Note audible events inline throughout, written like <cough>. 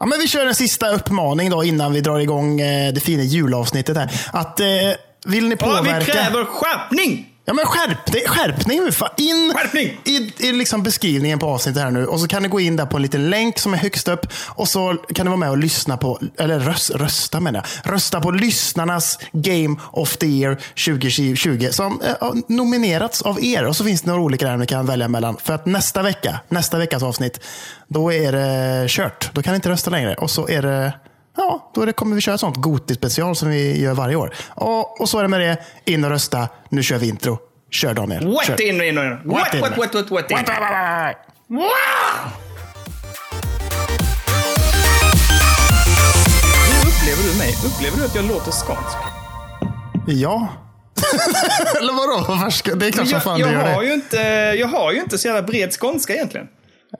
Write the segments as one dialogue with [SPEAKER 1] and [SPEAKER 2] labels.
[SPEAKER 1] Ja, men vi kör en sista uppmaning då innan vi drar igång eh, det fina julavsnittet här. Att, eh, vill ni
[SPEAKER 2] Ja,
[SPEAKER 1] påverka?
[SPEAKER 2] vi kräver skärpning!
[SPEAKER 1] Ja men skärpning! Fan. In
[SPEAKER 2] Skärpning!
[SPEAKER 1] i, i liksom beskrivningen på avsnittet här nu och så kan ni gå in där på en liten länk som är högst upp och så kan ni vara med och lyssna på, eller röst, rösta menar jag, rösta på lyssnarnas Game of the Year 2020 som eh, nominerats av er. Och så finns det några olika där ni kan välja mellan. För att nästa vecka, nästa veckas avsnitt, då är det kört. Då kan ni inte rösta längre. Och så är det Ja, då kommer vi köra sånt Goti-special som vi gör varje år. Och, och så är det med det. In och rösta. Nu kör vi intro. Kör Daniel.
[SPEAKER 2] Wet
[SPEAKER 1] Kör.
[SPEAKER 2] in, in, in.
[SPEAKER 1] In.
[SPEAKER 2] wet, wet, wet, wet in. Wow! Hur upplever du mig? Upplever du att jag låter skånsk?
[SPEAKER 1] Ja. <laughs> Eller vadå? Det är klart som
[SPEAKER 2] Jag,
[SPEAKER 1] fan
[SPEAKER 2] jag,
[SPEAKER 1] du gör
[SPEAKER 2] har
[SPEAKER 1] det.
[SPEAKER 2] ju inte, jag har ju inte så jävla bred skånska egentligen.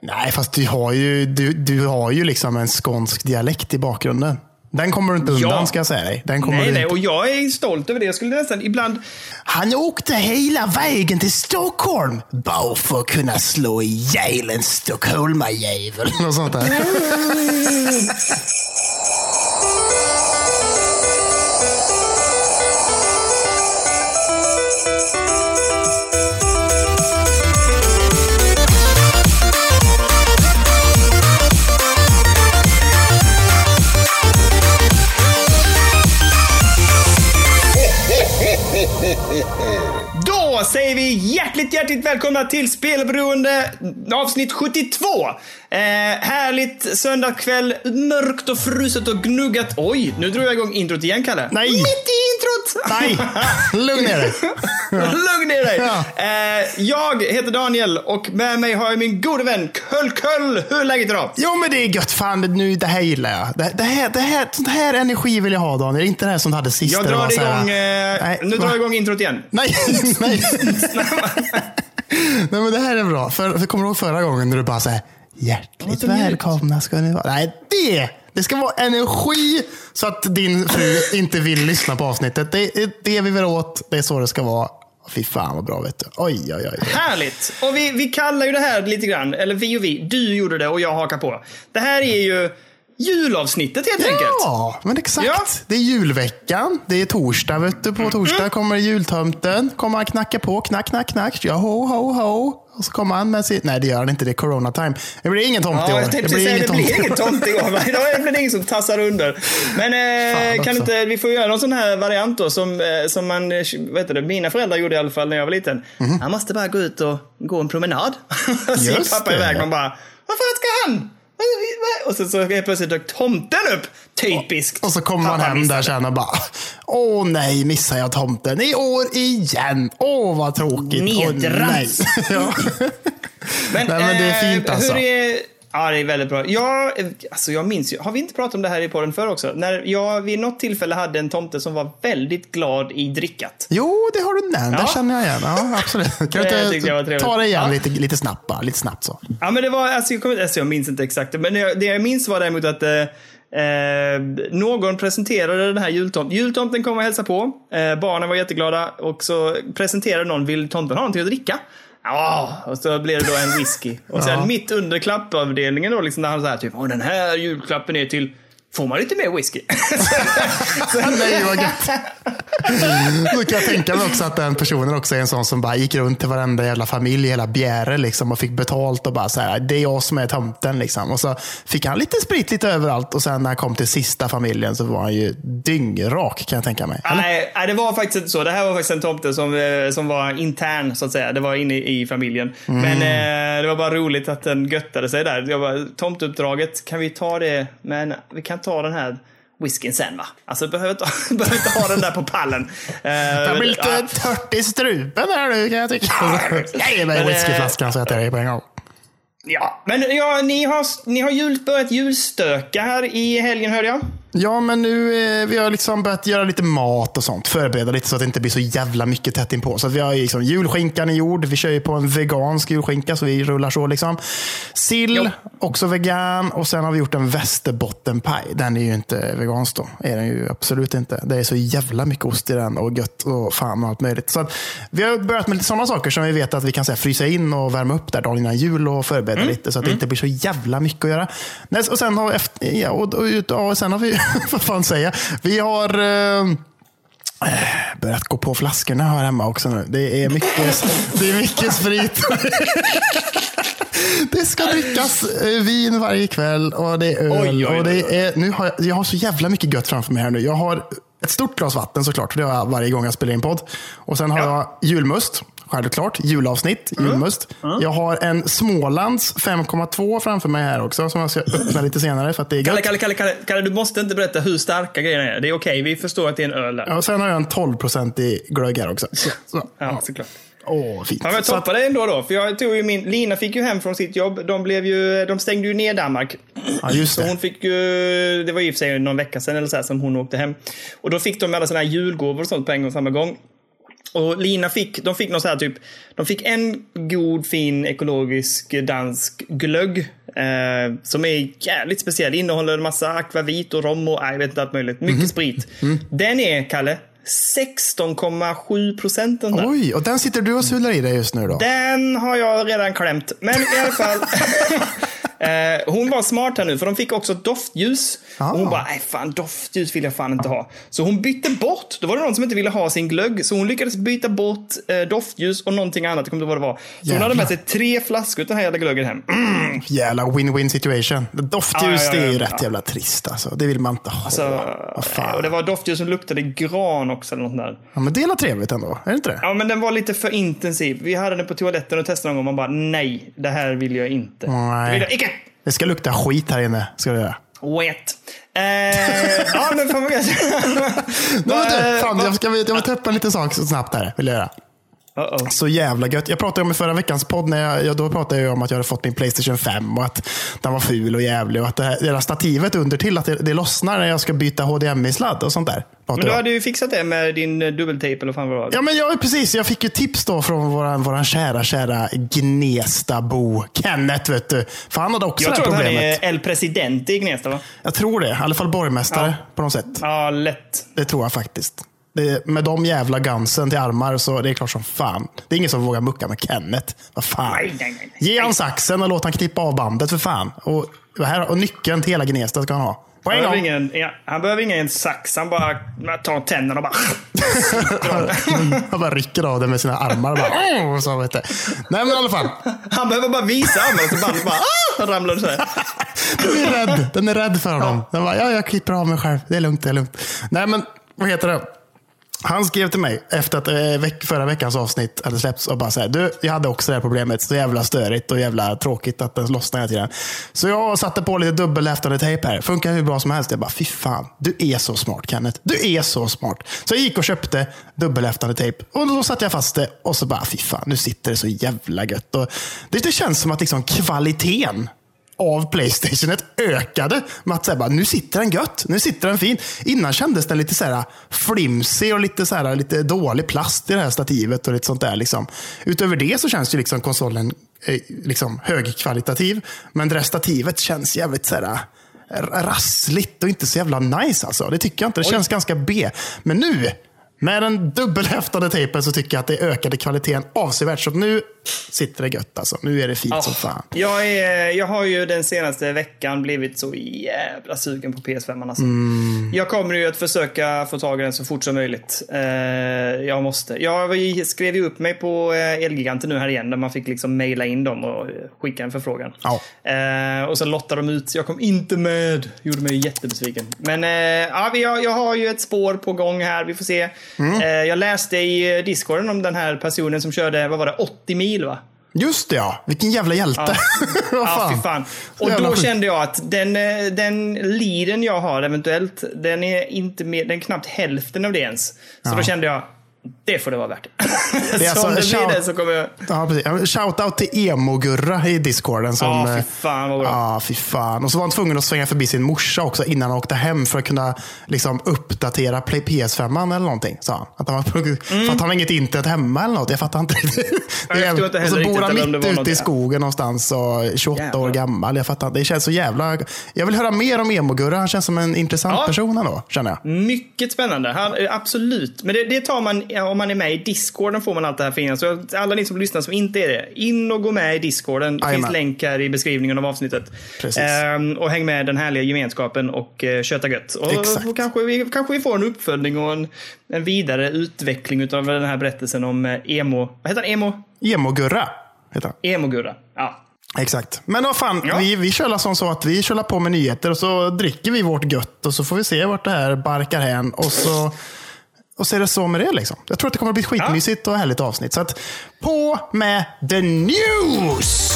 [SPEAKER 1] Nej, fast du har ju, du, du har ju liksom en skånsk dialekt i bakgrunden. Den kommer du inte undan
[SPEAKER 2] Ja.
[SPEAKER 1] ska jag säga dig. Den kommer
[SPEAKER 2] Nej,
[SPEAKER 1] du
[SPEAKER 2] nej,
[SPEAKER 1] inte.
[SPEAKER 2] och jag är stolt över det. Jag skulle nästan ibland...
[SPEAKER 1] Han åkte hela vägen till Stockholm bara för att kunna slå ihjäl en stockholmarjävel. <laughs> Något sånt där. <laughs>
[SPEAKER 2] Då säger vi hjärtligt, hjärtligt välkomna till Spelberoende avsnitt 72. Eh, härligt söndagskväll, mörkt och fruset och gnuggat. Oj, nu drog jag igång introt igen, Kalle.
[SPEAKER 1] Nej.
[SPEAKER 2] Mitt i introt!
[SPEAKER 1] Nej, lugn ner dig. <laughs>
[SPEAKER 2] Lugn ner dig!
[SPEAKER 1] Ja.
[SPEAKER 2] Eh, jag heter Daniel och med mig har jag min gode vän Köll Köll. Hur är läget idag?
[SPEAKER 1] Jo men det är gött. Fan, nu, det här gillar jag. Det, det, här, det här, sånt här energi vill jag ha Daniel. Inte det här som du hade sist.
[SPEAKER 2] Jag drar
[SPEAKER 1] så
[SPEAKER 2] igång, eh,
[SPEAKER 1] Nej,
[SPEAKER 2] nu
[SPEAKER 1] va?
[SPEAKER 2] drar jag igång introt igen.
[SPEAKER 1] Nej, <laughs> nej. Nej men det här är bra. För, för kommer du ihåg förra gången när du bara säger hjärtligt välkomna ska ni vara. Nej, det, det ska vara energi så att din fru inte vill lyssna på avsnittet. Det är det vi vill åt. Det är så det ska vara. Fy fan vad bra vet du. Oj, oj, oj.
[SPEAKER 2] Härligt! Och vi, vi kallar ju det här lite grann, eller vi och vi, du gjorde det och jag hakar på. Det här är ju julavsnittet helt enkelt.
[SPEAKER 1] Ja, men exakt.
[SPEAKER 2] Ja.
[SPEAKER 1] Det är julveckan. Det är torsdag, vet du. På torsdag
[SPEAKER 2] Mm.
[SPEAKER 1] kommer jultomten. Kommer han knacka på. Knack, knack, knack. Ja, ho, ho, ho. Och så kommer han med sin... Nej, det gör han inte. Det är corona time. Det blir ingen tomt i
[SPEAKER 2] Ja,
[SPEAKER 1] år.
[SPEAKER 2] tänkte säga det blir ingen tomt i år. Idag blir det ingen som tassar under. Men eh, kan inte, vi får göra någon sån här variant då som, eh, som man, eh, vet du, det, mina föräldrar gjorde i alla fall när jag var liten. Han måste bara gå ut och gå en promenad. <laughs> Så gick pappa
[SPEAKER 1] det.
[SPEAKER 2] iväg. Man bara, vad fan ska han? Och så, så helt plötsligt dök tomten upp. Typiskt.
[SPEAKER 1] Och så kommer man hem där sen och bara Åh nej, missar jag tomten i år igen. Åh vad tråkigt.
[SPEAKER 2] Nedrans.
[SPEAKER 1] nej. <laughs> ja.
[SPEAKER 2] Men,
[SPEAKER 1] Nej, men det är fint
[SPEAKER 2] eh,
[SPEAKER 1] alltså.
[SPEAKER 2] Hur är, ja, det är väldigt bra. Jag, alltså jag minns ju, har vi inte pratat om det här i podden förr också? När jag vid något tillfälle hade en tomte som var väldigt glad i drickat.
[SPEAKER 1] Jo, det har du nämnt.
[SPEAKER 2] Ja.
[SPEAKER 1] Det känner jag igen. Ja, absolut. <laughs> Kan du
[SPEAKER 2] jag
[SPEAKER 1] inte ta det igen
[SPEAKER 2] Ja.
[SPEAKER 1] lite, lite snabbt bara? Lite snabbt så.
[SPEAKER 2] Ja, men det var, alltså jag, kommer, alltså jag minns inte exakt, men det, det jag minns var däremot att eh, eh, någon presenterade den här jultomten. Jultomten kom och hälsade på. Eh, barnen var jätteglada och så presenterade någon, vill tomten ha någonting att dricka? Ja, och så blev det då en whisky. Och sen
[SPEAKER 1] Ja.
[SPEAKER 2] mitt under klappavdelningen då, liksom, där han så här typ, Åh, den här julklappen är till Får man lite mer whisky? <laughs>
[SPEAKER 1] Nej, vad gött. Då kan jag tänka mig också att den personen också är en sån som bara gick runt till varenda jävla familj i hela Bjäre liksom, och fick betalt och bara så här, det är jag som är tomten. Liksom. Och så fick han lite sprit lite överallt och sen när han kom till sista familjen så var han ju dyngrak kan jag tänka mig. Eller?
[SPEAKER 2] Nej, nej, det var faktiskt inte så. Det här var faktiskt en tomte som, eh, som var intern, så att säga. Det var inne i familjen.
[SPEAKER 1] Mm.
[SPEAKER 2] Men eh, det var bara roligt att den göttade sig där. Jag bara, tomteuppdraget, kan vi ta det? Men vi kan ta den här whiskyn sen va? Alltså, behöver inte, <laughs> behöver inte ha den där på pallen. Eh,
[SPEAKER 1] Jag blir lite
[SPEAKER 2] ja.
[SPEAKER 1] tört i strupen här nu kan jag tycka. Nej, men
[SPEAKER 2] Men,
[SPEAKER 1] whiskyflaskan så jag tar det på en gång.
[SPEAKER 2] Ja, men ja, ni har, ni har jul, börjat julstöka här i helgen hörde jag.
[SPEAKER 1] Ja, men nu eh, vi har liksom börjat göra lite mat och sånt. Förbereda lite så att det inte blir så jävla mycket tätt inpå. Så att vi har liksom julskinkan i jord. Vi kör ju på en vegansk julskinka, så vi rullar så. liksom. Sill,
[SPEAKER 2] Jo.
[SPEAKER 1] också vegan. Och sen har vi gjort en västerbottenpaj. Den är ju inte vegansk då. Är den ju absolut inte. Det är så jävla mycket ost i den och gött och fan och allt möjligt. Så att vi har börjat med lite sådana saker som vi vet att vi kan så här, frysa in och värma upp där dagen innan jul och förbereda lite så att det inte blir så jävla mycket att göra. Nej, Och sen har, efter, ja, och, och, ja, och sen har vi, <laughs> vad fan säga, vi har eh, börjat gå på flaskorna här hemma också nu. Det är mycket, det är mycket sprit. <laughs> Det ska drickas eh, vin varje kväll och det är öl.
[SPEAKER 2] Oj, oj, oj,
[SPEAKER 1] och det är, nu har jag, jag har så jävla mycket gött framför mig här nu. Jag har ett stort glas vatten såklart, för det har jag varje gång jag spelar in podd. Och sen har
[SPEAKER 2] Ja.
[SPEAKER 1] jag julmust, självklart. Julavsnitt, julmust. Jag har en Smålands 5,2 framför mig här också, som jag ska öppna lite senare för att det är
[SPEAKER 2] Kalle,
[SPEAKER 1] gött.
[SPEAKER 2] Kalle, Kalle, Kalle, Kalle, du måste inte berätta hur starka grejerna är. Det är okej, vi förstår att det är en öl där.
[SPEAKER 1] Ja, sen har jag en 12-procentig glögg här också. Så, så.
[SPEAKER 2] Ja, såklart.
[SPEAKER 1] Åh, fint.
[SPEAKER 2] Ja, men
[SPEAKER 1] Så att-
[SPEAKER 2] toppade ändå då. För jag tog ju min, Lina fick ju hem från sitt jobb. De, blev ju, de stängde ju ner Danmark.
[SPEAKER 1] Ja, just
[SPEAKER 2] Så
[SPEAKER 1] det.
[SPEAKER 2] hon fick ju, det var i och för sig någon vecka sedan eller så här, som hon åkte hem. Och då fick de alla såna här julgåvor och sånt på en och samma gång. Och Lina fick, de fick någon så här typ, de fick en god fin ekologisk dansk glögg. Eh, som är jävligt speciell. Innehåller en massa akvavit och rom och jag vet inte allt möjligt. Mycket
[SPEAKER 1] Mhm.
[SPEAKER 2] sprit. Den är, Kalle, 16,7 procent den där.
[SPEAKER 1] Oj, och den sitter du och sular i dig just nu då?
[SPEAKER 2] Den har jag redan klämt. Men i alla fall. <laughs> eh, hon var smart här nu, för de fick också doftljus.
[SPEAKER 1] Ah.
[SPEAKER 2] Och hon bara, nej fan, doftljus vill jag fan inte ha. Så hon bytte bort. Då var det någon som inte ville ha sin glögg. Så hon lyckades byta bort eh, doftljus och någonting annat. Jag kommer inte ihåg vad det var. Så hon hade med sig tre flaskor den här jävla glöggen hem. Mm, <clears throat>
[SPEAKER 1] Jävla win-win situation. Doftljus,
[SPEAKER 2] Ja, ja, ja,
[SPEAKER 1] det är ju rätt jävla trist alltså. Det vill man inte ha.
[SPEAKER 2] så,
[SPEAKER 1] Vad fan.
[SPEAKER 2] och det var doftljus som luktade gran också. Eller något där.
[SPEAKER 1] Ja, men det är trevligt ändå? Är det inte det?
[SPEAKER 2] Ja, men den var lite för intensiv. Vi hade den på toaletten och testade någon gång. Man bara, nej, det här vill jag inte.
[SPEAKER 1] Nej.
[SPEAKER 2] Det vill jag icke!
[SPEAKER 1] Det ska lukta skit här inne. Ska det göra.
[SPEAKER 2] Wet. Eh, <laughs> ja, men <laughs> <laughs> vad gött.
[SPEAKER 1] Nej, du, fan, jag, ska, jag vill ta upp en liten sak så snabbt här. Vill jag göra.
[SPEAKER 2] Uh-oh.
[SPEAKER 1] Så jävla gött. Jag pratade om i förra veckans podd, när jag, jag, då pratade jag om att jag hade fått min Playstation 5 och att den var ful och jävlig och att det här, det här stativet under till att det, det lossnar när jag ska byta HDMI-sladd och sånt där.
[SPEAKER 2] Men du
[SPEAKER 1] jag
[SPEAKER 2] hade ju fixat det med din eh, dubbeltejp eller fan vad det var.
[SPEAKER 1] Ja, men jag, precis. Jag fick ju tips då från våran, våran kära, kära Gnesta-bo Kenneth. Vet du. För han hade också
[SPEAKER 2] jag
[SPEAKER 1] det här
[SPEAKER 2] tror att han
[SPEAKER 1] problemet.
[SPEAKER 2] är El Presidente i Gnesta va?
[SPEAKER 1] Jag tror det. I alla fall borgmästare på något sätt.
[SPEAKER 2] Ja, lätt.
[SPEAKER 1] Det tror jag faktiskt. Det, med de jävla gansen till armar så det är klart som fan. Det är ingen som vågar mucka med Kenneth. Vad fan.
[SPEAKER 2] Nej, nej, nej.
[SPEAKER 1] Ge han saxen och låt han klippa av bandet för fan. Och, och, här, och nyckeln till hela Gnesta ska han ha.
[SPEAKER 2] Han behöver, ingen, han behöver ingen sax. Han bara tar tänderna och bara... <laughs>
[SPEAKER 1] Han bara rycker av det med sina armar. Bara, <laughs> så, vet du. Nej men i alla fall.
[SPEAKER 2] Han behöver bara visa armarna så bandet bara... <laughs> Ah, ramlar så här.
[SPEAKER 1] Den är rädd. Den är rädd för honom. Den bara, ja, jag klipper av mig själv. Det är lugnt, det är lugnt. Nej, men vad heter det? Han skrev till mig efter att eh, förra veckans avsnitt hade släppts och bara så här, du, jag hade också det här problemet. Så jävla störigt och jävla tråkigt att den lossnar hela tiden. Så jag satte på lite dubbelhäftande tejp här. Funkar hur bra som helst. Jag bara, fy fan. Du är så smart Kenneth. Du är så smart. Så jag gick och köpte dubbelhäftande tejp. Och då satte jag fast det och så bara, fy fan. Nu sitter det så jävla gött. Och det, det känns som att liksom kvaliteten av Playstationet ökade. Med att säga bara, nu sitter den gött, nu sitter den fin. Innan kändes den lite så här flimsig och lite, så här, lite dålig plast i det här stativet. och lite sånt där. Liksom. Utöver det så känns ju liksom konsolen eh, liksom högkvalitativ. Men det där stativet känns jävligt så här, eh, rassligt och inte så jävla nice. Alltså. Det tycker jag inte. Det känns ganska B. Men nu, med den dubbelhäftade tejpen så tycker jag att det ökade kvaliteten avsevärt. Så nu sitter det gött alltså. Nu är det fint som fan.
[SPEAKER 2] Jag, är, jag har ju den senaste veckan blivit så jävla sugen på PS5. Alltså.
[SPEAKER 1] Mm.
[SPEAKER 2] Jag kommer ju att försöka få tag i den så fort som möjligt. Eh, jag måste. Jag skrev ju upp mig på eh, Elgiganten nu här igen där man fick liksom mejla in dem och skicka en förfrågan.
[SPEAKER 1] Ja.
[SPEAKER 2] Eh, och så lottade de ut. Jag kom inte med. Gjorde mig jättebesviken. Men eh, ja, har- jag har ju ett spår på gång här. Vi får se.
[SPEAKER 1] Mm.
[SPEAKER 2] Eh, jag läste i eh, Discorden om den här personen som körde, vad var det, 80 mil va?
[SPEAKER 1] Just det ja, vilken jävla hjälte.
[SPEAKER 2] Ja, <laughs> fy fan. Och då kände jag att den, eh, den leaden jag har eventuellt, den är inte mer, den är knappt hälften av det ens. Så då kände jag, Det får det vara värt. <laughs>
[SPEAKER 1] Det är
[SPEAKER 2] så om det
[SPEAKER 1] alltså-
[SPEAKER 2] blir
[SPEAKER 1] shout-
[SPEAKER 2] det så kommer jag...
[SPEAKER 1] Ja, precis. Shoutout till Emo-Gurra i discorden. Som,
[SPEAKER 2] Ja,
[SPEAKER 1] eh,
[SPEAKER 2] fy fan vad bra.
[SPEAKER 1] Ja, fy fan. Och så var han tvungen att svänga förbi sin morsa också innan han åkte hem för att kunna liksom, uppdatera Play PS5 eller någonting. Sa han. Att han var, För att han har inget internet hemma eller något. Jag fattar inte riktigt.
[SPEAKER 2] Mm.
[SPEAKER 1] Och så bor han mitt ute i skogen någonstans och 28 år
[SPEAKER 2] Jävlar.
[SPEAKER 1] gammal. Jag fattar inte. Det känns så jävla... Jag vill höra mer om Emo-Gurra. Han känns som en intressant
[SPEAKER 2] Ja.
[SPEAKER 1] person ändå, känner jag.
[SPEAKER 2] Mycket spännande. Han, eh, absolut. Men det, det tar man, om man är med i Discorden får man allt det här fina. Så alla ni som lyssnar som inte är det, in och gå med i Discorden. Det finns länk här i beskrivningen av avsnittet. Ehm, och häng med den härliga gemenskapen och uh, köta gött. Och,
[SPEAKER 1] Exakt.
[SPEAKER 2] och kanske, vi, kanske vi får en uppföljning och en, en vidare utveckling av den här berättelsen om eh, emo... Vad heter han? Emo?
[SPEAKER 1] Emo-Gurra.
[SPEAKER 2] Emo-Gurra. Ja.
[SPEAKER 1] Exakt. Men vad fan,
[SPEAKER 2] Ja.
[SPEAKER 1] vi, vi kör som så att vi kör på med nyheter och så dricker vi vårt gött och så får vi se vart det här barkar hän. Och så, och så är det så med det. Liksom. Jag tror att det kommer att bli ett skitmysigt och härligt avsnitt. Så att på med the news!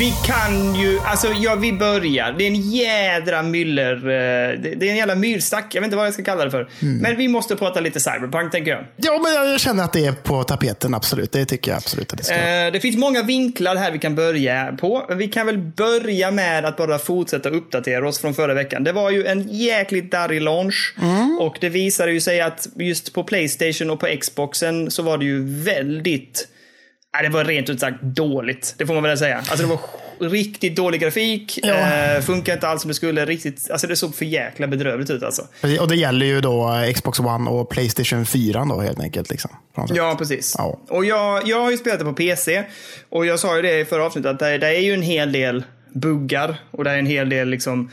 [SPEAKER 2] Vi kan ju, alltså ja, vi börjar. Det är en jädra myller, eh, det, är en jävla myrstack. Jag vet inte vad jag ska kalla det för.
[SPEAKER 1] Mm.
[SPEAKER 2] Men vi måste prata lite cyberpunk tänker jag.
[SPEAKER 1] Ja, men jag, känner att det är på tapeten, absolut. Det tycker jag absolut att det ska.
[SPEAKER 2] Eh, det finns många vinklar här vi kan börja på. Vi kan väl börja med att bara fortsätta uppdatera oss från förra veckan. Det var ju en jäkligt darrig launch.
[SPEAKER 1] Mm.
[SPEAKER 2] Och det visade ju sig att just på Playstation och på Xboxen så var det ju väldigt Ja, det var rent ut sagt dåligt. Det får man väl säga. Alltså det var riktigt dålig grafik.
[SPEAKER 1] Ja.
[SPEAKER 2] Eh, funkar inte alls som det skulle. Riktigt, alltså det såg för jäkla bedrövligt ut alltså.
[SPEAKER 1] Och det gäller ju då Xbox One och Playstation 4 då helt enkelt. Liksom.
[SPEAKER 2] Ja, precis.
[SPEAKER 1] Ja.
[SPEAKER 2] Och jag, jag har ju spelat det på PC. Och jag sa ju det i förra avsnittet att det, det är ju en hel del buggar. Och det är en hel del liksom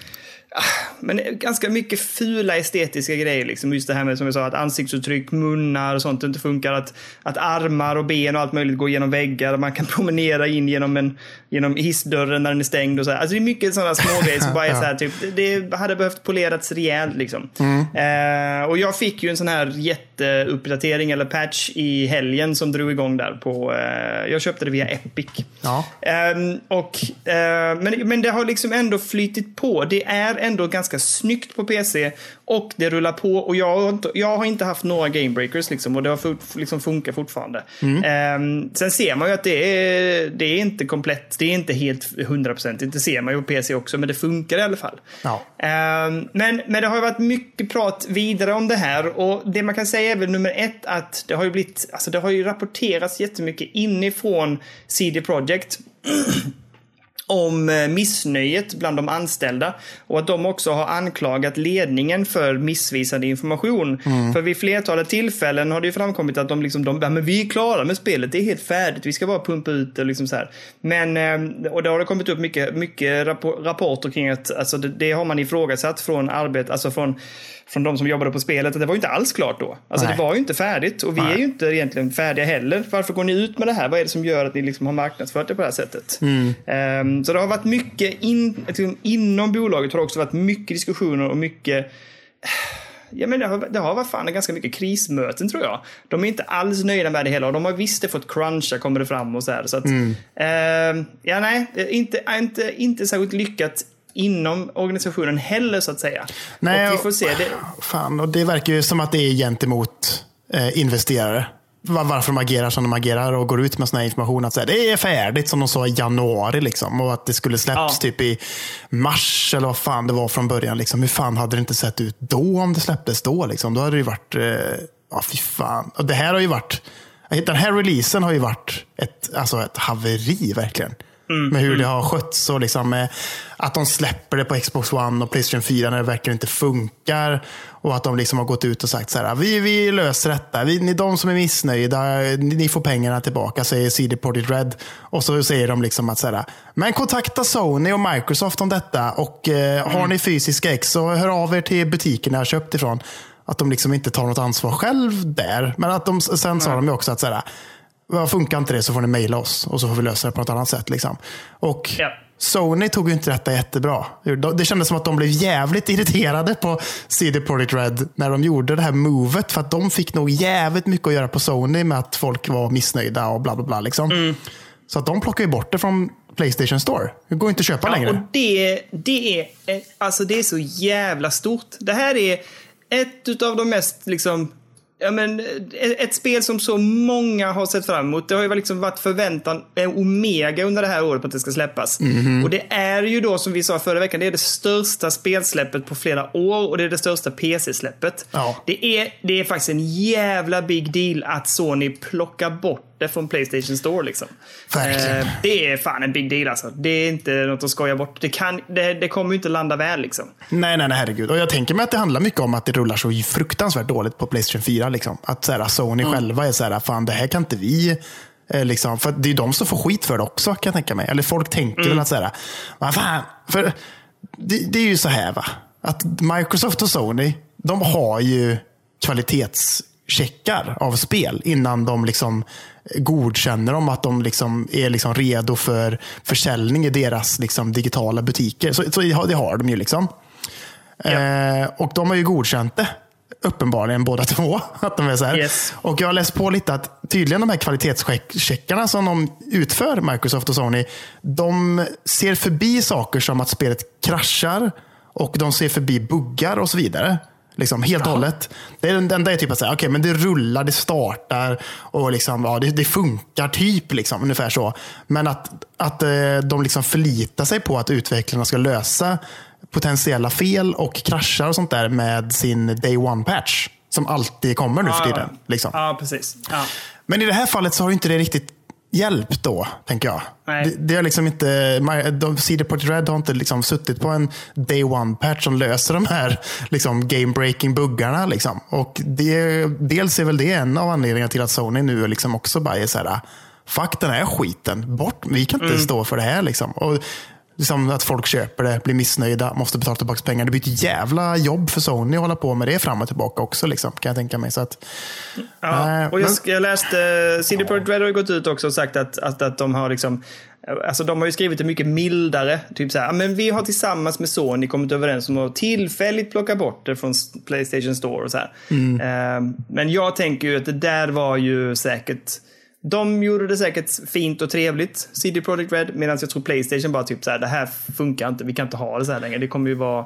[SPEAKER 2] men ganska mycket fula estetiska grejer. Liksom. Just det här med som jag sa, att ansiktsuttryck, munnar och sånt inte funkar. Att, att armar och ben och allt möjligt går genom väggar. Man kan <laughs> promenera in genom, en, genom hissdörren när den är stängd. Och så här. Alltså det är mycket sådana små <laughs> grejer som bara är så här, typ, det, hade behövt polerats rejält. Liksom. Eh, och jag fick ju en sån här jätteuppdatering eller patch i helgen som drog igång där på... Eh, jag köpte det via Epic.
[SPEAKER 1] Ja.
[SPEAKER 2] Ehm, och, eh, men, men det har liksom ändå flytit på. Det är ändå ganska snyggt på PC och det rullar på. Och jag, har inte- jag har inte haft några gamebreakers liksom, och det har fort, liksom funkar fortfarande. Ehm, sen ser man ju att det är, det är inte komplett. Det är inte helt hundraprocentigt. Det ser man ju på PC också, men det funkar i alla fall.
[SPEAKER 1] Ja.
[SPEAKER 2] Ehm, men, men det har ju varit mycket prat vidare om det här och det man kan säga är väl nummer ett att det har ju blivit, alltså det har ju rapporterats jättemycket inifrån CD Projekt <clears throat> om eh, missnöjet bland de anställda och att de också har anklagat ledningen för missvisande information. För vid flertalet tillfällen har det ju framkommit att de liksom, de, ja, men vi är klara med spelet, det är helt färdigt, vi ska bara pumpa ut det liksom så här. Men, eh, och då har det kommit upp mycket, mycket rappor- rapporter kring att alltså det, det har man ifrågasatt från arbete, alltså från från de som jobbade på spelet att det var ju inte alls klart då. Alltså
[SPEAKER 1] Nej.
[SPEAKER 2] det var ju inte färdigt och vi
[SPEAKER 1] Nej.
[SPEAKER 2] är ju inte egentligen färdiga heller. Varför går ni ut med det här? Vad är det som gör att ni liksom har marknadsfört det på det här sättet? Ehm, så det har varit mycket in, liksom, inom bolaget har det också varit mycket diskussioner och mycket Ja, men det, har, det har varit fan ganska mycket krismöten tror jag. De är inte alls nöjda med det hela och de har visst det fått cruncha kommer det fram och så här. Så att, ehm, ja, nej, inte, inte, inte särskilt lyckat inom organisationen heller så att säga.
[SPEAKER 1] Nej,
[SPEAKER 2] och vi får se. Det,
[SPEAKER 1] Fan, och det verkar ju som att det är gentemot eh, investerare. Var- Varför de agerar som de agerar och går ut med sån här information. Att säga, det är färdigt som de sa i januari. Liksom, och att det skulle släpps
[SPEAKER 2] Ja.
[SPEAKER 1] typ i mars eller vad fan det var från början. Liksom. Hur fan hade det inte sett ut då om det släpptes då? Liksom? Då hade det ju varit, eh, ja fy fan. Och det här har ju varit, den här releasen har ju varit ett, alltså ett haveri verkligen. Med hur det har skötts och liksom, eh, att de släpper det på Xbox One och Playstation 4 när det verkligen inte funkar. Och att de liksom har gått ut och sagt så här, vi, vi löser detta. Vi, ni, de som är missnöjda, ni, får pengarna tillbaka, säger CD Projekt Red. Och så säger de liksom att så här, men kontakta Sony och Microsoft om detta. Och eh, har ni fysiska ex så hör av er till butiken jag har köpt ifrån. Att de liksom inte tar något ansvar själv där. Men att de, sen sa de ju också att så här, "Ja, funkar inte det så får ni mejla oss och så får vi lösa det på något annat sätt. Liksom. Och
[SPEAKER 2] Ja.
[SPEAKER 1] Sony tog ju inte detta jättebra. Det kändes som att de blev jävligt irriterade på CD Projekt Red när de gjorde det här movet. För att de fick nog jävligt mycket att göra på Sony med att folk var missnöjda och bla bla bla. Liksom.
[SPEAKER 2] Mm.
[SPEAKER 1] Så att de plockade ju bort det från Playstation Store. Det går inte att köpa
[SPEAKER 2] Ja,
[SPEAKER 1] längre.
[SPEAKER 2] och det, det, är, eh, alltså det är så jävla stort. Det här är ett av de mest liksom Ja, men, ett spel som så många har sett fram emot. Det har ju liksom varit förväntan, en omega under det här året på att det ska släppas.
[SPEAKER 1] Mhm.
[SPEAKER 2] Och det är ju då, som vi sa förra veckan, det är det största spelsläppet på flera år och det är det största PC-släppet.
[SPEAKER 1] Ja.
[SPEAKER 2] Det, är, det är faktiskt en jävla big deal att Sony plockar bort det från Playstation Store. Liksom. Eh, det är fan en big deal alltså. Det är inte något att skoja bort. Det, kan, det, det kommer ju inte landa väl liksom.
[SPEAKER 1] Nej, nej, nej, herregud. Och jag tänker mig att det handlar mycket om att det rullar så fruktansvärt dåligt på Playstation 4. Liksom. Att så här, Sony själva är så här, fan det här kan inte vi eh, Liksom, för det är de som får skit för det också kan jag tänka mig. Eller folk tänker väl att så här, vad fan, för det, det är ju så här va. Att Microsoft och Sony, de har ju kvalitetscheckar av spel innan de liksom godkänner dem att de liksom är liksom redo för försäljning i deras liksom digitala butiker. Så, så det har de ju. liksom. Eh, och de har ju godkänt det. Uppenbarligen båda två. <laughs> Att de är så.
[SPEAKER 2] Yes.
[SPEAKER 1] Och jag har läst på lite att tydligen de här kvalitetscheckarna som de utför, Microsoft och Sony, de ser förbi saker som att spelet kraschar och de ser förbi buggar och så vidare. Liksom, helt och hållet. Det är den enda är typ att säga, okay, men det rullar, det startar och liksom, ja, det, det funkar typ. Liksom, ungefär så. Men att, att eh, de liksom förlitar sig på att utvecklarna ska lösa potentiella fel och kraschar och sånt där med sin day one-patch. Som alltid kommer nu för tiden. Liksom.
[SPEAKER 2] Ja, precis. Ja.
[SPEAKER 1] Men i det här fallet så har ju inte det riktigt hjälpt då, tänker jag.
[SPEAKER 2] Nej.
[SPEAKER 1] Det, har liksom inte, de- CD Projekt Red har inte liksom suttit på en day one-patch som löser de här liksom, game-breaking buggarna. Liksom. Och det, dels är väl det en av anledningarna till att Sony nu liksom också bara är så här, fuck den här skiten, bort, vi kan inte stå för det här. Liksom. Och, Liksom att folk köper det, blir missnöjda, måste betala tillbaka pengar. Det blir ett jävla jobb för Sony att hålla på med det fram och tillbaka också. Liksom, kan jag tänka mig. Så att,
[SPEAKER 2] Ja,
[SPEAKER 1] eh,
[SPEAKER 2] och jag,
[SPEAKER 1] men-
[SPEAKER 2] jag läste, CD Projekt Red har gått ut också och sagt att, att, att de har liksom Alltså de har ju skrivit det mycket mildare. Typ så här, men vi har tillsammans med Sony kommit överens om att tillfälligt plocka bort det från Playstation Store och så.
[SPEAKER 1] Mm.
[SPEAKER 2] Eh, Men jag tänker ju att det där var ju säkert de gjorde det säkert fint och trevligt, CD Projekt Red, medan jag tror Playstation bara typ så här, det här funkar inte, vi kan inte ha det så här längre. Det kommer ju vara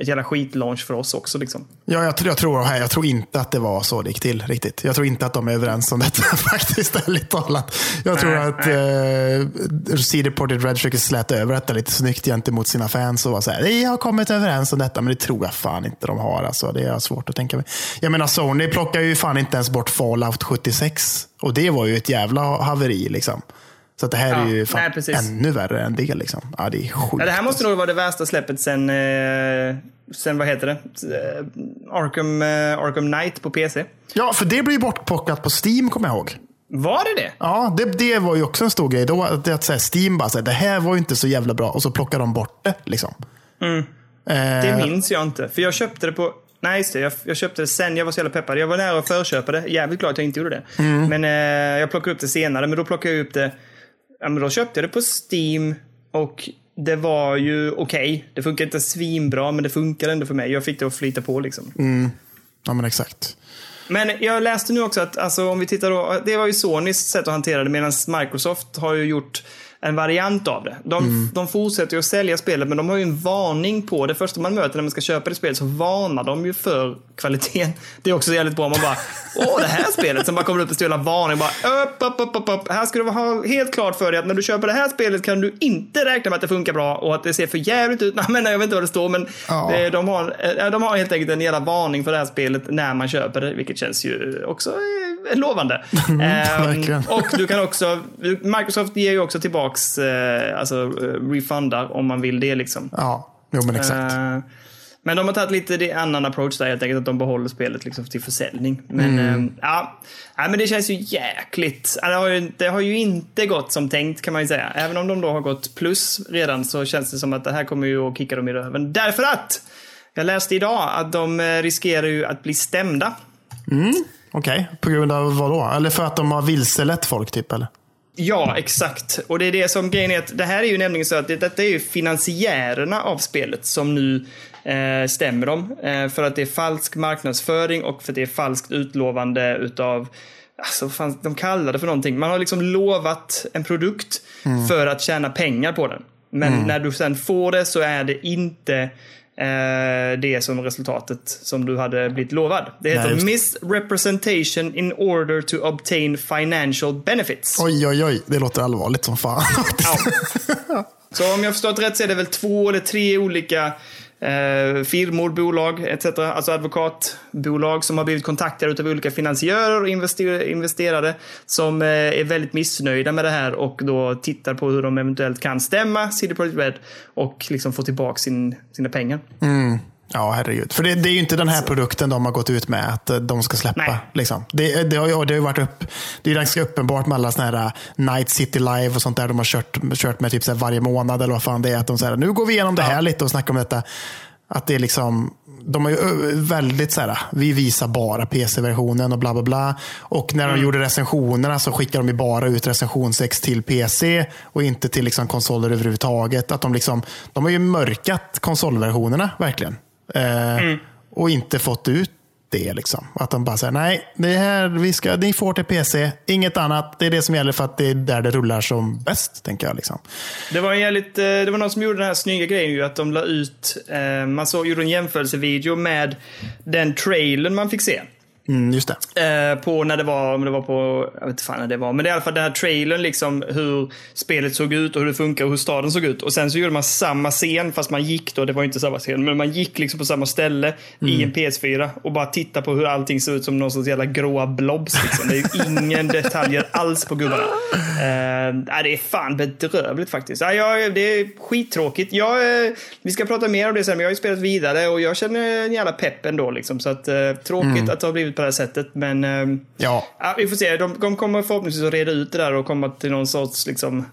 [SPEAKER 2] ett jävla skitlaunch för oss också liksom.
[SPEAKER 1] Ja, jag, tror- jag, tror, jag tror inte att det var så det gick till riktigt. Jag tror inte att de är överens om detta <laughs> faktiskt, ärligt talat. Jag tror
[SPEAKER 2] Nej,
[SPEAKER 1] att eh, CD Projekt Red försöker släta över detta lite snyggt gentemot sina fans och vara så här, vi har kommit överens om detta, men det tror jag fan inte de har. Alltså, det är svårt att tänka mig. Jag menar, Sony plockar ju fan inte ens bort Fallout 76 och det var ju ett jävla haveri. Liksom. Så det här
[SPEAKER 2] Ja,
[SPEAKER 1] är ju fan
[SPEAKER 2] nej,
[SPEAKER 1] ännu värre än det. Liksom. Ja, det är sjukt.
[SPEAKER 2] Ja, det här måste nog vara det värsta släppet sen, eh, sen vad heter det? Eh, Arkham, eh, Arkham Knight på PC.
[SPEAKER 1] Ja, för det blir ju bortplockat på Steam, kommer jag ihåg.
[SPEAKER 2] Var det det?
[SPEAKER 1] Ja, det, det var ju också en stor grej. Då, att, att säga, Steam bara, så här, det här var ju inte så jävla bra. Och så plockar de bort det. Liksom.
[SPEAKER 2] Det
[SPEAKER 1] Eh,
[SPEAKER 2] minns jag inte. För jag köpte det på... Nej, just det. Jag, jag köpte det sen. Jag var så jävla peppad. Jag var nära att förköpa det. Jävligt glad att jag inte gjorde det. Men eh, jag plockade upp det senare. Men då plockade jag upp det... Ja, men då köpte jag det på Steam. Och det var ju okej. Det funkar inte svinbra, men det funkade ändå för mig. Jag fick det att flyta på liksom.
[SPEAKER 1] ja, men exakt.
[SPEAKER 2] Men jag läste nu också att, alltså, om vi tittar då, det var ju Sonys sätt att hantera det medan Microsoft har ju gjort en variant av det. De, de fortsätter ju att sälja spelet men de har ju en varning på det. Första man möter när man ska köpa det spelet så varnar de ju för kvaliteten. Det är också jävligt bra. Man bara, åh det här spelet som bara kommer upp en stor varning. Bara, upp, upp, upp, upp, upp. Här ska du ha helt klart för dig att när du köper det här spelet kan du inte räkna med att det funkar bra och att det ser för jävligt ut. <laughs> Nej, men jag vet inte vad det står men
[SPEAKER 1] Ja.
[SPEAKER 2] de, har, eh, de har helt enkelt en jävla varning för det här spelet när man köper det, vilket känns ju också eh, lovande. <laughs> Ehm,
[SPEAKER 1] verkligen.
[SPEAKER 2] och du kan också, Microsoft ger ju också tillbaks, eh, alltså eh, refundar om man vill det liksom.
[SPEAKER 1] Ja, jo men exakt.
[SPEAKER 2] Eh, men de har tagit lite det annan approach där helt enkelt, att de behåller spelet liksom till försäljning. Men
[SPEAKER 1] Mm.
[SPEAKER 2] eh, ja, men det känns ju jäkligt. Det har ju, det har ju inte gått som tänkt kan man ju säga. Även om de då har gått plus redan så känns det som att det här kommer ju att kicka dem i röven. Därför att jag läste idag att de riskerar ju att bli stämda.
[SPEAKER 1] Okej, på grund av vad då? Eller för att de har vilselett folk typ? Eller?
[SPEAKER 2] Ja, exakt. Och det är det som grejen är att det här är ju nämligen så att det, detta är ju finansiärerna av spelet som nu eh, stämmer dem. Eh, för att det är falsk marknadsföring och för att det är falskt utlovande utav Alltså, vad fan, de kallar det för någonting. Man har liksom lovat en produkt för att tjäna pengar på den. Men när du sen får det så är det inte det som resultatet som du hade blivit lovad. Det heter
[SPEAKER 1] Nej,
[SPEAKER 2] misrepresentation in order to obtain financial benefits.
[SPEAKER 1] Oj, oj, oj. Det låter allvarligt som fan.
[SPEAKER 2] Ja. Så om jag förstått rätt så är det väl två eller tre olika eh, firmor, bolag etc. Alltså advokatbolag som har blivit kontaktade av olika finansiörer och investerare som eh, är väldigt missnöjda med det här och då tittar på hur de eventuellt kan stämma CD Projekt Red och liksom få tillbaka sin, sina pengar. Mm.
[SPEAKER 1] Ja, herregud. För det, det är ju inte den här produkten de har gått ut med att eh, de ska släppa. Liksom. Det, det, har, ju- det har varit upp, det är ganska uppenbart med alla såna här uh, Night City Live och sånt där de har kört, kört med typ så varje månad eller vad fan det är. Att de säger nu går vi igenom det här lite och snackar om detta. Att det är liksom, de har ju väldigt så här, vi visar bara PC-versionen och bla bla bla. Och när de gjorde recensionerna så skickade de ju bara ut recensionsex till PC och inte till liksom konsoler överhuvudtaget. Att de, liksom, de har ju mörkat konsolversionerna verkligen. Eh, Och inte fått ut det. Liksom. Att de bara säger nej, det här, vi ska, ni får till PC, inget annat. Det är det som gäller för att det är där det rullar som bäst. tänker jag. Liksom.
[SPEAKER 2] Det var, en jävligt, eh, det var någon som gjorde den här snygga grejen ju att de la ut, eh, man såg, gjorde en jämförelsevideo med den trailern man fick se.
[SPEAKER 1] Mm, just det.
[SPEAKER 2] Eh, på när det var, om det var på, jag vet inte fan när det var, men det är i alla fall den här trailern liksom hur spelet såg ut och hur det funkar och hur staden såg ut. Och sen så gjorde man samma scen, fast man gick då, det var inte samma scen, men man gick liksom på samma ställe i en PS4 och bara titta på hur allting såg ut som någon sorts jävla gråa blobs. Liksom. Det är ju ingen <laughs> detaljer alls på gubbarna. Eh, det är fan bedrövligt faktiskt. Ja, jag, det är skittråkigt. Jag, eh, vi ska prata mer om det sen, men jag har ju spelat vidare och jag känner en jävla pepp ändå. Liksom, så att, eh, tråkigt att det har blivit på det här sättet, men eh,
[SPEAKER 1] Ja,
[SPEAKER 2] Ja, vi får se. De, de kommer förhoppningsvis att reda ut det där och komma till någon sorts liksom,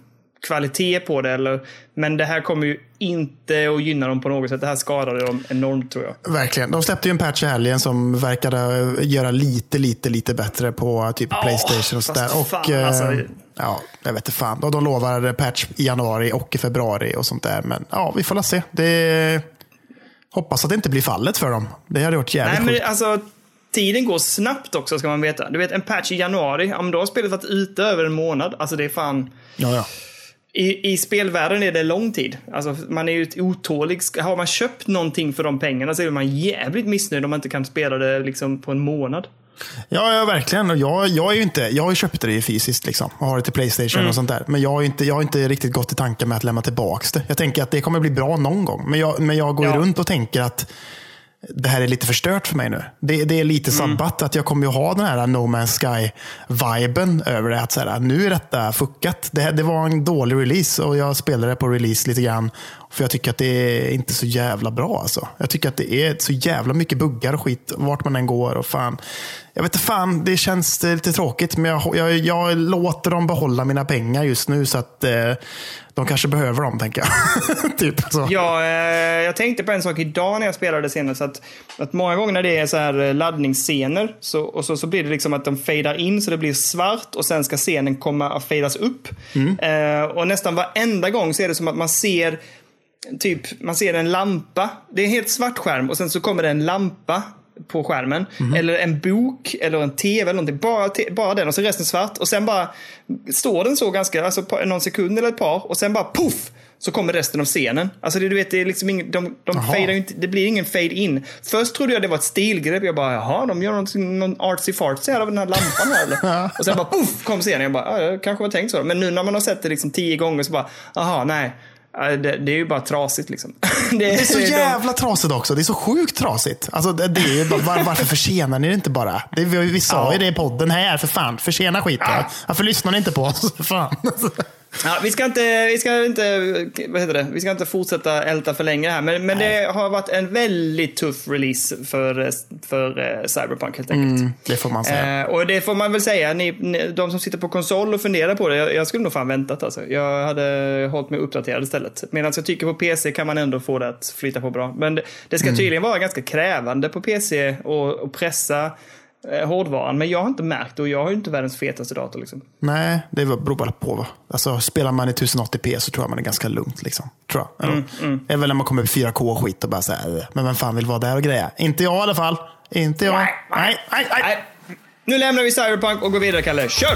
[SPEAKER 2] kvalitet på det. Eller, men det här kommer ju inte att gynna dem på något sätt. Det här skadade dem enormt tror jag.
[SPEAKER 1] verkligen. De släppte ju en patch i helgen som verkade göra lite, lite, lite bättre på typ
[SPEAKER 2] Ja,
[SPEAKER 1] Playstation och sådär. Och,
[SPEAKER 2] fan,
[SPEAKER 1] eh,
[SPEAKER 2] alltså.
[SPEAKER 1] ja, jag vet inte fan. Och de lovar patch i januari och i februari och sånt där. Men ja, vi får la se. Det... Hoppas att det inte blir fallet för dem. Det hade varit jävligt
[SPEAKER 2] Nej, men
[SPEAKER 1] sjukt.
[SPEAKER 2] alltså, tiden går snabbt också ska man veta. Du vet, en patch i januari, ja, men då har spelet varit ute över en månad. Alltså det är fan...
[SPEAKER 1] Ja, ja.
[SPEAKER 2] I, I spelvärlden är det lång tid. Alltså, man är ju otålig. Har man köpt någonting för de pengarna så är man jävligt missnöjd om man inte kan spela det liksom på en månad.
[SPEAKER 1] Ja, ja verkligen. Jag, jag, är ju inte, jag har ju köpt det fysiskt liksom, och har det till Playstation
[SPEAKER 2] Mm.
[SPEAKER 1] och sånt där. Men jag har, inte, jag har inte riktigt gått i tanken med att lämna tillbaka det. Jag tänker att det kommer bli bra någon gång. Men jag, men jag går
[SPEAKER 2] Ja.
[SPEAKER 1] runt och tänker att det här är lite förstört för mig nu. Det, det är lite
[SPEAKER 2] Mm.
[SPEAKER 1] sabbat att jag kommer ju ha den här No Man's Sky-viben över det. Att så här, nu är detta fuckat. Det, det var en dålig release och jag spelade på release lite grann. För jag tycker att det är inte så jävla bra alltså. Jag tycker att det är så jävla mycket buggar och skit vart man än går. och fan. Jag vet inte fan, det känns eh, lite tråkigt. Men jag, jag, jag låter dem behålla mina pengar just nu så att eh, de kanske behöver dem, tänker jag. <laughs> typ så.
[SPEAKER 2] Ja, eh, jag tänkte på en sak idag när jag spelade senast. Att, att många gånger när det är så här eh, laddningsscener så, och så, så blir det liksom att de fejdar in så det blir svart och sen ska scenen komma att fejdas upp. Eh, och nästan varenda gång så är det som att man ser typ, man ser en lampa. Det är en helt svart skärm och sen så kommer det en lampa på skärmen. Eller en bok eller en tv eller någonting. Bara, bara den och så resten svart. Och sen bara står den så ganska, alltså på någon sekund eller ett par och sen bara poff! Så kommer resten av scenen. Alltså det, du vet, det är liksom ingen, de, de
[SPEAKER 1] Jaha.
[SPEAKER 2] ju inte, det blir ingen fade in. Först trodde jag det var ett stilgrepp. Jag bara, jaha, de gör någonting, någon artsy fartsy här av den här lampan här eller? <laughs> Och sen bara poff kom scenen. Jag bara, ja, det kanske var tänkt så. Men nu när man har sett det liksom tio gånger så bara, aha, nej. Det, det är ju bara trasigt liksom. <laughs>
[SPEAKER 1] Det är så jävla trasigt också. Det är så sjukt trasigt. Alltså, det det är ju bara, var, varför försenar ni det inte bara? Det, vi, vi sa
[SPEAKER 2] Ja.
[SPEAKER 1] ju det i podden här, för fan. Försena skiten.
[SPEAKER 2] Ja.
[SPEAKER 1] Varför lyssnar ni inte på oss? <laughs> Fan.
[SPEAKER 2] Ja, vi, ska inte, vi, ska inte, vad heter det? vi ska inte fortsätta älta för länge här, men, men det har varit en väldigt tuff release för, för eh, Cyberpunk helt enkelt.
[SPEAKER 1] Mm, det får man säga.
[SPEAKER 2] Eh, och det får man väl säga, ni, ni, de som sitter på konsol och funderar på det, jag, jag skulle nog fan väntat alltså. Jag hade hållit mig uppdaterad istället. Medan jag tycker på PC kan man ändå få det att flyta på bra. Men det, det ska tydligen vara ganska krävande på PC och, och pressa eh, hårdvaran. Men jag har inte märkt det och jag har ju inte världens fetaste dator liksom.
[SPEAKER 1] Nej, det beror bara på. Va? Alltså, spelar man i 1080p så tror jag man är ganska lugnt. Liksom. Tror jag.
[SPEAKER 2] Mm,
[SPEAKER 1] är väl när man kommer upp i 4K och skit och bara säger men vem fan vill vara där och greja? Inte jag i alla fall. Inte jag.
[SPEAKER 2] Nej,
[SPEAKER 1] nej. nej. Nej.
[SPEAKER 2] Nu lämnar vi Cyberpunk och går vidare, Kalle. Kör!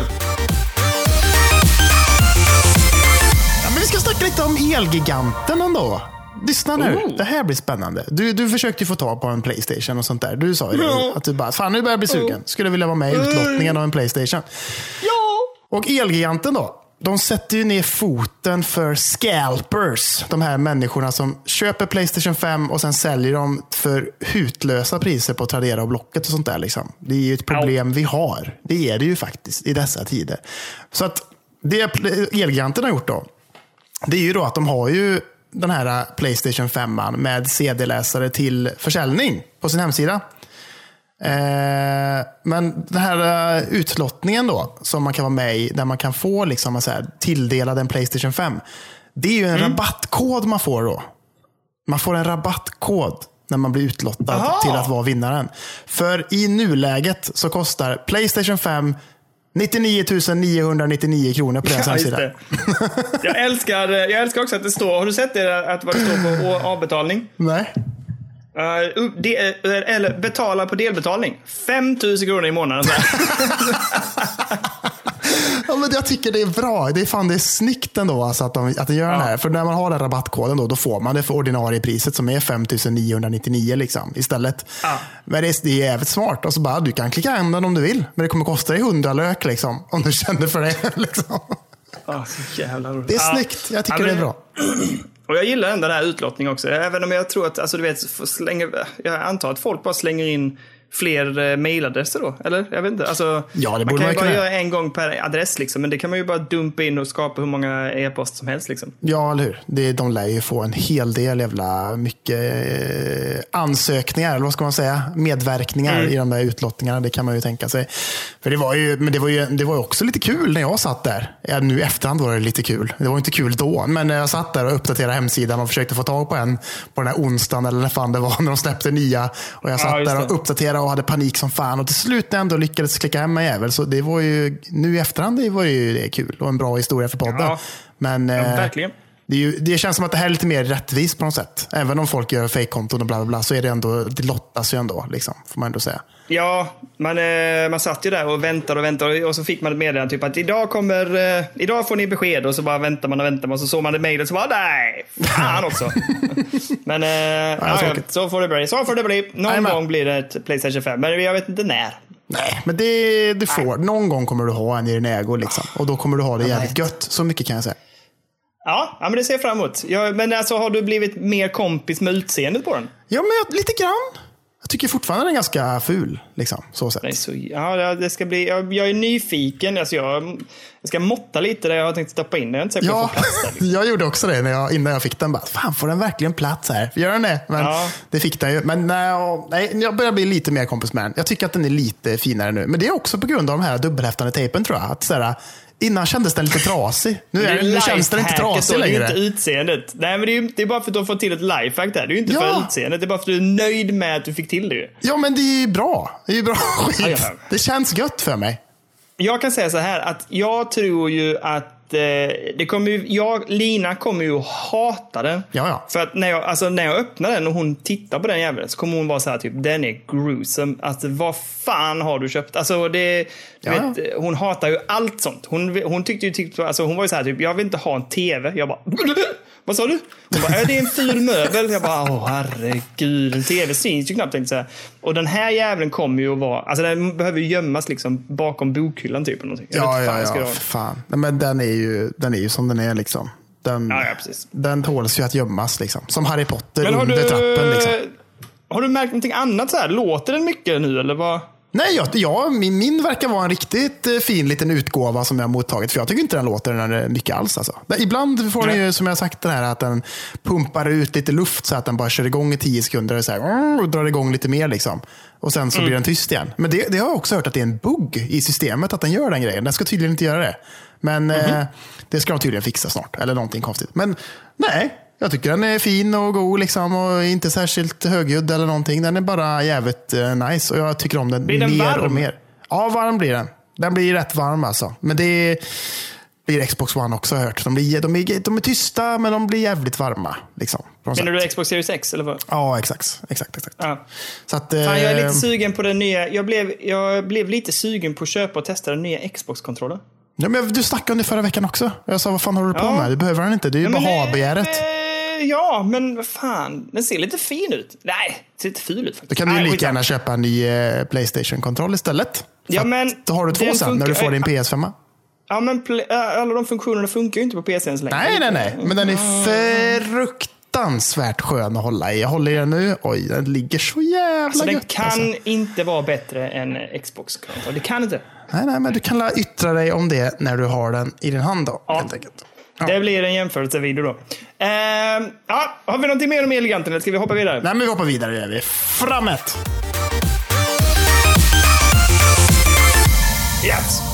[SPEAKER 1] Ja, men vi ska snacka lite om Elgiganten ändå. Lyssna nu,
[SPEAKER 2] Oh.
[SPEAKER 1] det här blir spännande. Du, du försökte ju få tag på en Playstation och sånt där. Du sa ju
[SPEAKER 2] Ja.
[SPEAKER 1] att du bara, fan nu börjar jag bli sugen. Skulle vilja vara med i utlottningen av en Playstation.
[SPEAKER 2] Ja!
[SPEAKER 1] Och Elgiganten då? De sätter ju ner foten för scalpers. De här människorna som köper Playstation 5 och sen säljer dem för hutlösa priser på Tradera och Blocket och sånt där. Liksom. Det är ju ett problem vi har. Det är det ju faktiskt i dessa tider. Så att det Elgiganten har gjort då, det är ju då att de har ju den här Playstation 5 med CD-läsare till försäljning på sin hemsida. Eh, men den här eh, utlottningen då, som man kan vara med i, där man kan få liksom, så här, tilldelad en Playstation 5. Det är ju en rabattkod man får då. Man får en rabattkod när man blir utlottad
[SPEAKER 2] Aha.
[SPEAKER 1] till att vara vinnaren. För i nuläget så kostar Playstation 5 99 999 kronor på deras
[SPEAKER 2] Ja,
[SPEAKER 1] hemsida.
[SPEAKER 2] Jag älskar, jag älskar också att det står, har du sett det, att vad det står på avbetalning?
[SPEAKER 1] Nej.
[SPEAKER 2] Uh, de, eh, eller betala på delbetalning. 5000 kronor i månaden. <laughs> <laughs>
[SPEAKER 1] Ja, men jag tycker det är bra. Det är, fan, det är snyggt ändå alltså, att, de, att de gör den här. För när man har den rabattkoden då, då får man det för ordinarie priset som är 5 999 liksom, istället.
[SPEAKER 2] Ja.
[SPEAKER 1] Men det är, det är jävligt smart. Alltså bara, du kan klicka hem den om du vill. Men det kommer kosta dig 100 lök liksom, om du känner för det. <laughs> Liksom.
[SPEAKER 2] Så jävla roligt.
[SPEAKER 1] Det är
[SPEAKER 2] Ja.
[SPEAKER 1] snyggt. Jag tycker
[SPEAKER 2] Ja,
[SPEAKER 1] det
[SPEAKER 2] men-
[SPEAKER 1] är bra. <clears throat>
[SPEAKER 2] Och jag gillar ändå den här utlottningen också. Även om jag tror att, alltså du vet, slänger, jag antar att folk bara slänger in fler eh, mailadresser då? Eller? Jag vet inte. Alltså,
[SPEAKER 1] Ja, det borde
[SPEAKER 2] man kan
[SPEAKER 1] man
[SPEAKER 2] ju bara
[SPEAKER 1] kunna.
[SPEAKER 2] göra en gång per adress liksom. Men det kan man ju bara dumpa in och skapa hur många e-post som helst liksom.
[SPEAKER 1] Ja, eller hur? Det, de lär ju få en hel del jävla mycket eh, ansökningar, eller vad ska man säga? Medverkningar
[SPEAKER 2] Mm.
[SPEAKER 1] i de där utlottningarna. Det kan man ju tänka sig. För det var ju, men det var ju, det var ju också lite kul när jag satt där. Ja, nu i efterhand var det lite kul. Det var inte kul då, men när jag satt där och uppdaterade hemsidan och försökte få tag på en på den här onsdagen eller när fan det var när de släppte nya. Och jag satt
[SPEAKER 2] just
[SPEAKER 1] där och uppdaterade och hade panik som fan. Och till slut ändå lyckades klicka hem en jävel, så det var ju, nu i efterhand det var ju det kul och en bra historia för podden.
[SPEAKER 2] Ja.
[SPEAKER 1] Men,
[SPEAKER 2] Ja,
[SPEAKER 1] eh,
[SPEAKER 2] verkligen.
[SPEAKER 1] det, ju, det känns som att det här är lite mer rättvist på något sätt. Även om folk gör fejkkonton och bla bla bla så är det ändå, det lottas ju ändå. Liksom, får man ändå säga.
[SPEAKER 2] Ja, man, eh, man satt ju där och väntade och väntade och så fick man ett meddelande typ att idag kommer, eh, idag får ni besked och så bara väntar man och väntar man och så såg man det mejlet så bara nej, fan också. <laughs> Men eh, ja, så får det bli. Så får det bli. Någon
[SPEAKER 1] Jajamän.
[SPEAKER 2] gång blir det ett Playstation 5, men jag vet inte när.
[SPEAKER 1] Nej, men det du får. Någon gång kommer du ha en i din ägo. Liksom. Och då kommer du ha det jävligt gött. Så mycket kan jag säga.
[SPEAKER 2] Ja, ja men det ser jag fram emot. Ja, men alltså har du blivit mer kompis med utseendet på den?
[SPEAKER 1] Ja, men jag, lite grann. Tycker fortfarande den är ganska ful. Liksom, så
[SPEAKER 2] är så, ja, det ska bli, jag, jag är nyfiken. Alltså jag, jag ska måtta lite där jag har tänkt stoppa in den. Jag
[SPEAKER 1] Ja,
[SPEAKER 2] jag plats där. liksom. <laughs>
[SPEAKER 1] jag gjorde också det när jag, innan jag fick den. Bara, Fan, får den verkligen plats här? Gör den det? Men
[SPEAKER 2] Ja.
[SPEAKER 1] det fick den ju. Men nej, jag börjar bli lite mer kompis med den. Jag tycker att den är lite finare nu. Men det är också på grund av de här dubbelhäftande tejpen tror jag. Att, sådär, innan kändes den lite trasig. Nu, är, nu känns den inte trasig
[SPEAKER 2] då, Det är
[SPEAKER 1] längre.
[SPEAKER 2] ju inte utseendet. Nej, men det är, det är bara för att du har fått till ett lifehack där. Det är ju inte
[SPEAKER 1] Ja.
[SPEAKER 2] för utseendet. Det är bara för att du är nöjd med att du fick till det.
[SPEAKER 1] Ja, men det är ju bra. Det är ju bra <laughs> skit. Det känns gött för mig.
[SPEAKER 2] Jag kan säga så här att jag tror ju att eh, det kommer ju, jag, Lina kommer ju hata den.
[SPEAKER 1] Ja, ja.
[SPEAKER 2] För att när jag, alltså, när jag öppnar den och hon tittar på den jäveln så kommer hon vara så här typ, den är gruesome. Alltså vad fan har du köpt? Alltså det,
[SPEAKER 1] Ja,
[SPEAKER 2] vet, hon hatar ju allt sånt. Hon, hon tyckte ju typ, alltså hon var ju så här typ, jag vill inte ha en tv. Jag bara, <laughs> vad sa du? Hon bara, är det en ful möbel? Jag bara, åh herregud, en tv syns ju knappt. tänkte jag säga. Och den här jäveln kommer ju att vara, alltså den behöver ju gömmas liksom bakom bokhyllan typ. Eller någonting. Jag
[SPEAKER 1] Ja, ja,
[SPEAKER 2] fan
[SPEAKER 1] ja. Fan. Nej, men den är, ju, den är ju som den är. Liksom. Den,
[SPEAKER 2] Ja, ja, precis.
[SPEAKER 1] den tåls ju att gömmas. Liksom. Som Harry Potter
[SPEAKER 2] Men har
[SPEAKER 1] under
[SPEAKER 2] du,
[SPEAKER 1] trappen. Liksom.
[SPEAKER 2] har du märkt någonting annat så här? Låter den mycket nu eller vad?
[SPEAKER 1] Nej, jag, ja, min, min verkar vara en riktigt eh, fin liten utgåva som jag har mottagit. För jag tycker inte den låter den mycket alls. Alltså. Ibland får den ju, som jag sagt, den här att den pumpar ut lite luft så att den bara kör igång i tio sekunder och, så här, mm, och drar igång lite mer. Liksom. Och sen så
[SPEAKER 2] Mm.
[SPEAKER 1] blir den tyst igen. Men det, det har jag också hört att det är en bugg i systemet att den gör den grejen. Den ska tydligen inte göra det. Men
[SPEAKER 2] Mhm.
[SPEAKER 1] eh, det ska de tydligen fixa snart. Eller någonting konstigt. Men nej, jag tycker den är fin och god liksom, och inte särskilt högljudd eller någonting. Den är bara jävligt eh, nice och jag tycker om den
[SPEAKER 2] Blir den
[SPEAKER 1] mer
[SPEAKER 2] varm?
[SPEAKER 1] och mer. Ja, varm blir den. Den blir rätt varm alltså. Men det blir Xbox One också har jag hört. De, blir, de, är, de är tysta men de blir jävligt varma. Liksom,
[SPEAKER 2] Menar du Xbox Series X eller vad?
[SPEAKER 1] Ja, exakt. exakt, exakt.
[SPEAKER 2] Ja.
[SPEAKER 1] Så att,
[SPEAKER 2] Fan, jag är
[SPEAKER 1] eh,
[SPEAKER 2] lite sugen på den nya. Jag blev, jag blev lite sugen på att köpa och testa den nya Xbox-kontrollen.
[SPEAKER 1] ja, men du snackade om det förra veckan också. Jag sa, vad fan håller du på
[SPEAKER 2] Ja.
[SPEAKER 1] med? Du behöver den inte. Det är ju
[SPEAKER 2] Ja,
[SPEAKER 1] bara ha-begäret.
[SPEAKER 2] Ja, men vad fan. Den ser lite fin ut. Nej, ser lite ful ut faktiskt.
[SPEAKER 1] Då kan du ju lika gärna köpa en ny eh, Playstation-kontroll istället.
[SPEAKER 2] Ja, men
[SPEAKER 1] Då har du två
[SPEAKER 2] den
[SPEAKER 1] sen när du får din PS5.
[SPEAKER 2] Ja, men alla de funktionerna funkar ju inte på PC än så länge.
[SPEAKER 1] Nej, nej, nej. Men den är fruktansvärt skön att hålla i. Jag håller i den nu. Oj, den ligger så jävla
[SPEAKER 2] Så den
[SPEAKER 1] gött.
[SPEAKER 2] kan
[SPEAKER 1] alltså.
[SPEAKER 2] inte vara bättre än xbox kontroll Det kan inte.
[SPEAKER 1] Nej, nej, men du kan yttra dig om det när du har den i din hand då, helt enkelt.
[SPEAKER 2] Det blir en jämförelsevideo då. Ehm, ja, har vi någonting mer om Elgiganten eller ska vi hoppa vidare?
[SPEAKER 1] Nej, men vi hoppar vidare. Gör vi. Framåt!
[SPEAKER 2] Yes.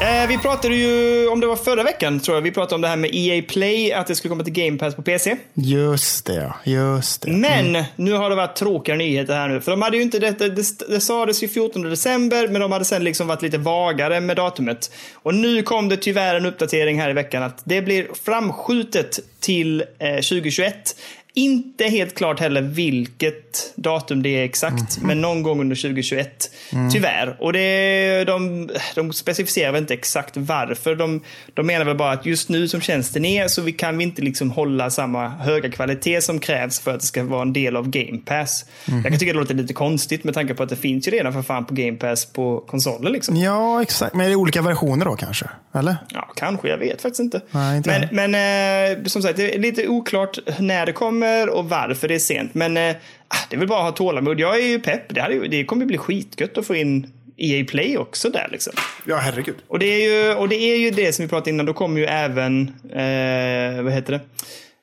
[SPEAKER 2] Eh, vi pratade ju om det var förra veckan, tror jag. Vi pratade om det här med EA Play, att det skulle komma till Game Pass på PC.
[SPEAKER 1] Just det. Just det.
[SPEAKER 2] Men nu har det varit tråkiga nyheter här nu. För de hade ju inte detta, det, det sades ju 14 december, men de hade sen liksom varit lite vagare med datumet. Och nu kom det tyvärr en uppdatering här i veckan att det blir framskjutet till eh, 2021. Inte helt klart heller vilket datum det är exakt, men någon gång under 2021. Tyvärr. Och det, de, de specificerar väl inte exakt varför. De, de menar väl bara att just nu som tjänsten är så vi kan vi inte liksom hålla samma höga kvalitet som krävs för att det ska vara en del av Game Pass. Jag kan tycka det låter lite konstigt med tanke på att det finns ju redan för fan på Game Pass på konsoler. Liksom.
[SPEAKER 1] Ja, exakt. Men är det olika versioner då kanske? Eller?
[SPEAKER 2] Ja, kanske. Jag vet faktiskt inte.
[SPEAKER 1] Nej, inte
[SPEAKER 2] men men eh, som sagt, det är lite oklart när det kommer och varför det är sent. Men eh, ah, det är väl bara att ha tålamod. Jag är ju pepp. Det, ju- det kommer bli skitgött att få in EA Play också där. Liksom.
[SPEAKER 1] Ja, herregud.
[SPEAKER 2] Och det, är ju, och det är ju det som vi pratade innan. Då kommer ju även, eh, vad heter det?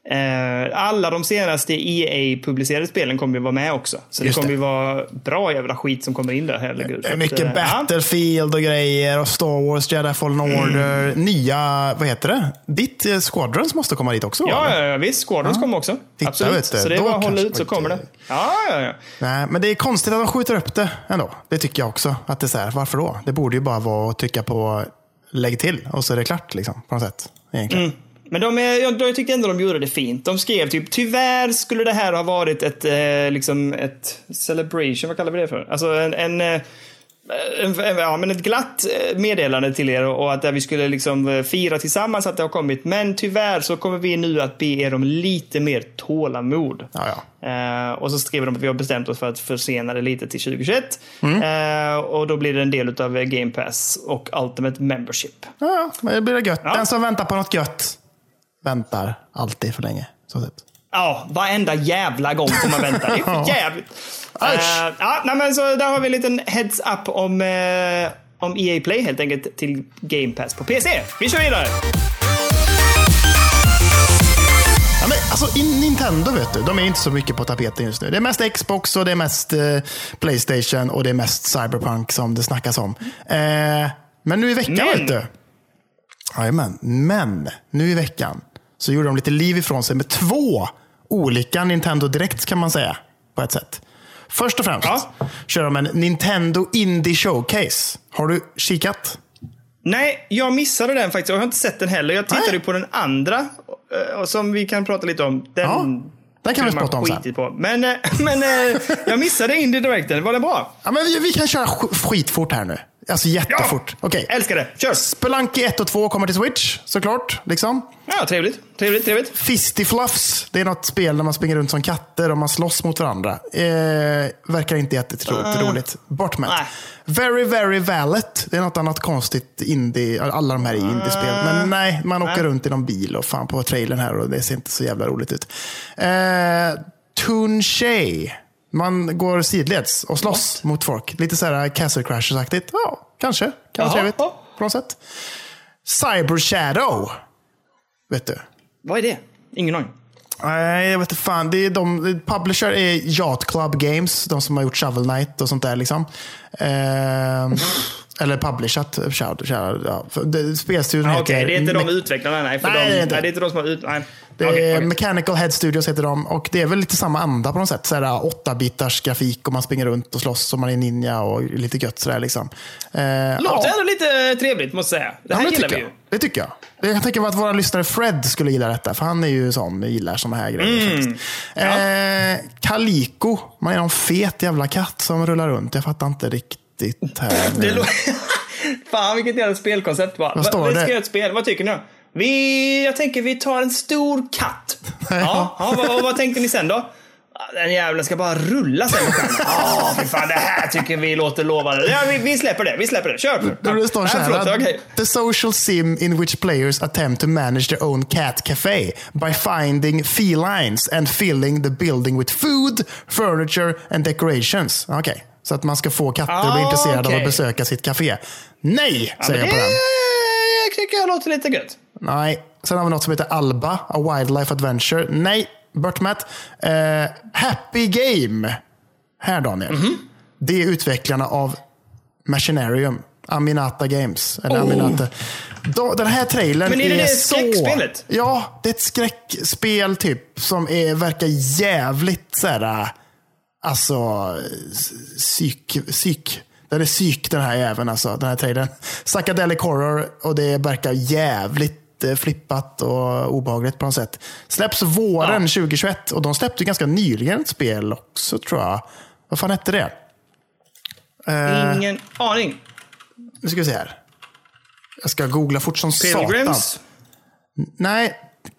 [SPEAKER 2] Eh, alla de senaste EA-publicerade spelen kommer ju vara med också. Så
[SPEAKER 1] Just
[SPEAKER 2] det kommer
[SPEAKER 1] det.
[SPEAKER 2] ju vara bra jävla skit som kommer in där. Herregud. Att,
[SPEAKER 1] Mycket
[SPEAKER 2] eh, ja.
[SPEAKER 1] Battlefield och grejer och Star Wars, Jedi Fallen Order. Nya, vad heter det? Ditt eh, Squadrons måste komma dit också.
[SPEAKER 2] Ja,
[SPEAKER 1] eller?
[SPEAKER 2] ja, ja, visst. Squadrons kommer också.
[SPEAKER 1] Titta,
[SPEAKER 2] Absolut. så det är bara att hålla ut så kommer det. Ja, ja, ja.
[SPEAKER 1] Nej, men det är konstigt att de skjuter upp det ändå. Det tycker jag också. Att det är så här, varför då? Det borde ju bara vara att trycka på lägg till och så är det klart liksom, på något sätt. Egentligen.
[SPEAKER 2] Mm. Men de är, jag, jag tyckte ändå de gjorde det fint. De skrev typ, tyvärr skulle det här ha varit ett, eh, liksom ett celebration, vad kallar vi det för? Alltså en, en, eh, en, en ja, men ett glatt eh, meddelande till er och att vi skulle liksom eh, fira tillsammans att det har kommit. Men tyvärr så kommer vi nu att be er om lite mer tålamod.
[SPEAKER 1] Ja, ja.
[SPEAKER 2] Eh, och så skriver de att vi har bestämt oss för att försena det lite till 2021.
[SPEAKER 1] Mm.
[SPEAKER 2] Eh, och då blir det en del av Game Pass och Ultimate Membership.
[SPEAKER 1] Ja, ja, det blir gött.
[SPEAKER 2] Ja.
[SPEAKER 1] Den som väntar på något gött väntar alltid för länge. Så sett.
[SPEAKER 2] Ja, varenda jävla gång får man vänta. Det är <laughs> jävligt. Eh, ja, nej, men så där har vi en liten heads up om, eh, om EA Play helt enkelt till Game Pass på PC. Vi kör vidare.
[SPEAKER 1] Ja, men alltså, Nintendo vet du, de är inte så mycket på tapeten just nu. Det är mest Xbox och det är mest eh, Playstation och det är mest Cyberpunk som det snackas om. Men nu i veckan
[SPEAKER 2] Men-
[SPEAKER 1] vet du. Jajamän, men nu i veckan så gjorde de lite liv ifrån sig med två olika Nintendo Direct kan man säga. På ett sätt. Först och främst
[SPEAKER 2] Ja.
[SPEAKER 1] kör de en Nintendo Indie Showcase. Har du kikat?
[SPEAKER 2] Nej, jag missade den faktiskt. Jag har inte sett den heller. Jag tittade
[SPEAKER 1] Nej.
[SPEAKER 2] på den andra, eh, som vi kan prata lite om. Den,
[SPEAKER 1] Ja, den kan vi prata om sen.
[SPEAKER 2] På. Men, eh, <laughs> men eh, jag missade Indie Directen. Var det bra?
[SPEAKER 1] Ja, men vi, vi kan köra sk- skitfort här nu. Alltså jättefort. Okej.
[SPEAKER 2] Älskar det. Kör!
[SPEAKER 1] Spelunky 1 och 2 kommer till Switch, såklart. Liksom.
[SPEAKER 2] Ja, trevligt. Trevligt, trevligt.
[SPEAKER 1] Fisty Fluffs, det är något spel där man springer runt som katter och man slåss mot varandra. Eh, verkar inte jätteroligt. Bort med. Very Very Valid, det är något annat konstigt indie. Alla de här är indiespel. Men nej, man åker
[SPEAKER 2] Nej.
[SPEAKER 1] runt i någon bil och fan på trailern här och det ser inte så jävla roligt ut. Eh, Toon Shay. Man går sidleds och slåss mot folk. Lite så här Castle Crashers-aktigt. Ja, kanske. Kan vara trevligt på något sätt. Cyber Shadow. Vet du?
[SPEAKER 2] Vad är det? Ingen aning.
[SPEAKER 1] Nej, jag vet inte fan. Det är de, publisher är Yacht Club Games, de som har gjort Shovel Knight och sånt där. Liksom. Eh, eller publishat Shadow. Shadow ja. Det- Spelstudion
[SPEAKER 2] Ah,
[SPEAKER 1] heter...
[SPEAKER 2] Okej, det är inte de utvecklarna. Nej, för
[SPEAKER 1] Nej,
[SPEAKER 2] de,
[SPEAKER 1] det är inte.
[SPEAKER 2] nej, det är inte de som har ut... Nej.
[SPEAKER 1] det är
[SPEAKER 2] okej.
[SPEAKER 1] Mechanical Head Studios heter de. Och det är väl lite samma anda på något sätt. Såhär 8-bitars grafik och man springer runt och slåss och man är ninja och lite gött sådär. Liksom. Eh,
[SPEAKER 2] Låter
[SPEAKER 1] ja.
[SPEAKER 2] ändå lite trevligt måste jag säga. Det
[SPEAKER 1] Ja,
[SPEAKER 2] här
[SPEAKER 1] men
[SPEAKER 2] gillar vi ju.
[SPEAKER 1] jag. Det tycker jag. Jag tänka mig att våra lyssnare Fred skulle gilla detta. För han är ju sån, gillar såna här grejer.
[SPEAKER 2] Mm.
[SPEAKER 1] faktiskt. Eh, Kaliko. Man är någon fet jävla katt som rullar runt. Jag fattar inte riktigt här <laughs>
[SPEAKER 2] Det
[SPEAKER 1] nu. <laughs>
[SPEAKER 2] Fan vilket jävla spelkoncept bara.
[SPEAKER 1] Vad står
[SPEAKER 2] Vi
[SPEAKER 1] det?
[SPEAKER 2] ska göra ett spel. Vad tycker ni? Vi, jag tänker vi tar en stor katt. <laughs> Ja, ja vad, vad, tänkte ni sen då? Den jäveln ska bara rulla skärmen. Ja, fy fan, det här tycker vi låter lovande. Ja, vi, vi släpper det, vi släpper det. Kör!
[SPEAKER 1] Då det står så här. The social sim in which players attempt to manage their own cat cafe by finding felines and filling the building with food, furniture and decorations. Okej, så att man ska få katter att bli
[SPEAKER 2] Ah,
[SPEAKER 1] intresserade av
[SPEAKER 2] okej.
[SPEAKER 1] att besöka sitt café. Nej,
[SPEAKER 2] Ja,
[SPEAKER 1] säger jag på den.
[SPEAKER 2] det tycker jag låter lite gött.
[SPEAKER 1] Nej. Sen har vi något som heter Alba, A Wildlife Adventure. Nej, Burtmat. Eh, Happy Game. Här Daniel.
[SPEAKER 2] Mhm.
[SPEAKER 1] Det är utvecklarna av Machinarium. Aminata Games. Eller
[SPEAKER 2] Oh.
[SPEAKER 1] Aminata. Då, den här trailern
[SPEAKER 2] Men är det det
[SPEAKER 1] så...
[SPEAKER 2] skräckspelet?
[SPEAKER 1] Ja, det är ett skräckspel typ som är, verkar jävligt så här, alltså psyk, psyk. Den är psyk den här även alltså, den här trailern. Psychedelic horror och det verkar jävligt eh, flippat och obehagligt på något sätt. Släpps våren 2021 och de släppte ganska nyligen ett spel också tror jag. Vad fan hette det? Eh.
[SPEAKER 2] Ingen aning.
[SPEAKER 1] Nu ska vi se här. Jag ska googla fort som satan.
[SPEAKER 2] Pilgrims?
[SPEAKER 1] Nej,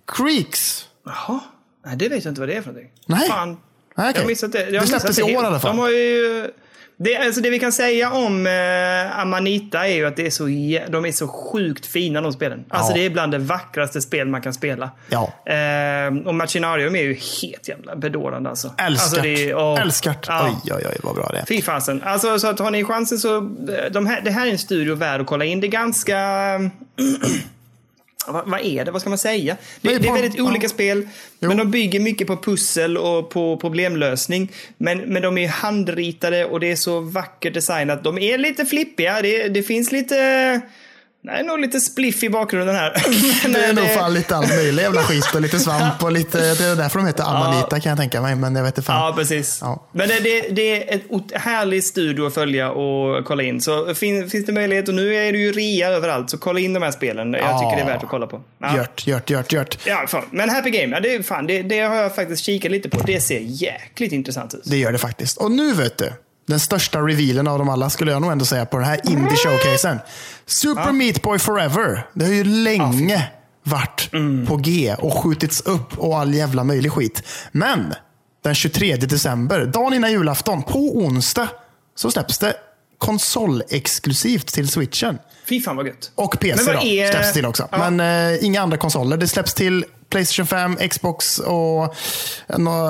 [SPEAKER 1] Creeks.
[SPEAKER 2] Jaha. Nej, det vet jag inte vad det är för någonting.
[SPEAKER 1] Nej.
[SPEAKER 2] Fan.
[SPEAKER 1] Nej,
[SPEAKER 2] Jag
[SPEAKER 1] okej.
[SPEAKER 2] har missat det. Jag
[SPEAKER 1] Det släpptes i år i alla fall.
[SPEAKER 2] De har ju... Det, alltså det vi kan säga om eh, Amanita är ju att det är så, de är så sjukt fina de spelen. Alltså
[SPEAKER 1] Ja.
[SPEAKER 2] det är bland det vackraste spel man kan spela.
[SPEAKER 1] Ja.
[SPEAKER 2] Eh, och Machinarium är ju helt jävla bedårande alltså.
[SPEAKER 1] Älskat.
[SPEAKER 2] Alltså åh.
[SPEAKER 1] Älskat.
[SPEAKER 2] Ja.
[SPEAKER 1] Oj, oj, oj, vad bra det är.
[SPEAKER 2] Fy fasen. Alltså, så att har ni chansen så... De här, det här är en studio värd att kolla in. Det är ganska... <clears throat> vad, vad är det? Vad ska man säga? Det,
[SPEAKER 1] är
[SPEAKER 2] det är väldigt
[SPEAKER 1] ja.
[SPEAKER 2] olika spel.
[SPEAKER 1] Jo.
[SPEAKER 2] Men de bygger mycket på pussel och på problemlösning. Men, men de är handritade och det är så vackert designat. De är lite flippiga. Det, det finns lite... Nej, nog lite spliff i bakgrunden här. Men, <laughs>
[SPEAKER 1] Det är
[SPEAKER 2] eh,
[SPEAKER 1] nog fan lite <laughs> all möjlig jävla skit och lite svamp och lite, det är därför de heter Amanita kan jag tänka mig. Men jag vet inte fan.
[SPEAKER 2] Ja, precis.
[SPEAKER 1] Ja.
[SPEAKER 2] Men det, det, det är ett ot- härlig studio att följa och kolla in. Så fin, finns det möjlighet, och nu är det ju rea överallt, så kolla in de här spelen. Jag
[SPEAKER 1] Ja.
[SPEAKER 2] tycker det är värt att kolla på. Ja.
[SPEAKER 1] Gjort, gjort, gjort, gjort.
[SPEAKER 2] Ja, fan. Men Happy Game, ja, det, fan, det, det har jag faktiskt kikat lite på. Det ser jäkligt intressant ut.
[SPEAKER 1] Det gör det faktiskt. Och nu vet du. Den största revealen av dem alla skulle jag nog ändå säga på den här indie showcasen. Super Meat Boy Forever. Det har ju länge varit på G och skjutits upp och all jävla möjlig skit. Men den 23 december, dagen innan julafton, på onsdag, så släpps det konsolexklusivt till switchen.
[SPEAKER 2] Fy fan vad gött.
[SPEAKER 1] Och PC
[SPEAKER 2] Men vad
[SPEAKER 1] då,
[SPEAKER 2] är-
[SPEAKER 1] släpps till också.
[SPEAKER 2] Ja.
[SPEAKER 1] Men eh, inga andra konsoler. Det släpps till Playstation 5, Xbox och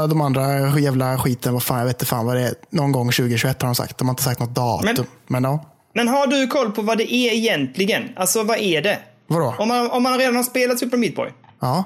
[SPEAKER 1] de andra jävla skiten. Vad fan, jag vet inte fan vad det är. Någon gång 2021 har de sagt. De har inte sagt något datum. Men,
[SPEAKER 2] Men-
[SPEAKER 1] ja.
[SPEAKER 2] Men har du koll på vad det är egentligen? Alltså vad är det?
[SPEAKER 1] Vadå?
[SPEAKER 2] Om man, om man redan har spelat Super Meat Boy,
[SPEAKER 1] ja.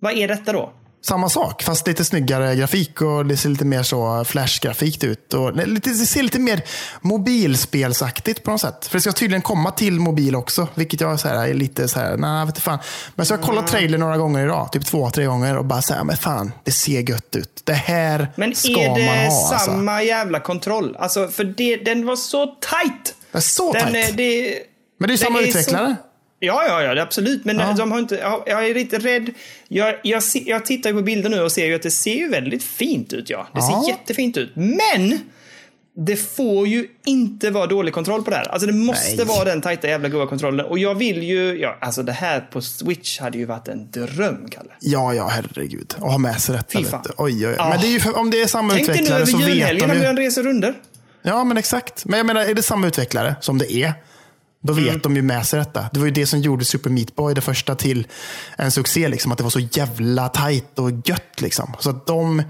[SPEAKER 2] vad är detta då?
[SPEAKER 1] Samma sak, fast lite snyggare grafik och det ser lite mer så flashgrafikt ut. Och det ser lite mer mobilspelsaktigt på något sätt. För det ska tydligen komma till mobil också, vilket jag så här, är lite så här, nej, vet fan. Men så har jag kollat trailern några gånger idag, typ två, tre gånger och bara säga, men fan, det ser gött ut. Det här
[SPEAKER 2] Men
[SPEAKER 1] ska
[SPEAKER 2] är det
[SPEAKER 1] man ha. Alltså.
[SPEAKER 2] samma jävla kontroll? Alltså, för det, den var så tight!
[SPEAKER 1] Det är så
[SPEAKER 2] Den,
[SPEAKER 1] tajt.
[SPEAKER 2] eh, det,
[SPEAKER 1] Men det är ju samma
[SPEAKER 2] är
[SPEAKER 1] utvecklare.
[SPEAKER 2] Så, ja, ja, ja, absolut. Men
[SPEAKER 1] Ja.
[SPEAKER 2] de har inte, jag, jag är lite rädd. Jag, jag, jag tittar på bilder nu och ser ju att det ser ju väldigt fint ut. Ja. Det
[SPEAKER 1] Ja.
[SPEAKER 2] ser jättefint ut. Men! Det får ju inte vara dålig kontroll på det här. Alltså det måste
[SPEAKER 1] Nej.
[SPEAKER 2] vara den tajta jävla goa kontrollen. Och jag vill ju, ja, alltså det här på Switch hade ju varit en dröm, Kalle.
[SPEAKER 1] Ja, ja, herregud. Och ha med sig detta. Oj, oj, oj.
[SPEAKER 2] Ja.
[SPEAKER 1] Men det är ju om det är samma
[SPEAKER 2] Tänk dig nu
[SPEAKER 1] utvecklare
[SPEAKER 2] över
[SPEAKER 1] så vet
[SPEAKER 2] julhelgen
[SPEAKER 1] de
[SPEAKER 2] när
[SPEAKER 1] ju.
[SPEAKER 2] den reser runder.
[SPEAKER 1] Ja, men exakt. Men jag menar, är det samma utvecklare som det är, då vet
[SPEAKER 2] Mm.
[SPEAKER 1] de ju med sig detta. Det var ju det som gjorde Super Meat Boy det första till en succé. Liksom, att det var så jävla tajt och gött. Liksom. Så att de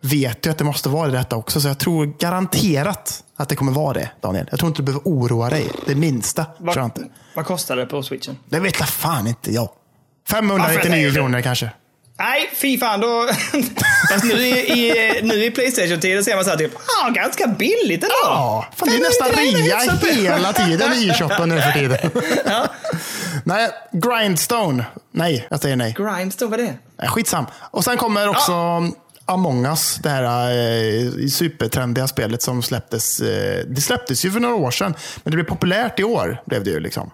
[SPEAKER 1] vet ju att det måste vara det detta också. Så jag tror garanterat att det kommer vara det, Daniel. Jag tror inte du behöver oroa dig. Det minsta tror jag inte.
[SPEAKER 2] vad kostar det på switchen?
[SPEAKER 1] Det vet jag fan inte jag.
[SPEAKER 2] Varför jag
[SPEAKER 1] 599
[SPEAKER 2] säger det?
[SPEAKER 1] kronor kanske.
[SPEAKER 2] Nej, fy fan. Då... <laughs> Fast nu i, i, nu i Playstation-tiden ser man så här typ, ah, ganska billigt ändå.
[SPEAKER 1] Ja, fan, det är nästan rea hela tiden i e-shoppen nu för tiden. <laughs> Nej, Grindstone. Nej, jag säger nej.
[SPEAKER 2] Grindstone, vad är det?
[SPEAKER 1] Nej, Skitsam. Och sen kommer också Among us, det här eh, supertrendiga spelet som släpptes. Eh, det släpptes ju för några år sedan, men det blev populärt i år. Blev det ju liksom.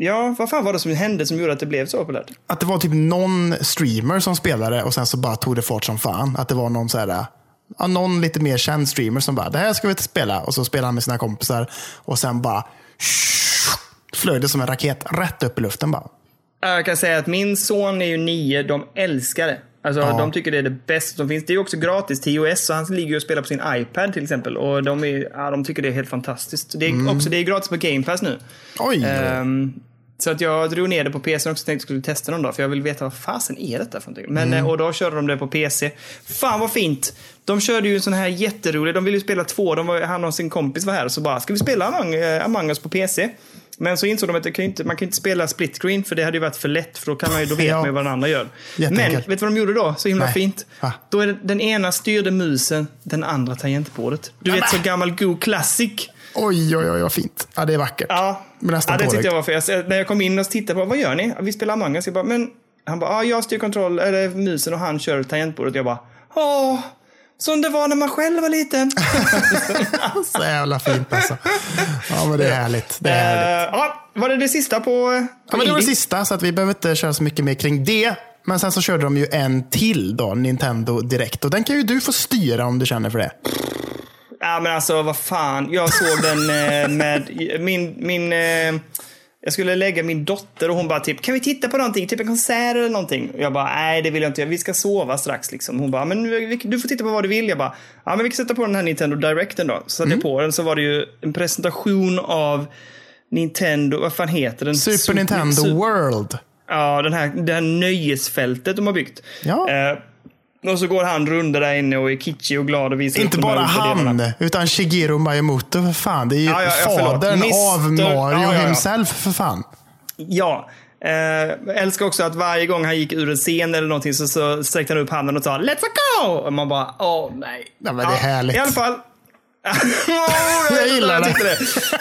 [SPEAKER 2] Ja, vad fan var det som hände som gjorde att det blev så populärt?
[SPEAKER 1] Att det var typ någon streamer som spelade och sen så bara tog det fart som fan. Att det var någon så här, ja, någon lite mer känd streamer som bara, det här ska vi spela. Och så spelade han med sina kompisar och sen bara flög det som en raket rätt upp i luften bara.
[SPEAKER 2] Jag kan säga att min son är ju nio, de älskar det. Alltså,
[SPEAKER 1] Ja.
[SPEAKER 2] De tycker det är det bästa som finns. Det är också gratis till iOS, så han ligger och spelar på sin iPad till exempel. Och de, är, ja, de tycker det är helt fantastiskt. Det är,
[SPEAKER 1] Mm.
[SPEAKER 2] också, det är gratis på Game Pass nu.
[SPEAKER 1] Oj!
[SPEAKER 2] Ehm, så att jag drog ner det på PC också och tänkte att jag skulle testa någon dag. För jag vill veta vad fasen är detta för någonting. Men,
[SPEAKER 1] Mm.
[SPEAKER 2] eh, Och då körde de det på PC. Fan vad fint! De körde ju en sån här jätterolig, de ville ju spela två. De var, han och sin kompis var här och så bara, ska vi spela Among, eh, Among us på PC? Men så insåg de att kan inte, man kan inte spela split screen för det hade ju varit för lätt för då kan man ju, då vet
[SPEAKER 1] Ja.
[SPEAKER 2] man ju vad den andra gör. Men vet du vad de gjorde då? Så himla
[SPEAKER 1] Nej.
[SPEAKER 2] fint.
[SPEAKER 1] Va?
[SPEAKER 2] Då är det, den ena styrde musen, den andra tangentbordet. Du vet så gammal Go Classic.
[SPEAKER 1] Oj, oj, oj, vad fint. Ja, det är vackert.
[SPEAKER 2] Ja, ja det tyckte jag var jag, När jag kom in och tittade på vad gör ni? Vi spelar Among us. Jag bara, men han bara, ja, jag styr kontroll, eller musen och han kör tangentbordet. Jag bara, åh, som det var när man själv var liten. <laughs>
[SPEAKER 1] Så jävla fint alltså. Ja, men det är härligt. Det är härligt.
[SPEAKER 2] Eh, ja, var det det sista på, på
[SPEAKER 1] Ja, men det var det sista, så att vi behöver inte köra så mycket mer kring det. Men sen så körde de ju en till då, Nintendo Direkt. Och den kan ju du få styra om du känner för det.
[SPEAKER 2] Ja, men alltså vad fan. Jag såg den eh, med min, min eh, jag skulle lägga min dotter och hon bara typ, kan vi titta på någonting? Typ en konsert eller någonting? Och jag bara, nej det vill jag inte. Vi ska sova strax liksom. Hon bara, men du får titta på vad du vill. Jag bara, ja men vi kan sätta på den här Nintendo Directen då. Så satte jag på den så var det ju en presentation av Nintendo, vad fan heter den?
[SPEAKER 1] Super Nintendo
[SPEAKER 2] Super-
[SPEAKER 1] World.
[SPEAKER 2] Ja, den här, det här nöjesfältet de har byggt.
[SPEAKER 1] Ja.
[SPEAKER 2] Eh, och så går han runder där inne och är kitschig och glad och visar
[SPEAKER 1] Inte bara
[SPEAKER 2] delarna.
[SPEAKER 1] han, utan Shigeru Miyamoto för fan. Det är ju
[SPEAKER 2] Ja, ja,
[SPEAKER 1] fadern
[SPEAKER 2] Mr.
[SPEAKER 1] av Mario
[SPEAKER 2] Ja,
[SPEAKER 1] himself för fan.
[SPEAKER 2] Ja. Jag älskar också att varje gång han gick ur en scen eller någonting så, så sträckte han upp handen och sa Let's go! Och man bara, åh nej.
[SPEAKER 1] Ja, men det är härligt.
[SPEAKER 2] I alla fall.
[SPEAKER 1] Jag gillar det.
[SPEAKER 2] tyckte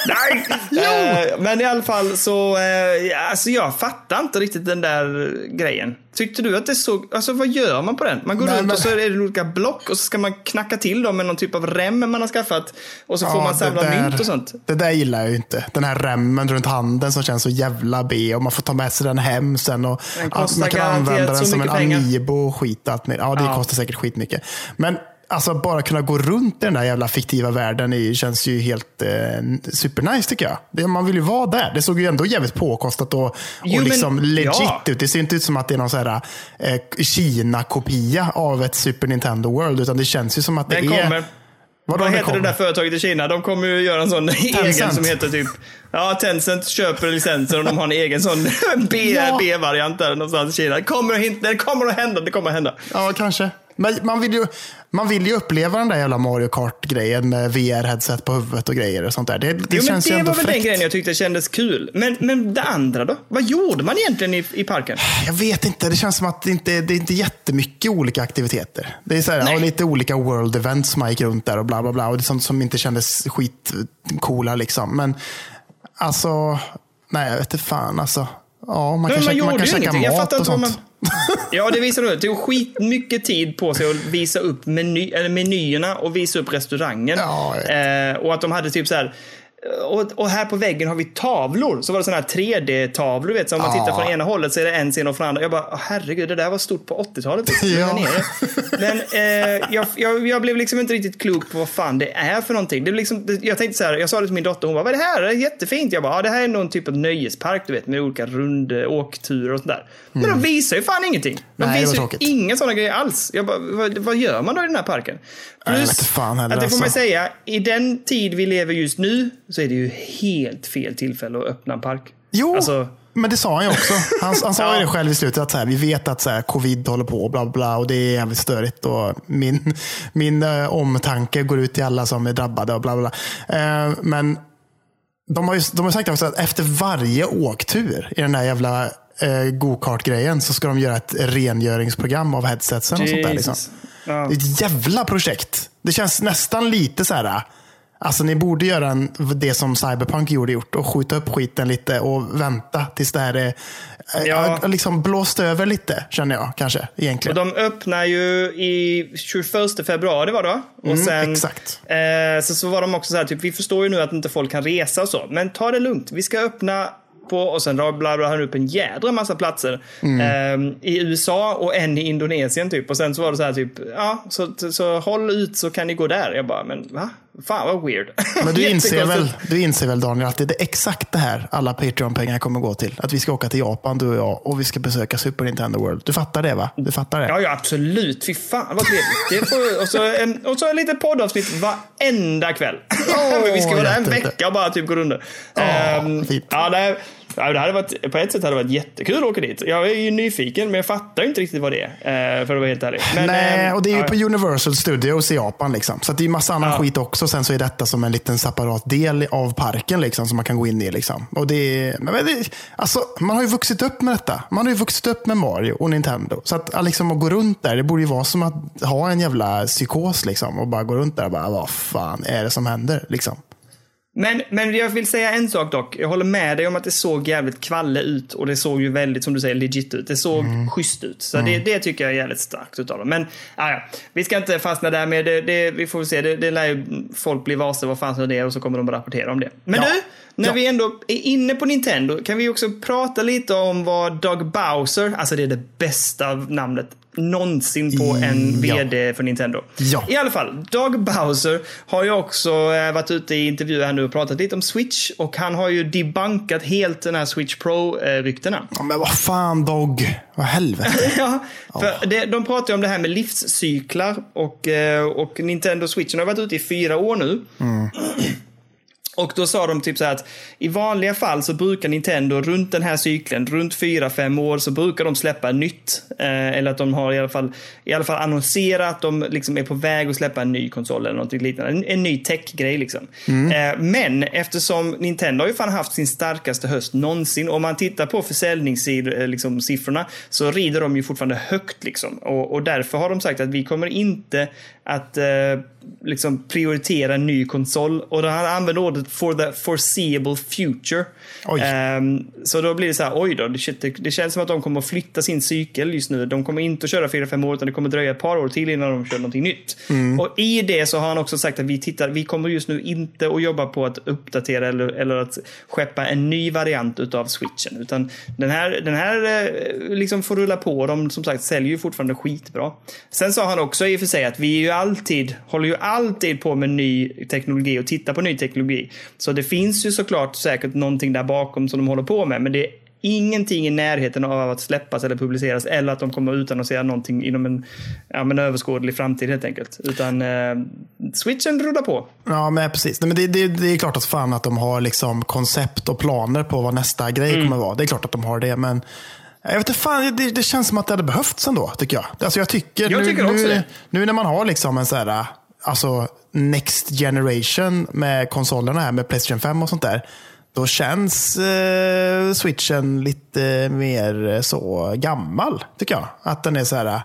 [SPEAKER 2] Nej! <laughs> Eh, men i alla fall så, eh, alltså jag fattar inte riktigt den där grejen. Tyckte du att det såg, alltså vad gör man på den? Man går
[SPEAKER 1] Nej,
[SPEAKER 2] runt
[SPEAKER 1] men-
[SPEAKER 2] och så är det olika block och så ska man knacka till dem med någon typ av rem man har skaffat. Och så får
[SPEAKER 1] Ja,
[SPEAKER 2] man
[SPEAKER 1] det
[SPEAKER 2] samla
[SPEAKER 1] där-
[SPEAKER 2] mynt och sånt.
[SPEAKER 1] Det där gillar jag ju inte. Den här remmen runt handen som känns så jävla B. Och man får ta med sig den hem sen. Och man kan använda den som en
[SPEAKER 2] pengar.
[SPEAKER 1] amiibo och skit. Allt med. Ja, det
[SPEAKER 2] Ja.
[SPEAKER 1] kostar säkert skitmycket. Men alltså bara kunna gå runt i den där jävla fiktiva världen är, känns ju helt eh, supernice tycker jag. Det, man vill ju vara där. Det såg ju ändå jävligt påkostat och,
[SPEAKER 2] Jo,
[SPEAKER 1] och
[SPEAKER 2] men-
[SPEAKER 1] liksom legit
[SPEAKER 2] ja.
[SPEAKER 1] ut. Det ser inte ut som att det är någon så här, eh, Kina-kopia av ett Super Nintendo World. Utan det känns ju som att det
[SPEAKER 2] Den
[SPEAKER 1] är...
[SPEAKER 2] kommer. Vad
[SPEAKER 1] det
[SPEAKER 2] heter det
[SPEAKER 1] kommer?
[SPEAKER 2] där företaget i Kina? De kommer ju göra en sån <laughs> egen som heter typ... Ja, Tencent köper licenser och de har en egen sån <laughs> B-
[SPEAKER 1] Ja.
[SPEAKER 2] B-variant där någonstans i Kina. Det kommer, det kommer att hända, det kommer att hända.
[SPEAKER 1] Ja, kanske. Men man vill ju, man vill ju uppleva den där jävla Mario Kart-grejen med VR-headset på huvudet och grejer och sånt där. Det, det
[SPEAKER 2] Jo,
[SPEAKER 1] känns ju
[SPEAKER 2] det
[SPEAKER 1] ändå
[SPEAKER 2] var väl den
[SPEAKER 1] fräckt.
[SPEAKER 2] grejen jag tyckte kändes kul. Men, men det andra då? Vad gjorde man egentligen i, i parken?
[SPEAKER 1] Jag vet inte, det känns som att det inte det är inte jättemycket olika aktiviteter. Det är så här, lite olika world events man gick runt där och bla bla bla. Och det är sånt som inte kändes skitcoola liksom. Men alltså, nej jag vet inte fan alltså. Ja, man
[SPEAKER 2] Men
[SPEAKER 1] kan
[SPEAKER 2] man
[SPEAKER 1] käka, man kan
[SPEAKER 2] ju
[SPEAKER 1] käka mat och sånt.
[SPEAKER 2] Ja, det visar det. Det tog skitmycket tid på sig att visa upp meny, eller menyerna och visa upp restaurangen.
[SPEAKER 1] Ja,
[SPEAKER 2] eh, och att de hade typ så här. Och, och här på väggen har vi tavlor. Så var det sådana här 3D-tavlor. Vet, så om man tittar från ena hållet så är det en scen och från andra. Jag bara, "Åh, herregud, det där var stort på 80-talet. Liksom.
[SPEAKER 1] Ja.
[SPEAKER 2] Men eh, jag, jag, jag blev liksom inte riktigt klok på vad fan det är för någonting. Det liksom, det, jag tänkte så här, jag sa det till min dotter, hon bara, vad är det här? Det är jättefint. Jag bara, ja, det här är någon typ av nöjespark, du vet, med olika rund åkturer och sådär. Men de visar ju fan ingenting. De
[SPEAKER 1] Mm. Nej,
[SPEAKER 2] visar ju inga sådana grejer alls. Jag bara, vad, vad gör man då i den här parken? Plus
[SPEAKER 1] fan heller,
[SPEAKER 2] att det får man
[SPEAKER 1] alltså.
[SPEAKER 2] säga, i den tid vi lever just nu så är det ju helt fel tillfälle att öppna en park.
[SPEAKER 1] Jo,
[SPEAKER 2] Alltså,
[SPEAKER 1] men det sa han ju också. Han, han sa ju
[SPEAKER 2] Ja.
[SPEAKER 1] det själv i slutet att så här, vi vet att så här, covid håller på och bla bla och det är jävligt störigt. Och min min eh, omtanke går ut till alla som är drabbade och bla bla. Eh, men de har ju de har sagt också att efter varje åktur i den där jävla eh, go-kart-grejen så ska de göra ett rengöringsprogram av headsetsen och sånt där. Liksom.
[SPEAKER 2] Ja.
[SPEAKER 1] Det är ett jävla projekt. Det känns nästan lite så här. Alltså ni borde göra en, det som Cyberpunk gjorde gjort och skjuta upp skiten lite och vänta tills det här är
[SPEAKER 2] Ja.
[SPEAKER 1] liksom blåst över lite känner jag kanske
[SPEAKER 2] Och
[SPEAKER 1] egentligen.
[SPEAKER 2] de öppnar ju i 21 februari var det? Och
[SPEAKER 1] Mm,
[SPEAKER 2] sen,
[SPEAKER 1] exakt.
[SPEAKER 2] Eh, så, så var de också så här, typ, vi förstår ju nu att inte folk kan resa och så, men ta det lugnt. Vi ska öppna på, och sen rabblade han upp en jädra massa platser
[SPEAKER 1] Mm.
[SPEAKER 2] eh, i USA och en i Indonesien typ. Och sen så var det så här typ, ja, så, så, så håll ut så kan ni gå där. Jag bara, men va? Fan vad weird.
[SPEAKER 1] Men du <laughs> inser, väl, du inser väl Daniel att det är exakt det här alla Patreon-pengar kommer gå till. Att vi ska åka till Japan, du och jag, och vi ska besöka Super Nintendo World. Du fattar det va? Du fattar det?
[SPEAKER 2] Ja, ja, absolut. Fy fan vad trevligt. Får, och, så en, och så en liten poddavsnitt varenda kväll. Men <laughs> vi ska vara där en vecka och bara typ gå under. Ehm,
[SPEAKER 1] fint.
[SPEAKER 2] ja, det, ja, det hade varit, på ett sätt hade det varit jättekul att åka dit. Jag är ju nyfiken, men jag fattar inte riktigt vad det är. eh, För att vara helt ärlig. Men,
[SPEAKER 1] Nej,
[SPEAKER 2] ehm,
[SPEAKER 1] och det är ju
[SPEAKER 2] ja,
[SPEAKER 1] på Universal Studios i Japan. Liksom. Så det är massa annan
[SPEAKER 2] Ja.
[SPEAKER 1] skit också. Sen så är detta som en liten separat del av parken liksom, som man kan gå in i. Liksom. Och det, men det, alltså, man har ju vuxit upp med detta. Man har ju vuxit upp med Mario och Nintendo. Så att liksom, att gå runt där, det borde ju vara som att ha en jävla psykos. Liksom, och bara gå runt där och bara, vad fan är det som händer? Liksom.
[SPEAKER 2] Men, men jag vill säga en sak dock. Jag håller med dig om att det såg jävligt kvalle ut och det såg ju väldigt, som du säger, legit ut. Det såg
[SPEAKER 1] Mm.
[SPEAKER 2] schysst ut. Så det, det tycker jag är jävligt starkt utav dem. Men ja, vi ska inte fastna där med det. det vi får se. Det, det lär ju folk bli varse vad fan det är och så kommer de att rapportera om det. Men
[SPEAKER 1] Ja.
[SPEAKER 2] du, när
[SPEAKER 1] Ja.
[SPEAKER 2] vi ändå är inne på Nintendo kan vi också prata lite om vad Doug Bowser, alltså det är det bästa namnet någonsin på en
[SPEAKER 1] Ja.
[SPEAKER 2] VD för Nintendo.
[SPEAKER 1] Ja.
[SPEAKER 2] I alla fall, Doug Bowser har ju också eh, varit ute i intervjuer här nu och pratat lite om Switch och han har ju debunkat helt den här Switch Pro-ryktena.
[SPEAKER 1] Ja, Men vad fan Dog, vad helvete. <laughs>
[SPEAKER 2] Ja, för det, de pratar ju om det här med livscyklar och, eh, och Nintendo Switchen har varit ute i fyra år nu. Och då sa de typ så här att i vanliga fall så brukar Nintendo runt den här cykeln, runt 4-5 år, så brukar de släppa nytt. Eh, eller att de har i alla fall, i alla fall annonserat att de liksom är på väg att släppa en ny konsol eller något liknande. En, en ny tech-grej liksom. Eh, men eftersom Nintendo har ju fan haft sin starkaste höst någonsin. Om man tittar på försäljningssiffrorna liksom, siffrorna, så rider de ju fortfarande högt. Liksom. Och, och därför har de sagt att vi kommer inte att eh, liksom prioritera en ny konsol. Och han använder ordet for the foreseeable future. Ehm, så då blir det så här, oj då, det, det, känns som att de kommer att flytta sin cykel just nu. De kommer inte att köra 4-5 år, utan det kommer dröja ett par år till innan de kör någonting nytt. Och i det så har han också sagt att vi tittar, vi kommer just nu inte att jobba på att uppdatera eller, eller att skeppa en ny variant utav switchen. Utan den här, den här eh, liksom får rulla på. De som sagt säljer ju fortfarande skitbra. Sen sa han också i och för sig att vi är ju alltid, håller ju alltid på med ny teknologi och tittar på ny teknologi. Så det finns ju såklart säkert någonting där bakom som de håller på med. Men det är ingenting i närheten av att släppas eller publiceras eller att de kommer att utannonsera någonting inom en, ja, men överskådlig framtid helt enkelt. Utan eh, switchen rullar på.
[SPEAKER 1] Ja, men precis. Nej, men det, det, det är klart att fan att de har liksom koncept och planer på vad nästa grej
[SPEAKER 2] Mm.
[SPEAKER 1] kommer vara. Det är klart att de har det, men jag vet inte, fan, det, det känns som att det hade behövts ändå, tycker jag. Alltså, jag tycker,
[SPEAKER 2] Jag
[SPEAKER 1] nu,
[SPEAKER 2] tycker
[SPEAKER 1] nu,
[SPEAKER 2] det.
[SPEAKER 1] nu när man har liksom en så här, alltså next generation med konsolerna här, med Playstation 5 och sånt där. Då känns eh, switchen lite mer eh, så gammal, tycker jag. Att den är så här,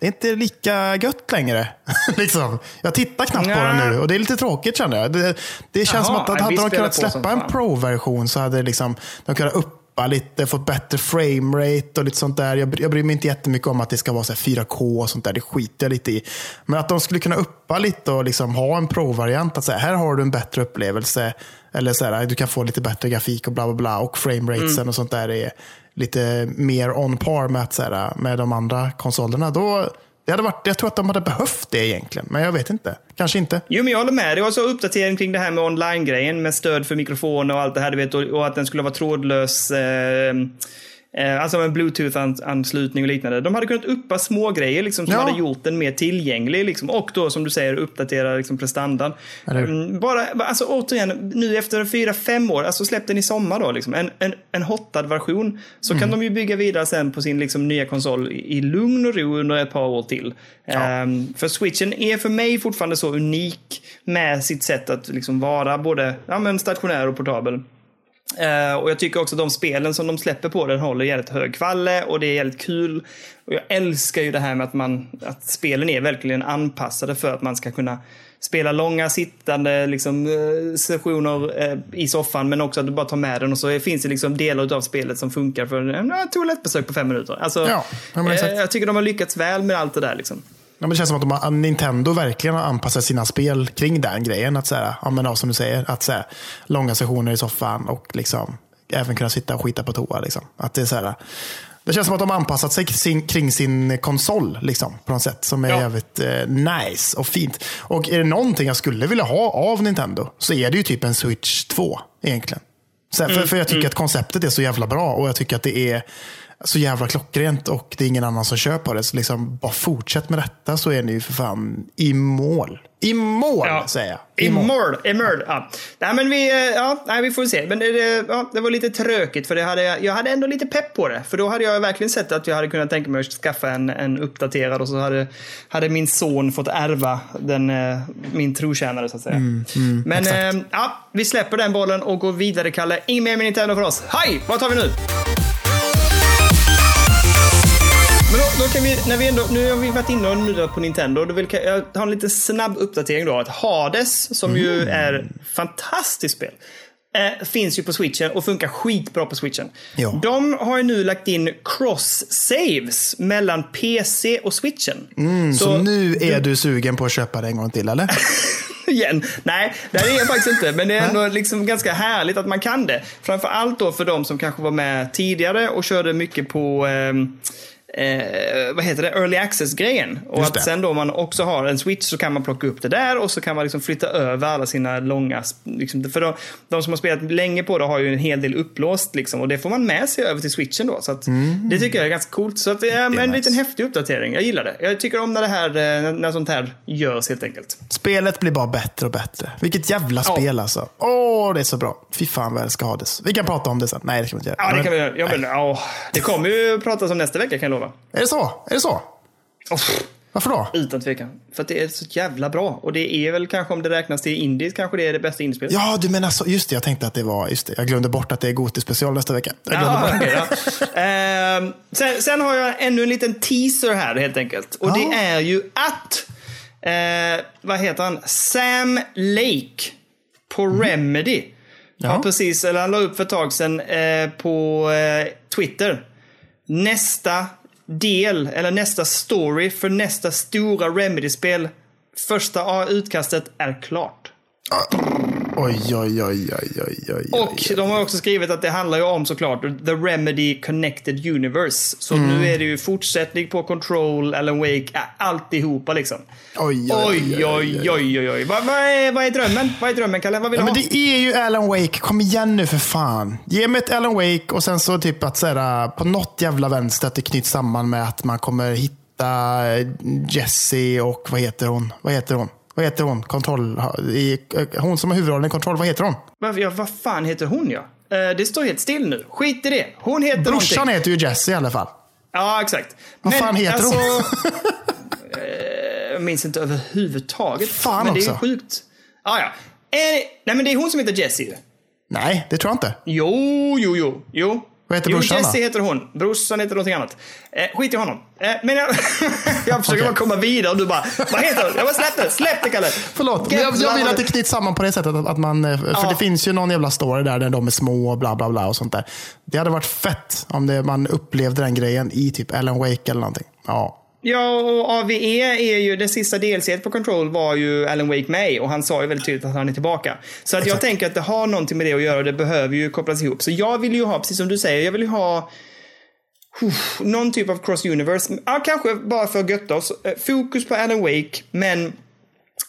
[SPEAKER 1] det är inte lika gött längre. <laughs> liksom. Jag tittar knappt på den
[SPEAKER 2] Nja.
[SPEAKER 1] nu och det är lite tråkigt känner jag. Det, det känns
[SPEAKER 2] Jaha,
[SPEAKER 1] som att, hade de kunnat släppa en pro-version så hade liksom, de kunnat uppa lite, fått bättre framerate och lite sånt där. Jag, jag bryr mig inte jättemycket om att det ska vara så här 4K och sånt där. Det skiter jag lite i. Men att de skulle kunna uppa lite och liksom ha en pro-variant. Att säga, här har du en bättre upplevelse. Eller så här, du kan få lite bättre grafik och bla bla bla. Och frameratesen
[SPEAKER 2] Mm.
[SPEAKER 1] och sånt där är lite mer on par med, att, så här, med de andra konsolerna. Då, det hade varit, jag tror att de hade behövt det egentligen. Men jag vet inte. Kanske inte.
[SPEAKER 2] Jo, men jag håller med. Det var så uppdatering kring det här med online-grejen med stöd för mikrofoner och allt det här. Du vet, och, och att den skulle vara trådlös. Eh, eh, alltså med bluetooth-anslutning och liknande. De hade kunnat uppa små grejer liksom, som
[SPEAKER 1] Ja.
[SPEAKER 2] hade gjort den mer tillgänglig. Liksom, och då, som du säger, uppdatera liksom, prestandan. Mm, bara, alltså återigen, nu efter fyra, fem år, alltså släpp den i sommar då. Liksom, en, en, en hotad version. Så
[SPEAKER 1] Mm.
[SPEAKER 2] kan de ju bygga vidare sen på sin liksom, nya konsol i, i lugn och ro under ett par år till.
[SPEAKER 1] Ja.
[SPEAKER 2] Ehm, för switchen är för mig fortfarande så unik med sitt sätt att liksom vara både ja, men stationär och portabel. Eh, och jag tycker också att de spelen som de släpper på den håller jävligt hög kvalle och det är jävligt kul. Och jag älskar ju det här med att, man, att spelen är verkligen anpassade för att man ska kunna spela långa sittande liksom, eh, sessioner eh, i soffan men också att du bara tar med den och så finns det liksom delar av spelet som funkar för eh, toalettbesök på fem minuter. Alltså,
[SPEAKER 1] Ja,
[SPEAKER 2] eh, jag tycker de har lyckats väl med allt det där. Liksom.
[SPEAKER 1] Ja, men det känns som att de Nintendo verkligen har anpassat sina spel kring den grejen. Att så här, ja, men, som du säger, att så här, långa sessioner i soffan och liksom, även kunna sitta och skita på toa. Liksom. Att det är så här, Det känns som att de har anpassat sig kring, kring sin konsol liksom, på något sätt som är
[SPEAKER 2] Ja.
[SPEAKER 1] jävligt eh, nice och fint. Och är det någonting jag skulle vilja ha av Nintendo så är det ju typ en Switch 2 egentligen. Så, för, för jag tycker att konceptet är så jävla bra och jag tycker att det är så jävla klockrent och det är ingen annan som kör på det. Så liksom, bara fortsätt med detta så är ni ju för fan i mål. I mål säger jag.
[SPEAKER 2] I mål. I mål. Ja. Nej, men vi, eh, ja, nej, vi får se. Men det, ja, det var lite trökigt för det hade, jag hade ändå lite pepp på det. För då hade jag verkligen sett att jag hade kunnat tänka mig att skaffa en, en uppdaterad och så hade, hade min son fått ärva den, eh, min trotjänare så att säga. men eh, ja, vi släpper den bollen och går vidare Kalle. Inget mer med Nintendo för oss. Hej! Vad tar vi nu? Men då, då kan vi, när vi ändå, nu har vi varit inne och nuddat på Nintendo. Då vill jag ha en liten snabb uppdatering då. Att Hades, som ju är fantastiskt spel, eh, finns ju på switchen och funkar skitbra på switchen.
[SPEAKER 1] Ja.
[SPEAKER 2] De har ju nu lagt in cross-saves mellan PC och switchen.
[SPEAKER 1] Så, nu är du sugen på att köpa det en gång till eller? <laughs>
[SPEAKER 2] igen. Nej, det är jag faktiskt inte. Men det är ändå liksom ganska härligt att man kan det. Framför allt då för de som kanske var med tidigare och körde mycket på ehm, Eh, vad heter det? Early access-grejen. Och
[SPEAKER 1] Just
[SPEAKER 2] att
[SPEAKER 1] det.
[SPEAKER 2] sen då man också har en switch så kan man plocka upp det där och så kan man liksom flytta över alla sina långa... Liksom, för de, de som har spelat länge på det har ju en hel del upplåst liksom, och det får man med sig över till switchen då. Så att, Det tycker jag är ganska coolt. Så att, det är en
[SPEAKER 1] nice.
[SPEAKER 2] liten häftig uppdatering. Jag gillar det. Jag tycker om när det här, eh, när sånt här görs helt enkelt.
[SPEAKER 1] Spelet blir bara bättre och bättre. Vilket jävla
[SPEAKER 2] Ja.
[SPEAKER 1] spel alltså. Åh, det är så bra. Fy fan vad jag älskar Hades. Vi kan prata om det sen. Nej, det kan vi inte göra.
[SPEAKER 2] Ja, det
[SPEAKER 1] Men-
[SPEAKER 2] kan vi göra. Ja, men, ja, det kommer ju pratas om nästa vecka kan jag lova.
[SPEAKER 1] Är det så? Är det så?
[SPEAKER 2] Oh,
[SPEAKER 1] Varför då?
[SPEAKER 2] utan tvekan. För att det är så jävla bra. Och det är väl kanske om det räknas till indie, kanske det är det bästa indiespelet.
[SPEAKER 1] Ja, du menar så. Just det, jag tänkte att det var... Just det. Jag glömde bort att det är Goti special nästa vecka. Jag
[SPEAKER 2] Ja, okej, ja. Ehm, sen, sen har jag ännu en liten teaser här helt enkelt. Och
[SPEAKER 1] Ja.
[SPEAKER 2] det är ju att, eh, vad heter han, Sam Lake på Remedy.
[SPEAKER 1] Mhm. Ja.
[SPEAKER 2] Har precis, eller han la upp för ett tag sedan eh, på eh, Twitter. Nästa del, eller nästa story för nästa stora Remedy-spel. Första utkastet är klart.
[SPEAKER 1] Oj, oj, oj, oj, oj, oj.
[SPEAKER 2] Och de har också skrivit att det handlar ju om såklart The Remedy Connected Universe. Så
[SPEAKER 1] Mm.
[SPEAKER 2] nu är det ju fortsättning på Control, Alan Wake, alltihopa liksom.
[SPEAKER 1] Oj,
[SPEAKER 2] Oj, oj, oj, oj, oj. Vad, vad, är, vad är drömmen? Vad är drömmen, Kalle? Vad vill
[SPEAKER 1] Ja,
[SPEAKER 2] du
[SPEAKER 1] men
[SPEAKER 2] ha?
[SPEAKER 1] det är ju Alan Wake. Kom igen nu för fan. Ge mig ett Alan Wake och sen så typ att så här, på något jävla vänster att det knyts samman med att man kommer hitta Jessie och vad heter hon? Vad heter hon? Vad heter hon? Kontroll, i, hon som har huvudrollen i Kontroll, vad heter hon?
[SPEAKER 2] Vad, ja, vad fan heter hon ja? Eh, det står helt still nu. Skit i det. Hon heter
[SPEAKER 1] Brorsan
[SPEAKER 2] någonting.
[SPEAKER 1] heter ju Jessie i alla fall.
[SPEAKER 2] Ja, exakt.
[SPEAKER 1] Vad fan heter hon? <laughs>
[SPEAKER 2] eh, jag minns inte överhuvudtaget.
[SPEAKER 1] Fan
[SPEAKER 2] men det är
[SPEAKER 1] också.
[SPEAKER 2] sjukt. Ah, ja. Eh, nej, men det är hon som heter Jessie.
[SPEAKER 1] Nej, det tror jag inte.
[SPEAKER 2] Jo, jo, jo. jo.
[SPEAKER 1] Vad heter
[SPEAKER 2] jo,
[SPEAKER 1] brorsan
[SPEAKER 2] Jesse
[SPEAKER 1] då?
[SPEAKER 2] heter hon. Brorsan heter någonting annat. Eh, skit i honom. Eh, men jag, <laughs> jag försöker
[SPEAKER 1] Okej.
[SPEAKER 2] bara komma vidare och du bara, vad heter hon? Jag bara släpp det, släpp det Kalle.
[SPEAKER 1] Förlåt, men jag, jag vill att det knyts samman på det sättet. Att, att man, eh, för
[SPEAKER 2] Ja.
[SPEAKER 1] det finns ju någon jävla story där, där de är små och bla bla bla och sånt där. Det hade varit fett om det, man upplevde den grejen i typ Alan Wake eller någonting. Ja.
[SPEAKER 2] Ja, och AVE är ju, det sista DLC på Control var ju Alan Wake med och han sa ju väldigt tydligt att han är tillbaka. Så att jag tänker att det har någonting med det att göra och det behöver ju kopplas ihop. Så jag vill ju ha, precis som du säger, jag vill ju ha uff, någon typ av cross universe. Ja, kanske bara för att götta oss. Eh, Fokus på Alan Wake, men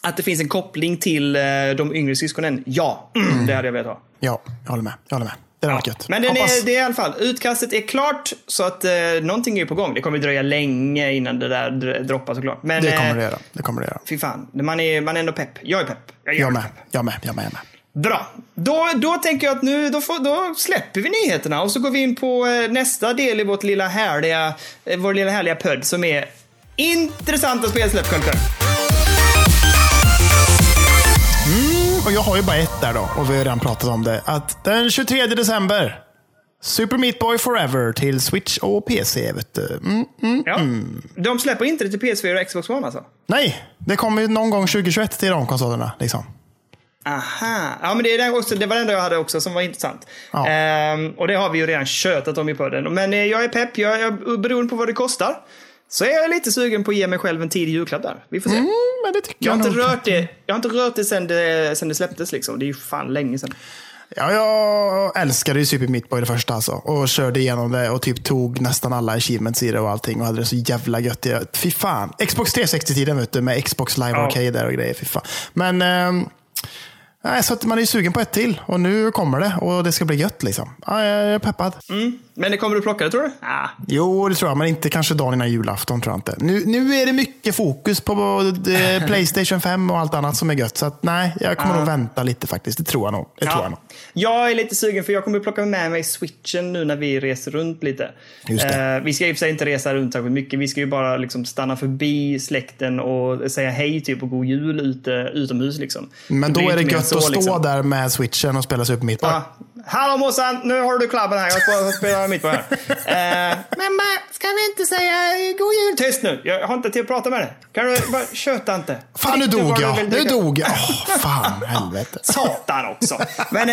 [SPEAKER 2] att det finns en koppling till eh, de yngre syskonen. Ja, mm, <clears throat> det hade jag velat ha.
[SPEAKER 1] Ja, jag håller med. Jag håller med. Det varit gött.
[SPEAKER 2] Men är, det är i alla fall, utkastet är klart så att eh, någonting är på gång. Det kommer dröja länge innan det där dr- droppar såklart. Men
[SPEAKER 1] det kommer
[SPEAKER 2] eh,
[SPEAKER 1] det göra. Det kommer det göra.
[SPEAKER 2] fy fan, man är, man är ändå pepp. Jag är pepp. Jag, är
[SPEAKER 1] Jag med.
[SPEAKER 2] pepp.
[SPEAKER 1] Jag med. Jag med. Jag med.
[SPEAKER 2] Bra. Då, då tänker jag att nu då, får, då släpper vi nyheterna och så går vi in på eh, nästa del i vårt lilla härliga, eh, vår lilla härliga podd som är intressanta spelsläpp, Kultur.
[SPEAKER 1] Och jag har ju bara ett där då. Och vi har redan pratat om det. Att den 23 december. Super Meat Boy Forever till Switch och PC. Vet du. Mm.
[SPEAKER 2] Ja. De släpper inte det till PS4 och Xbox One alltså?
[SPEAKER 1] Nej, det kommer ju någon gång 2021 till de konsolerna. Liksom.
[SPEAKER 2] Aha. Ja, men det, är den också, det var enda jag hade också som var intressant.
[SPEAKER 1] Ja.
[SPEAKER 2] Ehm, och det har vi ju redan tjötat om i podden. Men eh, jag är pepp. Jag, jag, beroende på vad det kostar så är jag lite sugen på att ge mig själv en tidig julklapp där. Vi får se.
[SPEAKER 1] Mm, men det tycker
[SPEAKER 2] Jag
[SPEAKER 1] jag,
[SPEAKER 2] har inte
[SPEAKER 1] nog.
[SPEAKER 2] rört det, jag har inte rört det sen det, sen det släpptes. Liksom. Det är ju fan länge sedan.
[SPEAKER 1] Ja, jag älskade ju Super Meat Boy det första alltså. Och körde igenom det och typ tog nästan alla achievements i det och allting. Och hade det så jävla gött. Fy fan. Xbox 360-tiden vet du, med Xbox Live
[SPEAKER 2] Ja.
[SPEAKER 1] Arcade där och grejer. Fy fan. Men nej, så att man är ju sugen på ett till. Och nu kommer det och det ska bli gött liksom. Ja, jag är peppad.
[SPEAKER 2] Men det kommer du plocka det tror du? Ah.
[SPEAKER 1] Jo, det tror jag. Men inte kanske dagen innan julafton tror jag inte. Nu, nu är det mycket fokus på eh, <laughs> Playstation 5 och allt annat som är gött. Så att, nej, jag kommer nog vänta lite faktiskt. Det tror jag nog. Det tror jag nog.
[SPEAKER 2] Jag är lite sugen för jag kommer plocka med mig switchen nu när vi reser runt lite.
[SPEAKER 1] Just det.
[SPEAKER 2] Eh, vi ska för sig inte resa runt särskilt mycket. Vi ska ju bara liksom stanna förbi släkten och säga hej typ och god jul ute, utomhus. Liksom.
[SPEAKER 1] Men då är det gött
[SPEAKER 2] än
[SPEAKER 1] att
[SPEAKER 2] så,
[SPEAKER 1] stå
[SPEAKER 2] liksom.
[SPEAKER 1] där med switchen och spela Super Meat Boy.
[SPEAKER 2] Ja. Hallå morsan, nu har du klabben här. Jag ska spela mitt på här. <laughs> Eh, Mamma, ska vi inte säga god jul? Tyst nu, jag har inte tid att prata med dig. Kan du bara köta inte?
[SPEAKER 1] Fan, nu dog jag. Nu dog jag. Åh, fan, helvete.
[SPEAKER 2] Satan också. Men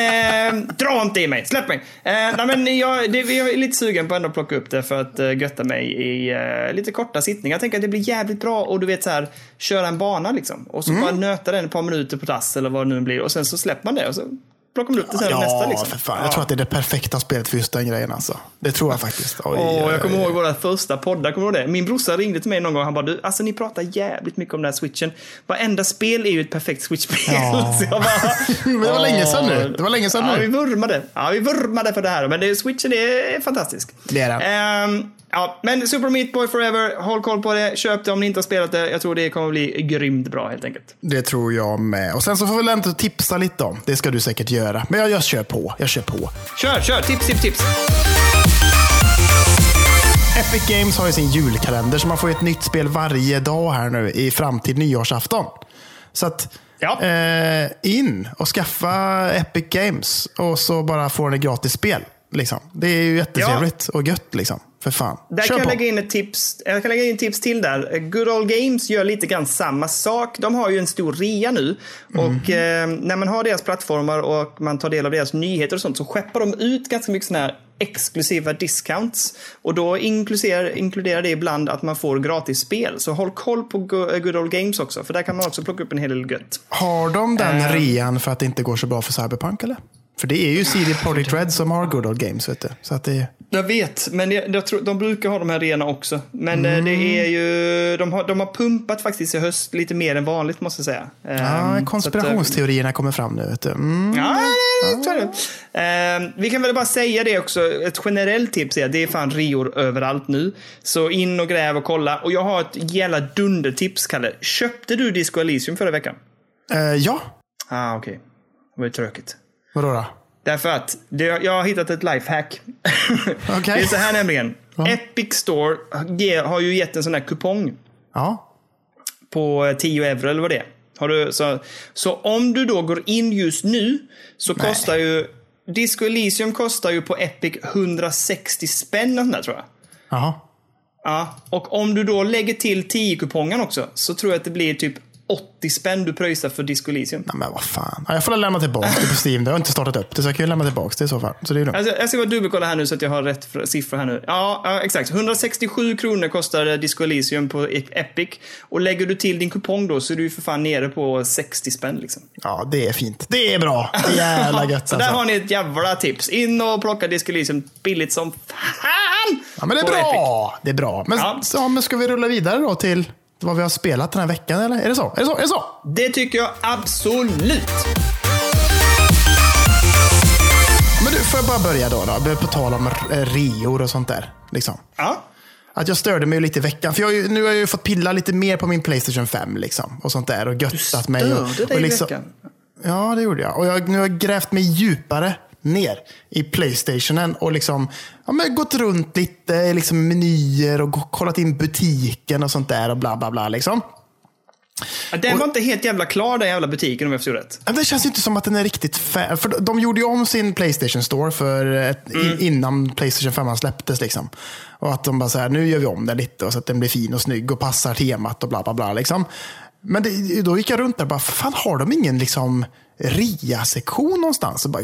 [SPEAKER 2] eh, dra inte i mig, släpp mig. Eh, nej, men jag, det, jag är lite sugen på att ändå plocka upp det för att eh, götta mig i eh, lite korta sittningar. Jag tänker att det blir jävligt bra och du vet så här, köra en bana liksom. Och så
[SPEAKER 1] Mm.
[SPEAKER 2] bara nöta den ett par minuter på dass eller vad det nu blir och sen så släpper man det och så plockar man upp det sen
[SPEAKER 1] Ja,
[SPEAKER 2] nästa liksom.
[SPEAKER 1] för fan. Jag tror att det är det perfekta spelet för just den grejen. Alltså. Det tror jag faktiskt. Oj, oj,
[SPEAKER 2] jag kommer ihåg våra första poddar, kommer du ihåg det? Min brorsa ringde till mig någon gång han bara, du, alltså ni pratar jävligt mycket om den här switchen. Varenda spel är ju ett perfekt switchspel.
[SPEAKER 1] Ja. <laughs>
[SPEAKER 2] Så jag bara, <laughs>
[SPEAKER 1] Men det var länge sedan nu. Det var länge sedan
[SPEAKER 2] ja,
[SPEAKER 1] nu.
[SPEAKER 2] Vi vurmade. Ja, vi vurmade för det här. Men det, switchen är fantastisk.
[SPEAKER 1] Det är den.
[SPEAKER 2] Ehm, ja, men Super Meat Boy Forever, håll koll på det. Köp det om ni inte har spelat det. Jag tror det kommer bli grymt bra helt enkelt.
[SPEAKER 1] Det tror jag med. Och sen så får vi väl ändå tipsa lite om. Det ska du säkert göra. Men jag, jag kör på. Jag kör på.
[SPEAKER 2] Kör, kör! Tips, tips, tips!
[SPEAKER 1] Epic Games har ju sin julkalender så man får ett nytt spel varje dag här nu i fram till nyårsafton. Så att
[SPEAKER 2] Ja.
[SPEAKER 1] eh, in och skaffa Epic Games och så bara får ni gratis spel. Liksom. Det är ju jättetrevligt och gött liksom. För fan.
[SPEAKER 2] Där
[SPEAKER 1] Kör
[SPEAKER 2] kan jag lägga in ett tips. Jag kan lägga in tips till där. Good Old Games gör lite grann samma sak. De har ju en stor rea nu. Och eh, när man har deras plattformar och man tar del av deras nyheter och sånt så skeppar de ut ganska mycket sådana här exklusiva discounts. Och då inkluderar, inkluderar det ibland att man får gratis spel. Så håll koll på Go- Good Old Games också. För där kan man också plocka upp en hel del gött.
[SPEAKER 1] Har de den
[SPEAKER 2] Eh.
[SPEAKER 1] rean för att det inte går så bra för Cyberpunk eller? För det är ju CD Projekt Red som har Good Old Games. Vet du. Så att det,
[SPEAKER 2] Jag vet, men jag, jag tror, de brukar ha de här rena också. Men eh,
[SPEAKER 1] Mm.
[SPEAKER 2] det är ju, de har, de har pumpat faktiskt i höst lite mer än vanligt måste jag säga.
[SPEAKER 1] ja,
[SPEAKER 2] Ehm, att,
[SPEAKER 1] konspirationsteorierna kommer fram nu. Vet du. Mm.
[SPEAKER 2] Ja, jag. Ehm, vi kan väl bara säga det också. Ett generellt tips är att det är fan reor överallt nu. Så in och gräv och kolla. Och jag har ett jävla dundertips, Kalle. Köpte du Disco Elysium förra veckan?
[SPEAKER 1] Eh, ja,
[SPEAKER 2] Ah, okej. Det var ju tråkigt.
[SPEAKER 1] Vadå då?
[SPEAKER 2] Därför att det, jag har hittat ett lifehack. <laughs>
[SPEAKER 1] Okej.
[SPEAKER 2] Det är så här nämligen. Epic Store har ju gett en sån här kupong
[SPEAKER 1] Ja.
[SPEAKER 2] på 10 euro eller vad det är. Har du, så, så om du då går in just nu så
[SPEAKER 1] Nej.
[SPEAKER 2] kostar ju Disco Elysium kostar ju på Epic 160 spänn där, tror jag.
[SPEAKER 1] Jaha.
[SPEAKER 2] Ja, och om du då lägger till 10-kupongen också så tror jag att det blir typ 80 spänn du pröjsar för Disco Elysium.
[SPEAKER 1] Nej, men vad fan. Ja, jag får lämna tillbaka det på Steam. Det har inte startat upp det, så jag kan ju lämna tillbaka det i så fall. Så det är lugnt.
[SPEAKER 2] Alltså, jag ska bara dubbelkolla här nu så att jag har rätt siffror här nu. Ja, ja, exakt. 167 kronor kostar Disco Elysium på E- Epic. Och lägger du till din kupong då så är du ju för fan nere på 60 spänn liksom.
[SPEAKER 1] Ja, det är fint. Det är bra. Det är jävla <laughs> gött
[SPEAKER 2] Så där
[SPEAKER 1] alltså.
[SPEAKER 2] har ni ett jävla tips. In och plocka Disco Elysium billigt som fan!
[SPEAKER 1] Ja, men det är
[SPEAKER 2] på Epic.
[SPEAKER 1] bra. Det är bra. Men,
[SPEAKER 2] Ja.
[SPEAKER 1] så, men ska vi rulla vidare då till vad vi har spelat den här veckan? Eller? Är det så? Är det så? Är det så?
[SPEAKER 2] Det tycker jag absolut.
[SPEAKER 1] Men du, får jag bara börja då? då? På tal om eh, reor och sånt där. Liksom.
[SPEAKER 2] Ja.
[SPEAKER 1] Att jag störde mig lite i veckan. För jag, ju- nu har jag ju fått pilla lite mer på min Playstation 5. Liksom, och sånt där. Och göttat mig. Och,
[SPEAKER 2] Störde dig
[SPEAKER 1] och
[SPEAKER 2] i
[SPEAKER 1] liksom,
[SPEAKER 2] veckan.
[SPEAKER 1] Ja, det gjorde jag. Och jag, nu har jag grävt mig djupare ner i Playstationen och liksom, ja, men gått runt lite i liksom menyer och kollat in butiken och sånt där och bla bla bla. Liksom.
[SPEAKER 2] Ja, Den var inte helt jävla klar den jävla butiken om jag förstod rätt.
[SPEAKER 1] Det känns inte som att den är riktigt fä- För de gjorde ju om sin Playstation Store för ett, in, innan Playstation 5 släpptes. Liksom. Och att de bara så här, nu gör vi om den lite och så att den blir fin och snygg och passar temat och bla bla bla. Liksom. Men det, då gick jag runt där och bara, fan har de ingen liksom rea-sektion någonstans? Och bara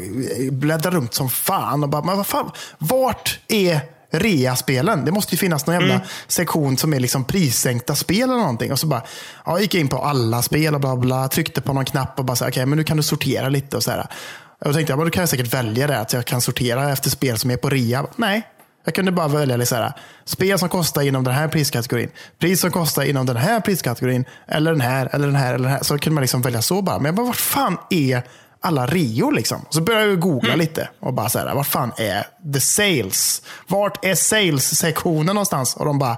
[SPEAKER 1] bläddra runt som fan. Och bara, men vad fan, vart är rea-spelen? Det måste ju finnas någon jävla sektion som är liksom prissänkta spel eller någonting. Och så bara, ja, gick jag in på alla spel och bla bla, tryckte på någon knapp och bara, okej, men nu kan du sortera lite och så här. Jag tänkte, ja, men då kan jag säkert välja det, att jag kan sortera efter spel som är på rea. Nej, jag kunde bara välja liksom här, spel som kostar inom den här priskategorin. Pris som kostar inom den här priskategorin. Eller den här, eller den här, eller den här. Så kunde man liksom välja så bara. Men jag bara, vart fan är alla Rio liksom? Så började jag googla mm. lite och bara så här, vart fan är the sales? Vart är sales-sektionen någonstans? Och de bara,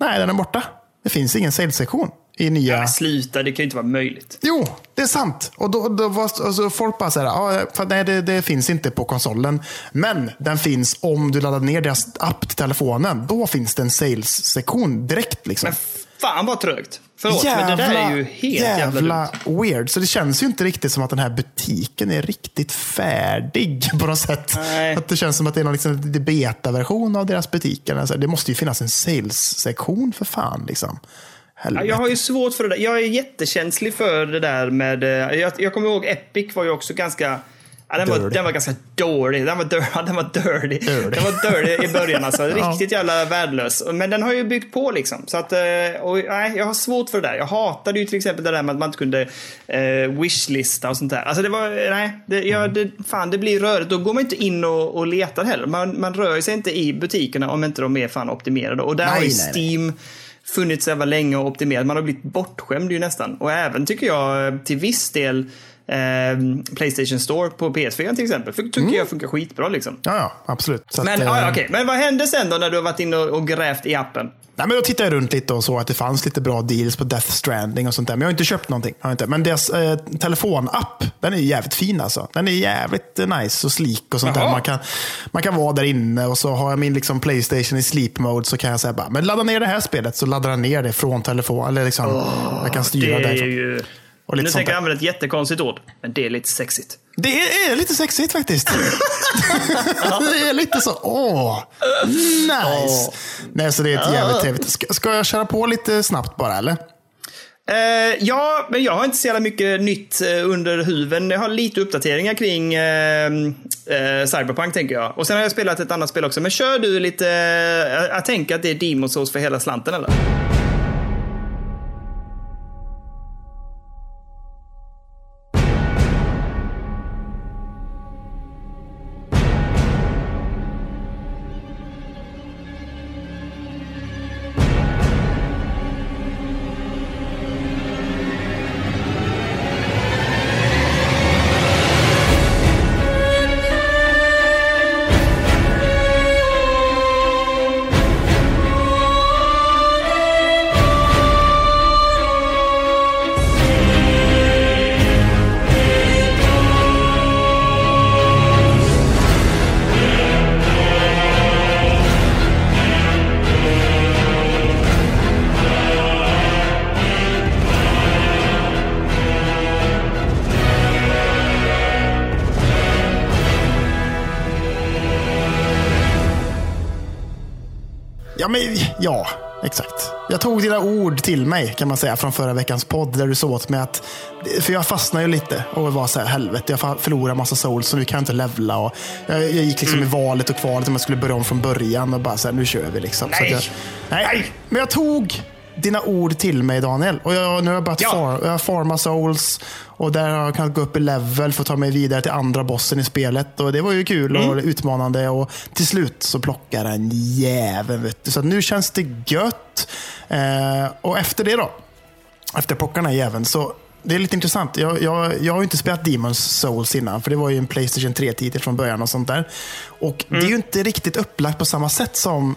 [SPEAKER 1] nej den är borta. Det finns ingen sales-sektion i nya... Ja,
[SPEAKER 2] sluta, det kan ju inte vara möjligt.
[SPEAKER 1] Jo, det är sant. Och då, då var alltså, folk bara så här, ah, nej det, det, finns inte på konsolen. Men den finns om du laddar ner deras app till telefonen. Då finns det en sales-sektion direkt. Liksom.
[SPEAKER 2] Men fan vad trögt. Förlåt, jävla, men det där är ju helt jävla, jävla
[SPEAKER 1] weird. Så det känns ju inte riktigt som att den här butiken är riktigt färdig <laughs> på något sätt. Nej. Att det känns som att det är någon liksom, beta-version av deras butiker. Alltså, det måste ju finnas en sales-sektion för fan. Liksom.
[SPEAKER 2] Helvete. Jag har ju svårt för det där. Jag är jättekänslig för det där med... Eh, jag, jag kommer ihåg Epic var ju också ganska... Ja, den, var, den var ganska dålig. Den var, dir <laughs> den var dirty. dirty. Den var dirty i början alltså. <laughs> Riktigt jävla värdelös. Men den har ju byggt på liksom. Så att, eh, och, nej, jag har svårt för det där. Jag hatade ju till exempel det där med att man inte kunde eh, wishlista och sånt där. Alltså det var, nej, det, ja, det, fan det blir rörigt. Då går man inte in och, och letar heller. Man, man rör sig inte i butikerna om inte de är fan optimerade. Och där nej, har ju Steam nej funnits över länge och optimerat. Man har blivit bortskämd ju nästan. Och även tycker jag eh, till viss del eh, Playstation Store på PS4 till exempel. För tycker mm. jag funkar skitbra liksom.
[SPEAKER 1] Ja, ja absolut.
[SPEAKER 2] Så men, att, ja, eh, okay. men vad hände sen då när du har varit inne och, grävt i appen?
[SPEAKER 1] Nej, men då tittade jag runt lite och såg att det fanns lite bra deals på Death Stranding och sånt där. Men jag har inte köpt någonting. Jag inte. Men deras eh, telefonapp, den är jävligt fin alltså. Den är jävligt eh, nice och slik och sånt där. Man kan, man kan vara där inne och så har jag min liksom, Playstation i sleep mode så kan jag säga bara, men ladda ner det här spelet så laddar den ner det från telefon. Eller liksom, oh, jag kan styra det därifrån. Ju...
[SPEAKER 2] Och lite nu tänker jag använda ett jättekonstigt ord, men det är lite sexigt.
[SPEAKER 1] Det är, lite sexigt faktiskt. <laughs> det är lite så, åh, nice. Oh. Nej, så det är ett jävligt trevligt. Ska, ska jag köra på lite snabbt bara, eller?
[SPEAKER 2] Uh, ja, men jag har inte så jävla mycket nytt uh, under huven. Jag har lite uppdateringar kring uh, Cyberpunk, tänker jag. Och sen har jag spelat ett annat spel också. Men kör du lite... jag tänker att det är Demon Souls för hela slanten, eller?
[SPEAKER 1] Ja, men, ja, exakt. Jag tog dina ord till mig kan man säga från förra veckans podd där du sa åt mig att, för jag fastnade ju lite och var så här, helvete, jag förlorar massa souls så nu kan jag inte levla. Och jag, jag gick liksom mm. i valet och kvalet om jag skulle börja om från början och bara så här, nu kör vi liksom.
[SPEAKER 2] Nej.
[SPEAKER 1] Jag, nej. Men jag tog dina ord till mig Daniel. Och jag, nu har jag börjat ja. far, jag farma souls. Och där har jag kunnat gå upp i level för att ta mig vidare till andra bossen i spelet. Och Det var ju kul mm. och utmanande. Och Till slut så plockar den jäveln. Så nu känns det gött. Eh, och efter det då, efter plockarna jäveln, så det är lite intressant. Jag, jag, jag har inte spelat Demons Souls innan, för det var ju en Playstation 3-titel från början. och sånt där. Och mm. Det är ju inte riktigt upplagt på samma sätt som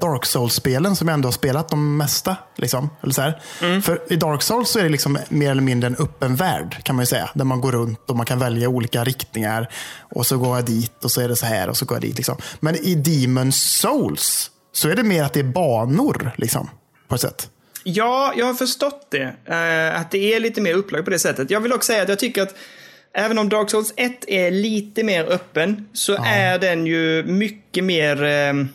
[SPEAKER 1] Dark Souls-spelen som jag ändå har spelat de mesta. Liksom, eller så mm. För i Dark Souls så är det liksom mer eller mindre en öppen värld kan man ju säga. Där man går runt och man kan välja olika riktningar. Och så går jag dit och så är det så här och så går jag dit. Liksom. Men i Demon Souls så är det mer att det är banor liksom, på ett sätt.
[SPEAKER 2] Ja, jag har förstått det. Uh, att det är lite mer upplagt på det sättet. Jag vill också säga att jag tycker att Även om Dark Souls 1 är lite mer öppen så ja. är den ju mycket mer uh,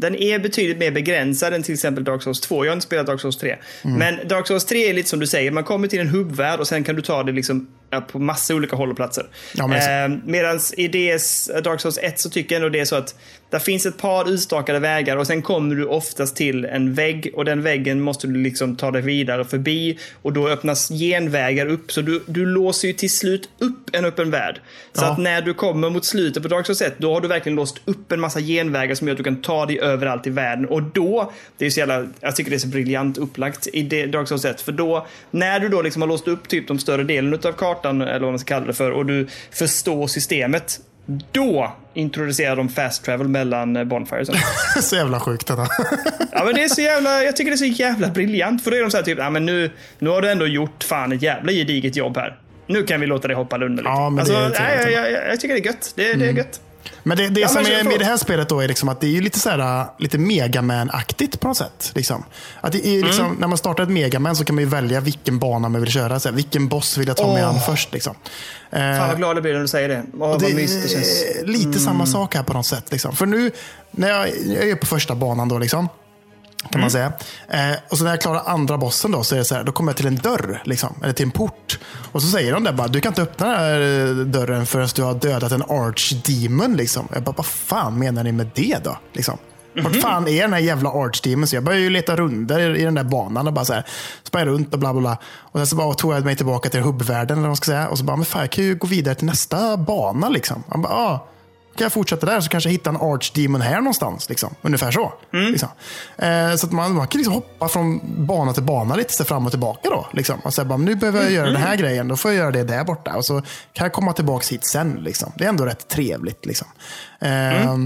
[SPEAKER 2] den är betydligt mer begränsad än till exempel Dark Souls 2. Jag har inte spelat Dark Souls 3. Mm. Men Dark Souls 3 är lite som du säger, man kommer till en hubbvärld och sen kan du ta det liksom på massa olika håll och platser.
[SPEAKER 1] Ja, men det är
[SPEAKER 2] eh, Medan i DS Dark Souls 1 så tycker jag ändå det är så att där finns ett par utstakade vägar och sen kommer du oftast till en vägg och den väggen måste du liksom ta dig vidare förbi och då öppnas genvägar upp så du, du låser ju till slut upp en öppen värld. Så
[SPEAKER 1] Ja.
[SPEAKER 2] att när du kommer mot slutet på Dark Souls 1 då har du verkligen låst upp en massa genvägar som gör att du kan ta dig överallt i världen och då, det är så jävla, jag tycker det är så briljant upplagt i det- Dark Souls 1 för då, när du då liksom har låst upp typ de större delen av kartan eller vad man ska kalla det för och du förstår systemet då introducerar de fast travel mellan eh, bonfires. <laughs>
[SPEAKER 1] så jävla sjukt detta. <laughs>
[SPEAKER 2] Ja, men det är så jävla, jag tycker det är så jävla briljant. För då är de så här typ, ja men nu, nu har du ändå gjort fan ett jävla gediget jobb här. Nu kan vi låta dig hoppa under lite.
[SPEAKER 1] Ja, men det
[SPEAKER 2] alltså,
[SPEAKER 1] är
[SPEAKER 2] nej, jag, jag, jag tycker det är gött. Det, det är gött.
[SPEAKER 1] Men det, det
[SPEAKER 2] Ja,
[SPEAKER 1] som
[SPEAKER 2] men
[SPEAKER 1] är med det här spelet då är liksom att det är lite, så här, lite Megaman-aktigt på något sätt. Liksom. Att liksom,
[SPEAKER 2] Mm.
[SPEAKER 1] När man startar ett Megaman så kan man ju välja vilken bana man vill köra. Så här, vilken boss vill jag ta mig
[SPEAKER 2] Åh.
[SPEAKER 1] an först? Liksom. Eh,
[SPEAKER 2] Fan vad glad jag blir när du säger det. Vad
[SPEAKER 1] det
[SPEAKER 2] mysigt det känns.
[SPEAKER 1] lite samma sak här på något sätt. Liksom. För nu, när jag, jag är på första banan då, liksom, kan man säga. Eh, och så när jag klarar andra bossen då, så är det så här, då kommer jag till en dörr, liksom, eller till en port. Och så säger de där bara, du kan inte öppna den här eh, dörren förrän du har dödat en archdemon. Liksom. Jag bara, vad fan menar ni med det då? Liksom. Vart fan är den här jävla archdemon? Så jag började ju leta runder i den där banan och bara så här, sprang runt och bla bla bla. Och sen så bara tog jag mig tillbaka till hubbvärlden, eller vad man ska säga. Och så bara, men fan jag kan ju gå vidare till nästa bana liksom. Jag bara, ah, kan jag fortsätta där så kanske jag hittar en archdemon här någonstans. Liksom. Ungefär så. Liksom. Eh, så att man, man kan liksom hoppa från bana till bana lite så fram och tillbaka. Då, liksom. och så bara, nu behöver jag göra den här grejen, då får jag göra det där borta. Och så kan jag komma tillbaka hit sen. Liksom. Det är ändå rätt trevligt. Liksom. Eh,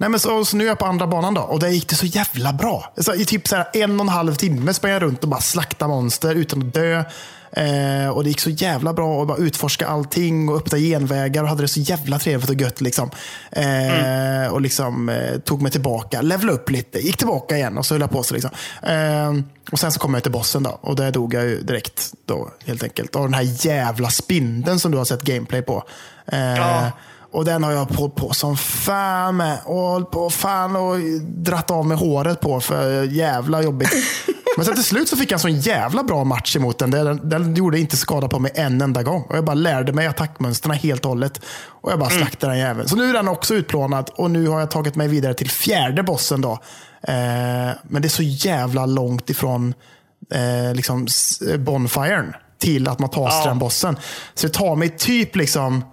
[SPEAKER 1] Nej, men så, så nu är jag på andra banan då och där gick det så jävla bra. Så I typ så här en och en halv timme sprang jag runt och bara slakta monster utan att dö. Eh, och Det gick så jävla bra att bara utforska allting och öppna genvägar och hade det så jävla trevligt och gött. Liksom. Eh, Och liksom eh, tog mig tillbaka, levlade upp lite, gick tillbaka igen och så höll jag på så. Liksom. Eh, och Sen så kom jag till bossen då och där dog jag ju direkt. Då, helt enkelt. Och den här jävla spindeln som du har sett gameplay på. Eh,
[SPEAKER 2] Ja.
[SPEAKER 1] och den har jag hållit på som fan med. Och hållit på fan och dratt av med håret på för jävla jobbigt. <laughs> Men sen till slut så fick jag en sån jävla bra match emot den. Den, den gjorde inte skada på mig en enda gång. Och jag bara lärde mig attackmönstren helt och hållet. Och jag bara slaktade den jäveln. Så nu är den också utplånad. Och nu har jag tagit mig vidare till fjärde bossen då. Eh, men det är så jävla långt ifrån eh, liksom s- Bonfiren till att man tar sig
[SPEAKER 2] Ja.
[SPEAKER 1] den bossen. Så det tar mig typ liksom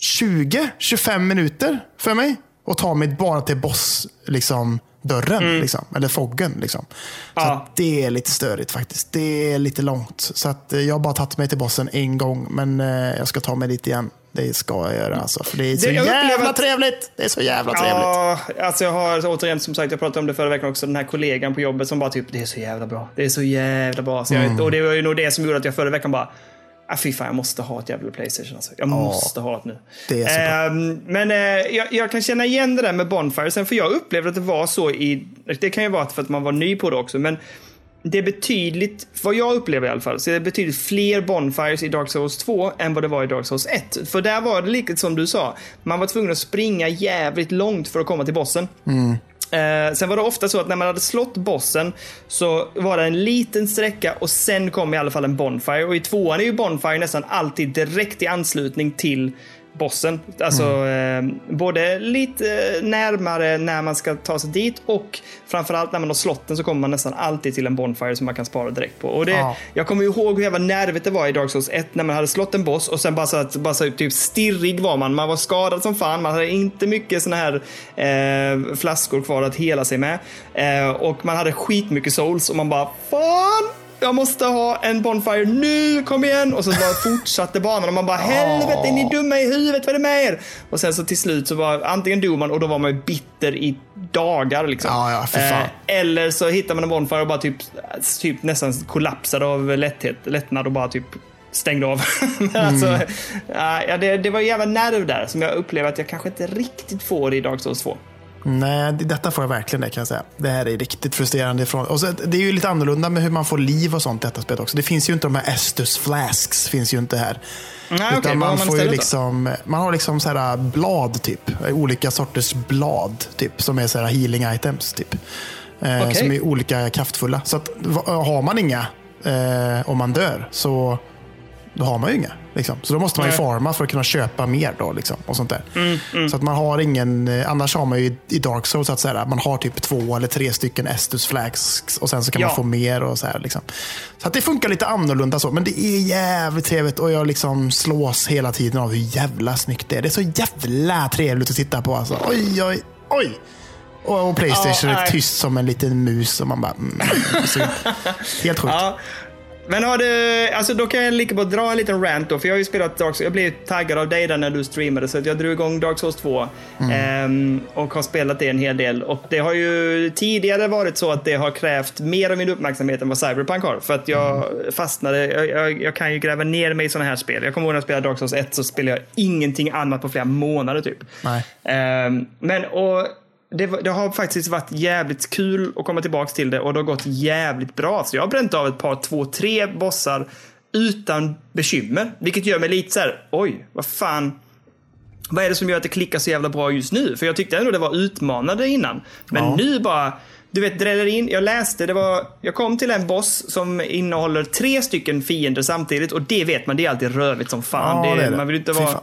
[SPEAKER 1] 20-25 minuter för mig och ta mig bara till boss, liksom, dörren, liksom, eller foggen. Liksom. Så
[SPEAKER 2] Mm. Ja.
[SPEAKER 1] det är lite störigt faktiskt. Det är lite långt. Så att, eh, jag har bara tagit mig till bossen en gång, men eh, jag ska ta mig dit igen. Det ska jag göra alltså, för det är så
[SPEAKER 2] Det- upplever
[SPEAKER 1] jävla
[SPEAKER 2] att-
[SPEAKER 1] trevligt. Det är så jävla trevligt.
[SPEAKER 2] Ja, alltså jag har återigen som sagt, jag pratade om det förra veckan också, den här kollegan på jobbet som bara typ, det är så jävla bra. Det är så jävla bra. Så
[SPEAKER 1] Mm.
[SPEAKER 2] jag, och det var ju nog det som gjorde att jag förra veckan bara, ah, fy fan, jag måste ha ett jävla Playstation. Alltså. Jag måste ha ett nu.
[SPEAKER 1] det är så bra.
[SPEAKER 2] Ehm, men eh, jag, jag kan känna igen det där med Bonfire. Sen för jag upplevde att det var så i, det kan ju vara för att man var ny på det också, men det är betydligt, vad jag upplever i alla fall, så är det betydligt fler Bonfires i Dark Souls 2 än vad det var i Dark Souls 1. För där var det lite som du sa, man var tvungen att springa jävligt långt för att komma till bossen. Eh, sen var det ofta så att när man hade slått bossen så var det en liten sträcka och sen kom i alla fall en Bonfire. Och i tvåan är ju Bonfire nästan alltid direkt i anslutning till bossen. Alltså eh, både lite närmare när man ska ta sig dit och framförallt när man har slått den så kommer man nästan alltid till en Bonfire som man kan spara direkt på. Och det,
[SPEAKER 1] Ja.
[SPEAKER 2] Jag kommer ihåg hur jävla nervigt det var i Dark Souls 1 när man hade slått en boss och sen bara så att, bara så typ stirrig var man. Man var skadad som fan, man hade inte mycket såna här eh, flaskor kvar att hela sig med. Eh, och man hade skitmycket souls och man bara Fan! Jag måste ha en Bonfire nu, kom igen! Och så bara fortsatte banan och man bara helvete är ni dumma i huvudet, vad är det med er? Och sen så till slut så var antingen dog man och då var man ju bitter i dagar liksom.
[SPEAKER 1] Ja, ja, fan.
[SPEAKER 2] eller så hittar man en Bonfire och bara typ, typ nästan kollapsade av lätthet, lättnad och bara typ stängde av. <laughs> Men alltså,
[SPEAKER 1] Mm.
[SPEAKER 2] ja, det, det var en jävla nerv där som jag upplever att jag kanske inte riktigt får i Dark Souls 2.
[SPEAKER 1] Nej, det- detta får jag verkligen det kan jag säga. Det här är riktigt frustrerande. Ifrån. Och så, det är ju lite annorlunda med hur man får liv och sånt i detta spelet också. Det finns ju inte de här Estus flasks. finns ju inte här.
[SPEAKER 2] Nej, vad
[SPEAKER 1] man, får ju liksom, man har liksom så här blad, typ. Olika sorters blad, typ. Som är så här healing items, typ. Eh,
[SPEAKER 2] Okej.
[SPEAKER 1] Som är olika kraftfulla. Så att, har man inga, eh, om man dör, så då har man ju inga. Liksom. Så då måste man ju
[SPEAKER 2] Nej. Mm,
[SPEAKER 1] farma för att kunna köpa mer. Då, liksom, och sånt där. Så att man har ingen, eh, annars har man ju i Dark Souls att säga, man har typ två eller tre stycken Estus Flags och sen så kan
[SPEAKER 2] Ja.
[SPEAKER 1] man få mer. och Så här, liksom. Så att det funkar lite annorlunda så, men det är jävligt trevligt och jag liksom slås hela tiden av hur jävla snyggt det är. Det är så jävla trevligt att titta på. Alltså. Oj, oj, oj! Och, och Playstation
[SPEAKER 2] Ja,
[SPEAKER 1] är tyst som en liten mus och man bara... Mm, så, <laughs> helt sjukt.
[SPEAKER 2] Ja. Men har du, alltså då kan jag lika bra dra en liten rant då, för jag har ju spelat Dark Souls. Jag blev taggad av dig där när du streamade, så att jag drog igång Dark Souls 2. ehm, och har spelat det en hel del. Och det har ju tidigare varit så att det har krävt mer av min uppmärksamhet än vad Cyberpunk har. För att jag fastnade, jag, jag, jag kan ju gräva ner mig i sådana här spel. Jag kommer ihåg när jag spelade Dark Souls 1 så spelade jag ingenting annat på flera månader typ. Ehm, men och det, det har faktiskt varit jävligt kul att komma tillbaka till det och det har gått jävligt bra. Så jag har bränt av ett par, två, tre bossar utan bekymmer. Vilket gör mig lite så här, oj, vad fan. Vad är det som gör att det klickar så jävla bra just nu? För jag tyckte ändå det var utmanande innan. Men
[SPEAKER 1] Ja.
[SPEAKER 2] nu bara, du vet, dräller in. Jag läste, det var, jag kom till en boss som innehåller tre stycken fiender samtidigt och det vet man, det är alltid rövigt som fan.
[SPEAKER 1] Ja, det det.
[SPEAKER 2] Man vill inte vara...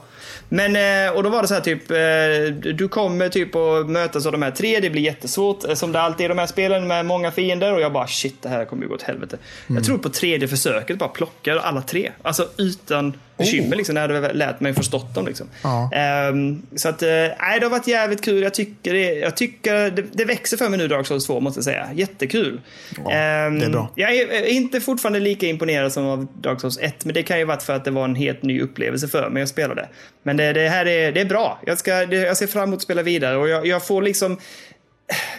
[SPEAKER 2] Men, eh, och då var det så här typ, eh, du kommer typ att mötas av de här tre, det blir jättesvårt. eh, Som det alltid är i de här spelen med många fiender. Och jag bara shit, det här kommer ju gå åt helvete.
[SPEAKER 1] Mm.
[SPEAKER 2] Jag tror på tredje försöket bara plockar alla tre. Alltså utan bekymmer liksom, när jag hade lärt mig förstått dem. Liksom.
[SPEAKER 1] Ja.
[SPEAKER 2] Ehm, så att, eh, nej, det har varit jävligt kul. Jag tycker, det, jag tycker det, det växer för mig nu, Dark Souls 2, måste jag säga. Jättekul.
[SPEAKER 1] Ja,
[SPEAKER 2] Ehm,
[SPEAKER 1] det är bra.
[SPEAKER 2] Jag är är inte fortfarande lika imponerad som av Dark Souls 1, men det kan ju varit för att det var en helt ny upplevelse för mig att spela det. Men det, det här är, det är bra. Jag, ska, jag ser fram emot att spela vidare och jag, jag får liksom...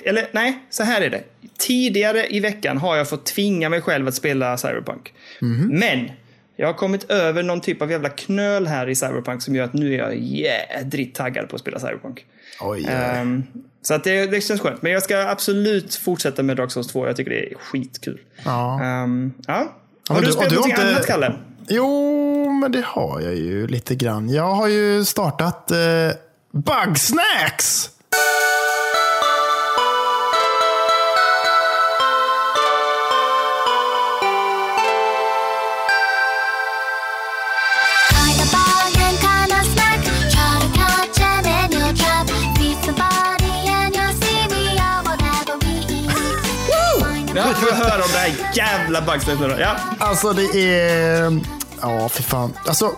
[SPEAKER 2] Eller nej, så här är det. Tidigare i veckan har jag fått tvinga mig själv att spela Cyberpunk.
[SPEAKER 1] Mhm.
[SPEAKER 2] Men jag har kommit över någon typ av jävla knöl här i Cyberpunk som gör att nu är jag jädrigt taggad på att spela Cyberpunk.
[SPEAKER 1] Oj.
[SPEAKER 2] Ehm, så att det, det känns skönt. Men jag ska absolut fortsätta med Dark Souls 2. Jag tycker det är skitkul.
[SPEAKER 1] Ja.
[SPEAKER 2] Ehm, ja. Har
[SPEAKER 1] men
[SPEAKER 2] du
[SPEAKER 1] du-
[SPEAKER 2] spelat
[SPEAKER 1] du
[SPEAKER 2] någonting
[SPEAKER 1] inte-
[SPEAKER 2] annat, Kalle?
[SPEAKER 1] Jo, men det har jag ju lite grann. Jag har ju startat eh, Bugsnacks!
[SPEAKER 2] Jävla då? Ja.
[SPEAKER 1] Alltså det är... Ja, fy fan. Alltså,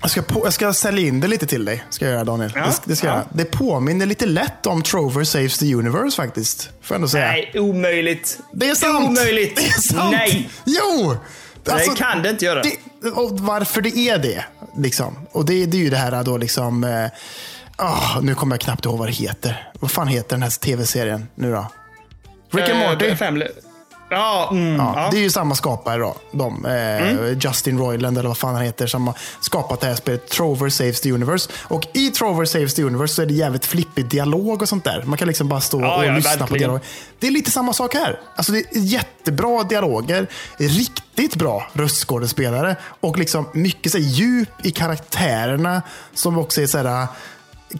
[SPEAKER 1] jag ska, på, jag ska sälja in det lite till dig. Ska jag göra Daniel.
[SPEAKER 2] Ja,
[SPEAKER 1] Det, det, ska jag
[SPEAKER 2] ja.
[SPEAKER 1] göra. det påminner lite lätt om Trover Saves the Universe faktiskt. Får jag ändå säga.
[SPEAKER 2] Nej, omöjligt.
[SPEAKER 1] Det är sant!
[SPEAKER 2] Omöjligt.
[SPEAKER 1] Det är sant!
[SPEAKER 2] Nej.
[SPEAKER 1] Jo! Alltså,
[SPEAKER 2] det kan det inte göra.
[SPEAKER 1] Det, och varför det är det. Liksom. Och det, det är ju det här då liksom... Ah, nu kommer jag knappt ihåg vad det heter. Vad fan heter den här tv-serien nu då? Rick and
[SPEAKER 2] Eh,
[SPEAKER 1] Morty.
[SPEAKER 2] Family. Ja, mm,
[SPEAKER 1] Ja,
[SPEAKER 2] ja.
[SPEAKER 1] Det är ju samma skapare då. De, eh, Justin Roiland eller vad fan han heter som har skapat det här spelet Trover Saves the Universe. Och i Trover Saves the Universe så är det jävligt flippig dialog och sånt där. Man kan liksom bara stå
[SPEAKER 2] Ja,
[SPEAKER 1] och lyssna på
[SPEAKER 2] verkligen.
[SPEAKER 1] dialog. Det är lite samma sak här. Alltså det är jättebra dialoger, riktigt bra röstskådespelare och liksom mycket så här, djup i karaktärerna som också är så här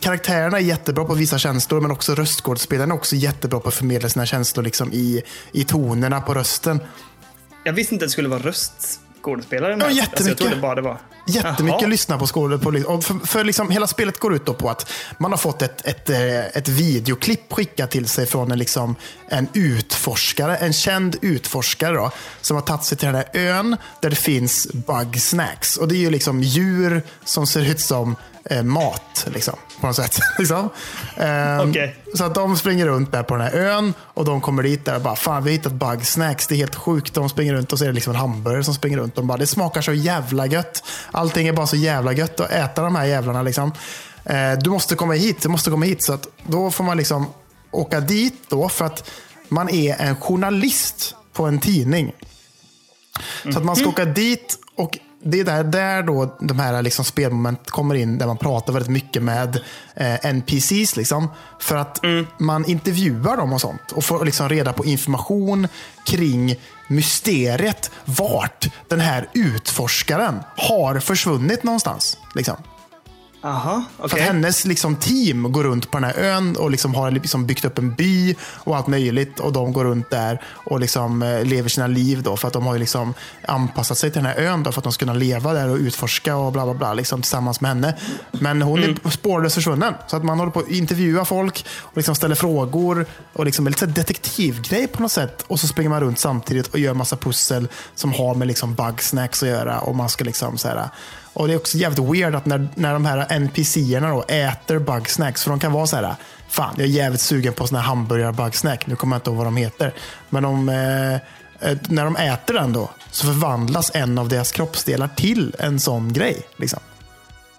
[SPEAKER 1] Karaktärerna är jättebra på att visa känslor, men också röstskådespelarna är också jättebra på att förmedla sina känslor liksom i, i tonerna på rösten.
[SPEAKER 2] Jag visste inte att det skulle vara röstskådespelare.
[SPEAKER 1] Ja,
[SPEAKER 2] Alltså, jag
[SPEAKER 1] jättemycket.
[SPEAKER 2] trodde bara det var...
[SPEAKER 1] Jättemycket
[SPEAKER 2] Jaha.
[SPEAKER 1] lyssna på skådespelare. För, för liksom, hela spelet går ut då på att man har fått ett, ett, eh, ett videoklipp skickat till sig från en, liksom, en utforskare, en känd utforskare då, som har tagit sig till den här ön där det finns bug snacks. Och det är ju liksom djur som ser ut som eh, mat, liksom, på något sätt. <laughs> liksom. Ehm,
[SPEAKER 2] Okej.
[SPEAKER 1] Så att de springer runt där på den här ön och de kommer dit där och bara, fan vi har hittat bug snacks. Det är helt sjukt. De springer runt och så är det liksom en hamburgare som springer runt. De bara, det smakar så jävla gött. Allting är bara så jävla gött att äta de här jävlarna. Liksom. Eh, du måste komma hit, du måste komma hit. Så att då får man liksom åka dit då för att man är en journalist på en tidning. Så att man ska åka dit och det är där, där då de här liksom spelmoment kommer in där man pratar väldigt mycket med eh, NPCs. Liksom, för att man intervjuar dem och sånt och får liksom reda på information kring mysteriet vart den här utforskaren har försvunnit någonstans. Liksom.
[SPEAKER 2] Aha,
[SPEAKER 1] För
[SPEAKER 2] okej.
[SPEAKER 1] att hennes liksom, team går runt på den här ön och liksom har liksom byggt upp en by och allt möjligt. Och de går runt där och liksom, eh, lever sina liv. Då, för att de har liksom anpassat sig till den här ön då, för att de ska kunna leva där och utforska och bla bla bla liksom, tillsammans med henne. Men hon är spårlöst försvunnen. Så att man håller på att intervjua folk och liksom ställer frågor. och liksom, Lite detektivgrej på något sätt. Och så springer man runt samtidigt och gör massa pussel som har med liksom bugsnacks att göra. Och man ska liksom så här, och Det är också jävligt weird att när, när de här NPC-erna då äter bugsnacks, för de kan vara så här, fan jag är jävligt sugen på såna här hamburgar-bugsnack, nu kommer jag inte ihåg vad de heter. Men de, eh, eh, när de äter den då, så förvandlas en av deras kroppsdelar till en sån grej. Liksom.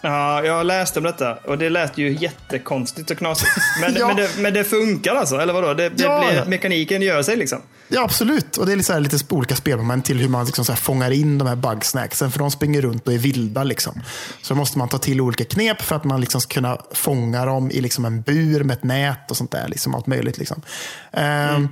[SPEAKER 2] Ja, jag läste om detta och det lät ju jättekonstigt och knasigt. Men, <laughs>
[SPEAKER 1] Ja.
[SPEAKER 2] men, det, men det funkar alltså, eller vadå? Det, det
[SPEAKER 1] Ja.
[SPEAKER 2] blir, mekaniken gör sig liksom.
[SPEAKER 1] Ja, absolut. Och det är lite, så här, lite olika spelmoment till hur man liksom så här fångar in de här bugsnacksen. För de springer runt och är vilda. Liksom. Så då måste man ta till olika knep för att man liksom ska kunna fånga dem i liksom en bur med ett nät och sånt där. Liksom, allt möjligt. Liksom. Ehm,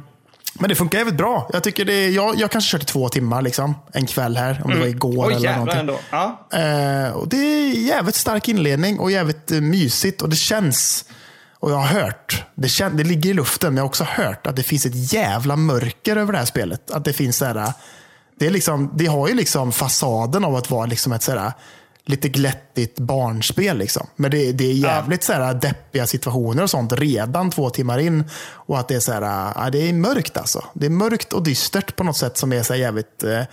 [SPEAKER 1] Men det funkar jävligt bra. Jag, tycker det, jag, jag kanske kört i två timmar liksom, en kväll här. Om det var igår
[SPEAKER 2] Oj
[SPEAKER 1] eller någonting.
[SPEAKER 2] ändå. Ja.
[SPEAKER 1] Eh, och det är jävligt stark inledning och jävligt eh, mysigt. Och det känns, och jag har hört, det, kän, det ligger i luften, men jag har också hört att det finns ett jävla mörker över det här spelet. Att det finns så här, det, är liksom, det har ju liksom fasaden av att vara liksom ett så här, lite glättigt barnspel. Liksom. Men det, det är jävligt så här, deppiga situationer och sånt redan två timmar in. Och att det är så här, ja, det är mörkt alltså. Det är mörkt och dystert på något sätt som är så jävligt eh,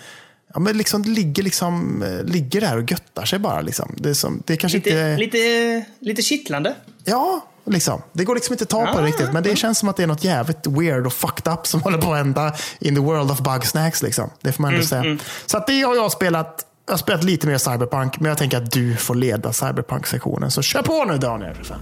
[SPEAKER 1] Ja, men liksom, det ligger, liksom, eh, ligger där och göttar sig bara. Liksom. Det, är som, det är kanske
[SPEAKER 2] Lite,
[SPEAKER 1] inte...
[SPEAKER 2] lite, lite kittlande.
[SPEAKER 1] Ja, liksom. det går liksom inte att ta på
[SPEAKER 2] Ja,
[SPEAKER 1] det riktigt. Men det känns som att det är något jävligt weird och fucked up som <laughs> håller på att hända in the world of bug snacks. Liksom. Det får man ändå säga. Så att det har jag spelat. Jag har spelat lite mer Cyberpunk, men jag tänker att du får leda Cyberpunk-sektionen. Så kör på nu Daniel. fan.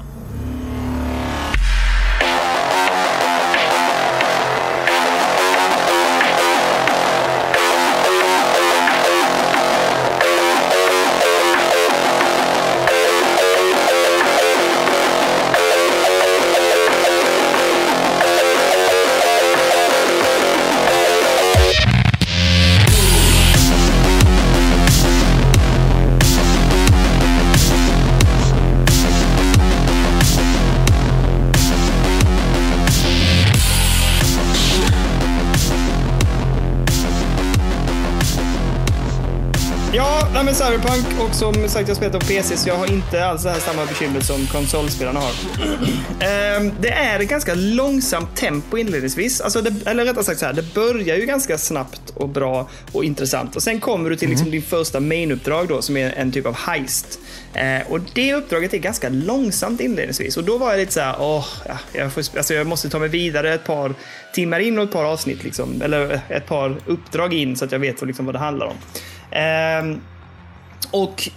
[SPEAKER 2] Cyberpunk och som sagt jag spelar på PC så jag har inte alls det här samma bekymmer som konsolspelarna har. Ehm, det är ett ganska långsamt tempo inledningsvis. Alltså det, eller rättare sagt så här, det börjar ju ganska snabbt och bra och intressant. Och sen kommer du till liksom din första main-uppdrag då som är en typ av heist. Eh, och det uppdraget är ganska långsamt inledningsvis. Och då var jag lite så här, åh, ja, jag, får, alltså jag måste ta mig vidare ett par timmar in och ett par avsnitt liksom. Eller ett par uppdrag in så att jag vet liksom vad det handlar om. Och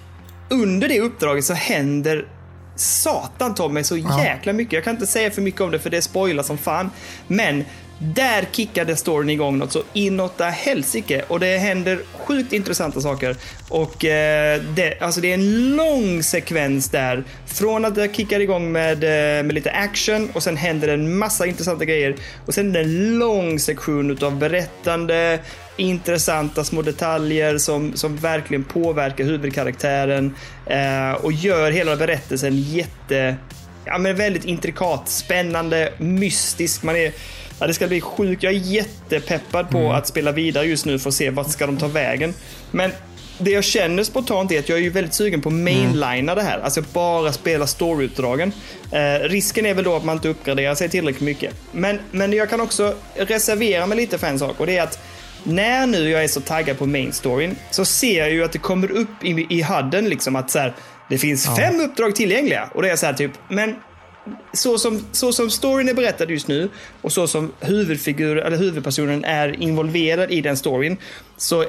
[SPEAKER 2] under det uppdraget så händer satan ta mig så jäkla mycket. Jag kan inte säga för mycket om det för det spoilar som fan. Men där kickade storyn igång något så inåt helsike och det händer sjukt intressanta saker. Och eh, det, alltså det är en lång sekvens där. Från att det kickar igång med, eh, med lite action och sen händer det en massa intressanta grejer. Och sen är det en lång sektion utav berättande, intressanta små detaljer som, som verkligen påverkar huvudkaraktären eh, och gör hela berättelsen jätte, ja men väldigt intrikat, spännande, mystisk. Man är, ja, det ska bli sjukt. Jag är jättepeppad på att spela vidare just nu för att se vart ska de ta vägen. Men det jag känner spontant är att jag är ju väldigt sugen på mainlina det här. Alltså bara spela storyutdragen. Eh, risken är väl då att man inte uppgraderar sig tillräckligt mycket. Men, men jag kan också reservera mig lite för en sak och det är att när nu jag är så taggad på main storyn så ser jag ju att det kommer upp i, i hadden liksom att så här, det finns fem uppdrag tillgängliga. Och det är så här typ, men så som, så som storyn är berättad just nu och så som huvudfigur, eller huvudpersonen är involverad i den storyn. Så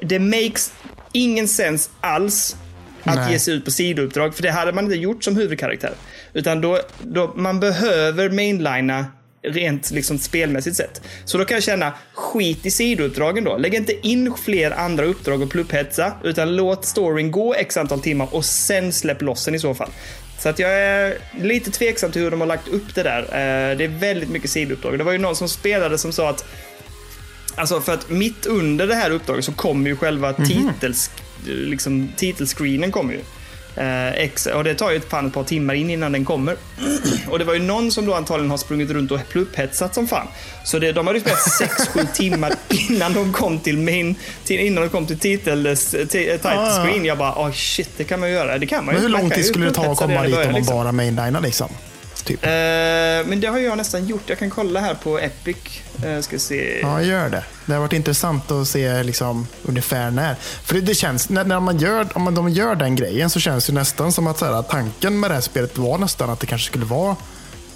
[SPEAKER 2] det makes ingen sens alls att
[SPEAKER 1] Nej.
[SPEAKER 2] ge sig ut på sidouppdrag. För det hade man inte gjort som huvudkaraktär. Utan då, då man behöver mainlina rent liksom spelmässigt sett. Så då kan jag känna, skit i sidouppdragen då. Lägg inte in fler andra uppdrag och plupphetsa, utan låt storyn gå x antal timmar och sen släpp loss den i så fall. Så att jag är lite tveksam till hur de har lagt upp det där. Eh, Det är väldigt mycket sidouppdrag. Det var ju någon som spelade som sa att Alltså för att mitt under det här uppdraget så kommer ju själva titels, liksom, titelscreenen kommer ju. Eh, och det tar ju ett, fan ett par timmar in innan den kommer. <clears throat> och det var ju någon som då antagligen har sprungit runt och plupphetsat som fan. Så det, de hade ju spelat 6-7 <laughs> timmar innan de kom till main, till, innan de kom till titel, eh, title
[SPEAKER 1] Ah.
[SPEAKER 2] screen. Jag bara, oh shit, det kan man ju göra. Det kan man ju.
[SPEAKER 1] Men hur lång tid skulle det ta att komma dit om man
[SPEAKER 2] liksom.
[SPEAKER 1] bara mainlinar liksom? Typ.
[SPEAKER 2] Eh, men det har jag nästan gjort. Jag kan kolla här på Epic. Uh, ska se.
[SPEAKER 1] Ja, gör det. Det har varit intressant att se liksom, ungefär när. För det, det känns, när, när man gör, om man, de gör den grejen så känns det nästan som att så här, tanken med det här spelet var nästan att det kanske skulle vara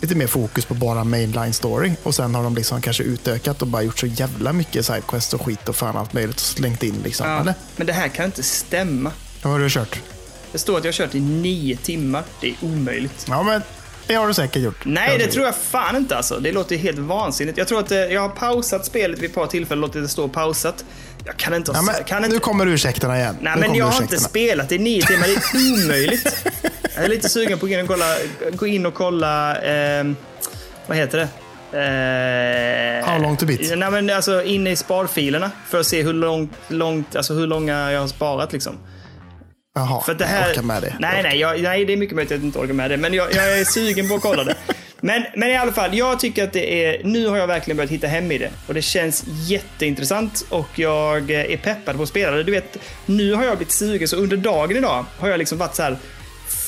[SPEAKER 1] lite mer fokus på bara mainline story. Och sen har de liksom kanske utökat och bara gjort så jävla mycket sidequest och skit och fan allt möjligt och slängt in. Liksom.
[SPEAKER 2] Ja,
[SPEAKER 1] Eller?
[SPEAKER 2] men det här kan inte stämma.
[SPEAKER 1] Vad har du kört?
[SPEAKER 2] Det står att jag har kört i nio timmar. Det är omöjligt.
[SPEAKER 1] Ja, men det har du säkert gjort.
[SPEAKER 2] Nej, det tror jag fan inte alltså. Det låter helt vansinnigt. Jag tror att eh, jag har pausat spelet vid ett par tillfällen, låtit det stå pausat. Jag kan inte...
[SPEAKER 1] Ja, men,
[SPEAKER 2] kan inte
[SPEAKER 1] Nu kommer ursäkterna igen.
[SPEAKER 2] nej,
[SPEAKER 1] nu
[SPEAKER 2] men jag har inte spelat i nio timmar. Det är <laughs> omöjligt. jag är lite sugen på att gå in och kolla, gå in och kolla ehm, vad heter det? Eh,
[SPEAKER 1] How long to beat?
[SPEAKER 2] Nej, men alltså inne i sparfilerna för att se hur, långt, långt, alltså hur långa jag har sparat. Liksom.
[SPEAKER 1] Jaha,
[SPEAKER 2] För det
[SPEAKER 1] jag
[SPEAKER 2] här,
[SPEAKER 1] orkar med det.
[SPEAKER 2] Nej, nej, jag, nej, det är mycket möjligt att jag inte orkar med det. Men jag, jag är sugen på att kolla det. Men, men i alla fall, jag tycker att det är... Nu har jag verkligen börjat hitta hem i det. Och det känns jätteintressant och jag är peppad på att spela det. Du vet, nu har jag blivit sugen, så under dagen idag har jag liksom varit så här...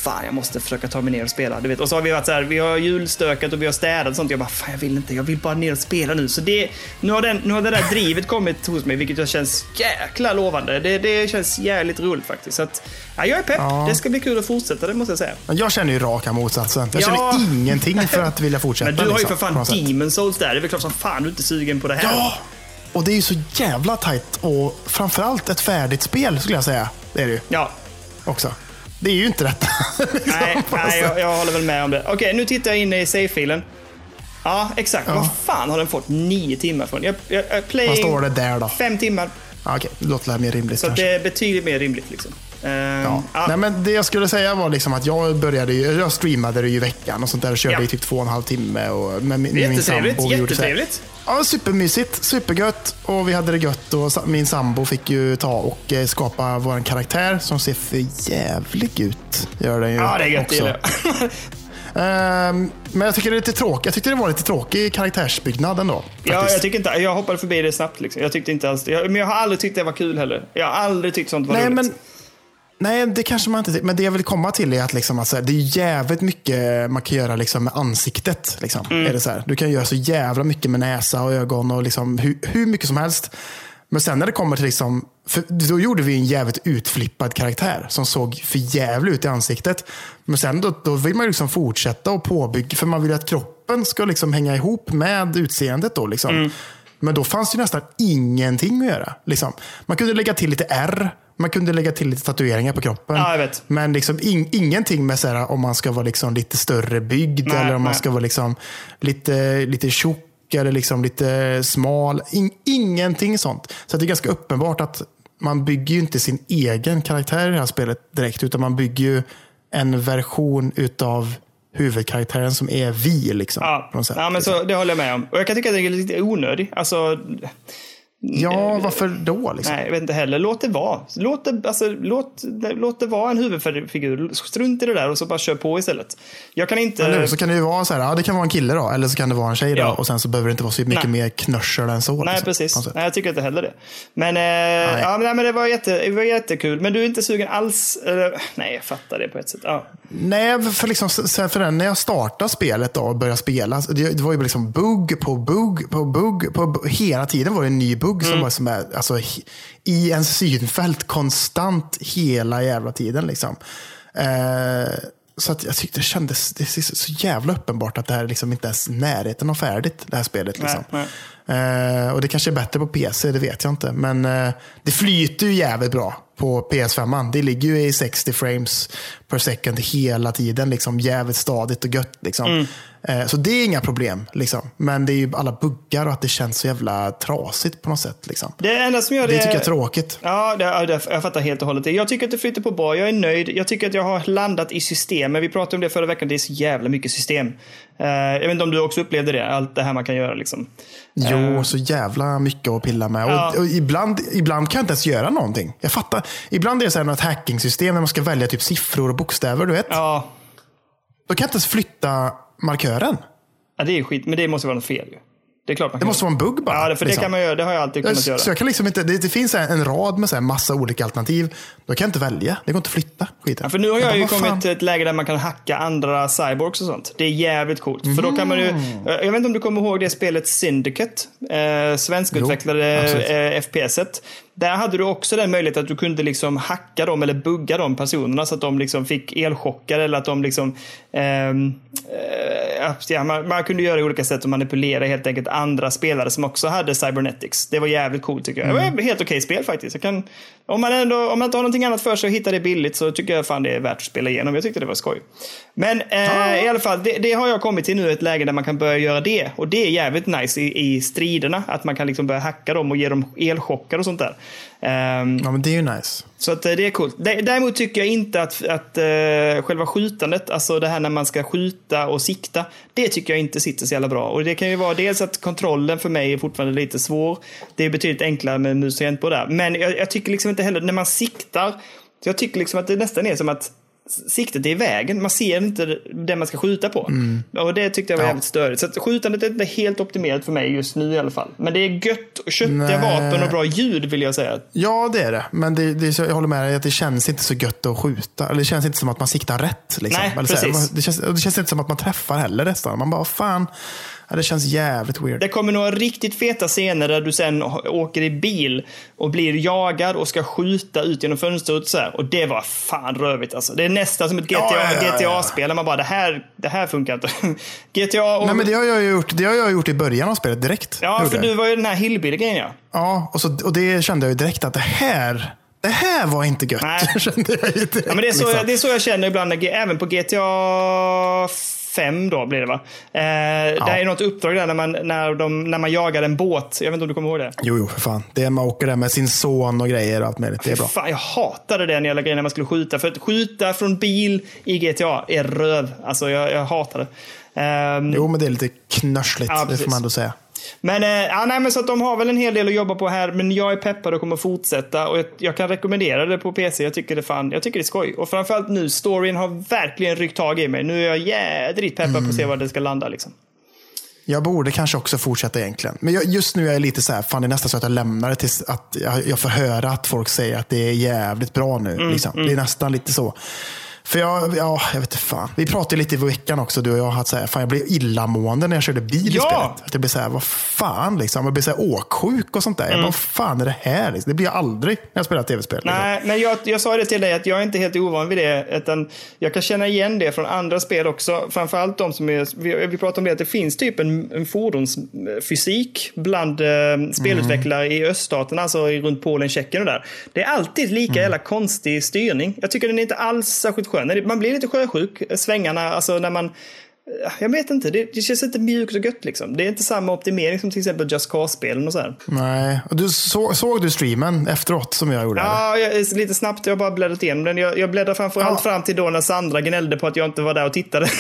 [SPEAKER 2] Fan, jag måste försöka ta mig ner och spela. Du vet. Och så har vi varit så här, vi har julstökat och vi har städat och sånt. Jag bara, fan jag vill inte, jag vill bara ner och spela nu. Så det, nu, har den, nu har det där drivet kommit hos mig, vilket jag känns jäkla lovande. Det, det känns jävligt roligt faktiskt. Så att, ja, jag är pepp.
[SPEAKER 1] Ja.
[SPEAKER 2] Det ska bli kul att fortsätta, det måste jag säga.
[SPEAKER 1] Jag känner ju raka motsatsen. Jag
[SPEAKER 2] Ja.
[SPEAKER 1] känner ingenting för att vilja fortsätta. <laughs>
[SPEAKER 2] Men du har ju
[SPEAKER 1] liksom,
[SPEAKER 2] för fan. Demon Souls där. Det är väl klart som fan du är inte sugen på det här.
[SPEAKER 1] Ja! Och det är ju så jävla tajt och framförallt ett färdigt spel skulle jag säga. Det är det ju
[SPEAKER 2] Ja.
[SPEAKER 1] också. Det är ju inte detta. <laughs> liksom,
[SPEAKER 2] Nej, nej jag, jag håller väl med om det. Okej, nu tittar jag in i save-filen. Ja, exakt.
[SPEAKER 1] Ja.
[SPEAKER 2] Vad fan har den fått nio timmar från? Jag, jag, jag
[SPEAKER 1] Vad står det där då?
[SPEAKER 2] fem timmar.
[SPEAKER 1] Ja, Okej, det låter mer rimligt
[SPEAKER 2] Så
[SPEAKER 1] kanske.
[SPEAKER 2] det är betydligt mer rimligt. Liksom. Ehm,
[SPEAKER 1] Ja. Nej, men det jag skulle säga var liksom att jag började ju, jag streamade det i veckan och sånt där och körde
[SPEAKER 2] Ja.
[SPEAKER 1] i typ två och en halv timme. Och med min, med min
[SPEAKER 2] Jättetrevligt. Jättetrevligt.
[SPEAKER 1] Ja, supermysigt, supergött och vi hade det gött och min sambo fick ju ta och eh, skapa vår karaktär som ser för jävlig ut. Gör den ju
[SPEAKER 2] Ja, det är gött.
[SPEAKER 1] Också. <laughs> Ehm, men jag tycker det är lite tråkigt. Jag tyckte det var lite tråkig karaktärsbyggnad ändå.
[SPEAKER 2] Ja, jag, tycker inte, jag hoppade förbi det snabbt. Liksom. Jag tyckte inte alls, jag, men jag har aldrig tyckt det var kul heller. Jag har aldrig tyckt sånt var
[SPEAKER 1] Nej,
[SPEAKER 2] roligt.
[SPEAKER 1] men, nej, det kanske man inte. Men det jag vill komma till är att, liksom, att så här, det är jävligt mycket man kan göra liksom, med ansiktet. Liksom.
[SPEAKER 2] Mm.
[SPEAKER 1] Är det så här. Du kan göra så jävla mycket med näsa och ögon och liksom, hur, hur mycket som helst. Men sen när det kommer till, liksom, då gjorde vi en jävligt utflippad karaktär som såg för jävligt ut i ansiktet. Men sen då, då vill man liksom fortsätta och påbygga, för man vill att kroppen ska liksom hänga ihop med utseendet. Då, liksom.
[SPEAKER 2] Mm.
[SPEAKER 1] Men då fanns det nästan ingenting att göra. Liksom. Man kunde lägga till lite R, man kunde lägga till lite tatueringar på kroppen.
[SPEAKER 2] Ja.
[SPEAKER 1] Men liksom in, ingenting med så här, om man ska vara liksom lite större byggd
[SPEAKER 2] Nej,
[SPEAKER 1] eller om man
[SPEAKER 2] nej.
[SPEAKER 1] ska vara liksom lite, lite tjock eller liksom lite smal. In, ingenting sånt. Så det är ganska uppenbart att man bygger ju inte sin egen karaktär i det här spelet direkt, utan man bygger ju en version utav huvudkaraktären som är vi. Liksom,
[SPEAKER 2] Ja,
[SPEAKER 1] på något sätt,
[SPEAKER 2] ja men
[SPEAKER 1] liksom.
[SPEAKER 2] så, det håller jag med om. Och jag kan tycka att det är lite onödig. Alltså,
[SPEAKER 1] ja, varför då? Liksom?
[SPEAKER 2] nej, jag vet inte heller. Låt det vara. Låt det, alltså, låt, låt det vara en huvudfigur. Strunt i det där och så bara kör på istället. Jag kan inte...
[SPEAKER 1] Eller? Så kan det ju vara så här, ja, det kan vara en kille då, eller så kan det vara en tjej då,
[SPEAKER 2] Ja.
[SPEAKER 1] och sen så behöver det inte vara så mycket
[SPEAKER 2] Nej.
[SPEAKER 1] mer knörsel än så.
[SPEAKER 2] Nej,
[SPEAKER 1] liksom,
[SPEAKER 2] precis. Nej, jag tycker inte heller det. Men, eh, ja, men, nej, men det, var jätte, det var jättekul. Men du är inte sugen alls? Eller, nej, jag fattar det på ett sätt. Ja.
[SPEAKER 1] Nej, för, liksom, för den, när jag startade spelet då och började spela, det, det var ju liksom bugg på bugg på bugg. På, bugg. hela tiden var det en ny bugg
[SPEAKER 2] Mm.
[SPEAKER 1] som som är, alltså, i en synfält konstant hela jävla tiden. Liksom. Eh, så att jag tyckte det kändes det är så, jävla uppenbart att det här liksom inte ens är närheten av färdigt, det här spelet. Liksom.
[SPEAKER 2] Nej,
[SPEAKER 1] Eh, och det kanske är bättre på PC, det vet jag inte. Men eh, det flyter ju jävligt bra på PS5. Det ligger ju i 60 frames per second hela tiden. Liksom, jävligt stadigt och gött. Liksom. Eh, Så det är inga problem. Liksom. Men det är ju alla buggar och att det känns så jävla trasigt på något sätt. Liksom.
[SPEAKER 2] Det enda som gör
[SPEAKER 1] Det
[SPEAKER 2] det...
[SPEAKER 1] tycker jag är tråkigt.
[SPEAKER 2] Ja, det, ja, det, jag fattar helt och hållet det. Jag tycker att det flyter på bra. Jag är nöjd. Jag tycker att jag har landat i systemen. Vi pratade om det förra veckan. Det är så jävla mycket system. Eh, jag vet inte om du också upplevde det. Allt det här man kan göra liksom.
[SPEAKER 1] Jo, så jävla mycket att pilla med.
[SPEAKER 2] Ja.
[SPEAKER 1] Och, och ibland, ibland kan jag inte ens göra någonting. Jag fattar. Ibland är det så här något hacking-system när man ska välja typ siffror och bokstäver. Du vet.
[SPEAKER 2] Ja,
[SPEAKER 1] Då kan jag inte ens flytta markören.
[SPEAKER 2] ja, det är ju skit. Men det måste vara något fel ju. Det är klart man
[SPEAKER 1] Det måste vara en bugg bara.
[SPEAKER 2] Ja, det- för det
[SPEAKER 1] liksom.
[SPEAKER 2] kan man göra. Det har jag alltid kunnat göra.
[SPEAKER 1] Så jag kan liksom inte, det, det finns en, rad med så här massa olika alternativ. Då kan jag inte välja. Det går inte att flytta skiten.
[SPEAKER 2] Ja, för nu har jag,
[SPEAKER 1] bara,
[SPEAKER 2] ju
[SPEAKER 1] vad fan?
[SPEAKER 2] kommit till ett läge där man kan hacka andra cyborgs och sånt. Det är jävligt coolt. För då kan man ju,
[SPEAKER 1] Mm.
[SPEAKER 2] jag vet inte om du kommer ihåg det spelet Syndicate, eh, svenskutvecklade eh, FPS-et. Där hade du också den möjligheten att du kunde liksom hacka dem eller bugga de personerna så att de liksom fick elchocker eller att de liksom ehm, eh, ja, man, man kunde göra olika sätt och manipulera helt enkelt andra spelare som också hade cybernetics. Det var jävligt coolt tycker jag. Det var
[SPEAKER 1] Mm.
[SPEAKER 2] helt okej spel faktiskt. Kan, om, man ändå, om man inte har någonting annat för sig och hittar det billigt så tycker jag fan det är värt att spela igenom. Jag tyckte det var skoj. Men eh, i alla fall, det, det har jag kommit till nu, ett läge där man kan börja göra det. Och det är jävligt nice i, i striderna. Att man kan liksom börja hacka dem och ge dem elchocker och sånt där. Ehm,
[SPEAKER 1] Ja, men det är ju nice.
[SPEAKER 2] så att, eh, det är coolt. Dä- Däremot tycker jag inte att, att eh, själva skjutandet, alltså det här när man ska skjuta och sikta, det tycker jag inte sitter så jävla bra. Och det kan ju vara dels att kontrollen för mig är fortfarande lite svår. Det är betydligt enklare med mus och där. Men jag, jag tycker liksom inte heller, när man siktar, så jag tycker liksom att det nästan är som att siktet är i vägen. Man ser inte det man ska skjuta på. Och det tyckte jag var
[SPEAKER 1] Ja.
[SPEAKER 2] jävligt störigt. Så skjutandet är inte helt optimerat för mig just nu i alla fall. Men det är gött, köttiga
[SPEAKER 1] Nej.
[SPEAKER 2] vapen och bra ljud vill jag säga.
[SPEAKER 1] Ja, det är det. Men det, det, så- jag håller med dig att det känns inte så gött att skjuta. Eller det känns inte som att man siktar rätt. Liksom.
[SPEAKER 2] Nej,
[SPEAKER 1] Eller så
[SPEAKER 2] precis.
[SPEAKER 1] det, känns, det känns inte som att man träffar heller nästan. Man bara, fan. Ja, det känns jävligt weird.
[SPEAKER 2] Det kommer några riktigt feta scener där du sen åker i bil och blir jagad och ska skjuta ut genom fönstret. Så här. Och det var fan rövigt alltså. Det är nästan som ett GTA,
[SPEAKER 1] Ja, ja.
[SPEAKER 2] GTA-spel där man bara, det här, det här funkar inte. <laughs> GTA och...
[SPEAKER 1] Nej, men det har jag gjort, det har jag gjort i början av spelet direkt.
[SPEAKER 2] ja, för du var ju den här hillbilly-grejen ja.
[SPEAKER 1] Ja, och, så, och det kände jag ju direkt att det här, det här var inte gött.
[SPEAKER 2] Nej. <laughs>
[SPEAKER 1] kände jag direkt,
[SPEAKER 2] Ja, men det, är så,
[SPEAKER 1] liksom.
[SPEAKER 2] det är så jag känner ibland, även på GTA 5 då blir det va? Eh, Det är något uppdrag där när man, när, de, när man jagar en båt. Jag vet inte om du kommer ihåg det?
[SPEAKER 1] Jo, jo, för fan. Det är man åker där med sin son och grejer och allt möjligt. Det är bra.
[SPEAKER 2] Fan, jag hatade den jävla grejen när man skulle skjuta. För att skjuta från bil i GTA är röv. Alltså, jag, jag hatar det. Ehm,
[SPEAKER 1] Jo, men det är lite knörsligt.
[SPEAKER 2] Ja,
[SPEAKER 1] det får man ändå säga.
[SPEAKER 2] Men, eh, ja, nej, men så att de har väl en hel del att jobba på här, men jag är peppad och kommer fortsätta. Och jag, jag kan rekommendera det på PC. Jag tycker det, fan, jag tycker det är skoj. Och framförallt nu, storyn har verkligen ryckt tag i mig. Nu är jag jädrigt peppad på att se var det ska landa. Liksom.
[SPEAKER 1] Jag borde kanske också fortsätta egentligen. Men jag, just nu är jag lite så här, fan det är nästan så att jag lämnar det tills att jag, jag får höra att folk säger att det är jävligt bra nu.
[SPEAKER 2] Mm,
[SPEAKER 1] liksom. Det är nästan lite så. För jag, ja, jag vet inte fan. Vi pratade lite i veckan också, du och jag, att så här, fan, jag blev illamående när jag körde bil i
[SPEAKER 2] Ja!
[SPEAKER 1] spelet. Att jag blev så här, vad fan liksom. Jag blev så här åksjuk och sånt där. Jag bara, vad fan är det här? Liksom? Det blir jag aldrig när jag spelar tv-spel. Liksom.
[SPEAKER 2] Mm. Nej, men jag, jag sa det till dig att jag är inte helt ovan vid det. Utan jag kan känna igen det från andra spel också. Framförallt de som är, vi, vi pratade om det, att det finns typ en, en fordonsfysik bland eh, spelutvecklare i öststaterna, alltså i- runt Polen, Tjeckien och där. Det är alltid lika jävla konstig styrning. Jag tycker den är inte alls särskilt skön. Man blir lite sjösjuk, svängarna, alltså när man jag vet inte, det, det känns inte mjukt och gött liksom. Det är inte samma optimering som till exempel Just Cause-spelen och så här.
[SPEAKER 1] Nej. Du, så, såg du streamen efteråt som jag gjorde?
[SPEAKER 2] Ja, jag, lite snabbt. Jag har bara bläddrat igenom den. Jag, jag bläddrar framförallt
[SPEAKER 1] Ja.
[SPEAKER 2] fram till då när Sandra gnällde på att jag inte var där och tittade. <laughs>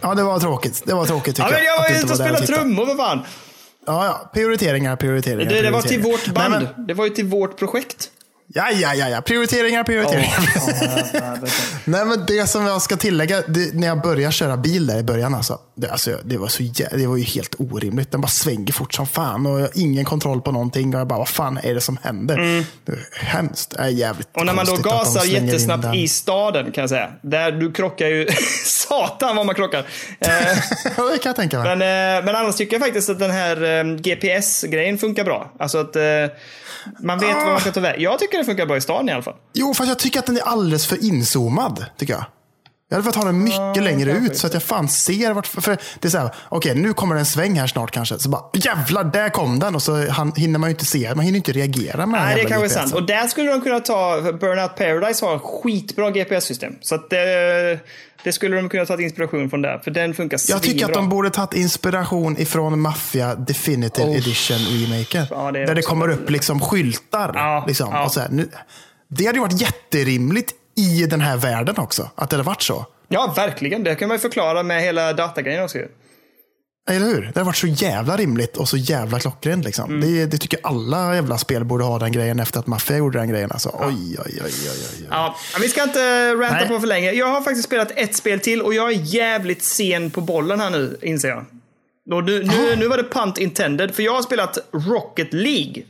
[SPEAKER 1] Ja, det var tråkigt. Det var tråkigt
[SPEAKER 2] ja,
[SPEAKER 1] tycker
[SPEAKER 2] men jag var ute och spelade trummor för fan.
[SPEAKER 1] Ja, ja. Prioriteringar, prioriteringar.
[SPEAKER 2] Det, det var till
[SPEAKER 1] prioriteringar.
[SPEAKER 2] vårt band.
[SPEAKER 1] Nej, men,
[SPEAKER 2] Det var ju till vårt projekt.
[SPEAKER 1] Ja, ja, ja, ja. Prioriteringar, prioriteringar. Nej, men det som jag ska tillägga, det, när jag började köra bil där i början, alltså, det, alltså, det, var så, det var ju helt orimligt. Den bara svänger fort som fan och jag har ingen kontroll på någonting. Och jag bara, vad fan är det som händer? Det är hemskt. Det är jävligt
[SPEAKER 2] Mm. Och när man då gasar jättesnabbt i staden kan jag säga. Där du krockar ju... <laughs> Satan vad man krockar. <laughs>
[SPEAKER 1] Det kan jag tänka mig.
[SPEAKER 2] men, eh, men annars tycker jag faktiskt att den här eh, GPS-grejen funkar bra. Alltså att eh, man vet var man ska ta väg. Jag tycker tycker det funkar bra i stan i alla fall.
[SPEAKER 1] Jo, fast jag tycker att den är alldeles för inzoomad. Tycker jag. Jag hade velat ha den mycket längre ut så att jag fan ser vart... För det är så här, okej nu kommer det en sväng här snart kanske. Så bara jävlar, där kom den. Och så han, hinner man ju inte se, man hinner inte reagera med den
[SPEAKER 2] Nej, det
[SPEAKER 1] jävla
[SPEAKER 2] kanske är sant. Och där skulle de kunna ta, Burnout Paradise har skitbra GPS-system. Så att det, det skulle de kunna ta inspiration från där, för den funkar
[SPEAKER 1] Jag tycker att
[SPEAKER 2] svinbra.
[SPEAKER 1] de borde tagit inspiration ifrån Mafia Definitive
[SPEAKER 2] Oh.
[SPEAKER 1] Edition remaken.
[SPEAKER 2] Ja, det är
[SPEAKER 1] där det kommer upp liksom skyltar.
[SPEAKER 2] Ja,
[SPEAKER 1] liksom,
[SPEAKER 2] ja.
[SPEAKER 1] och så här, nu, det hade ju varit jätterimligt i den här världen också. Att det hade varit så.
[SPEAKER 2] Ja, verkligen. Det kan man ju förklara med hela datagrejen också.
[SPEAKER 1] Eller hur? Det hade varit så jävla rimligt och så jävla klockrent. Liksom.
[SPEAKER 2] Mm.
[SPEAKER 1] Det, det tycker alla jävla spel borde ha den grejen efter att Mafia gjorde den grejen. Alltså. Oj, oj, oj, oj, oj.
[SPEAKER 2] Ja, vi ska inte ranta
[SPEAKER 1] Nej.
[SPEAKER 2] på för länge. Jag har faktiskt spelat ett spel till och jag är jävligt sen på bollen här nu, inser jag. Nu, nu, nu var det punt intended, för jag har spelat Rocket League.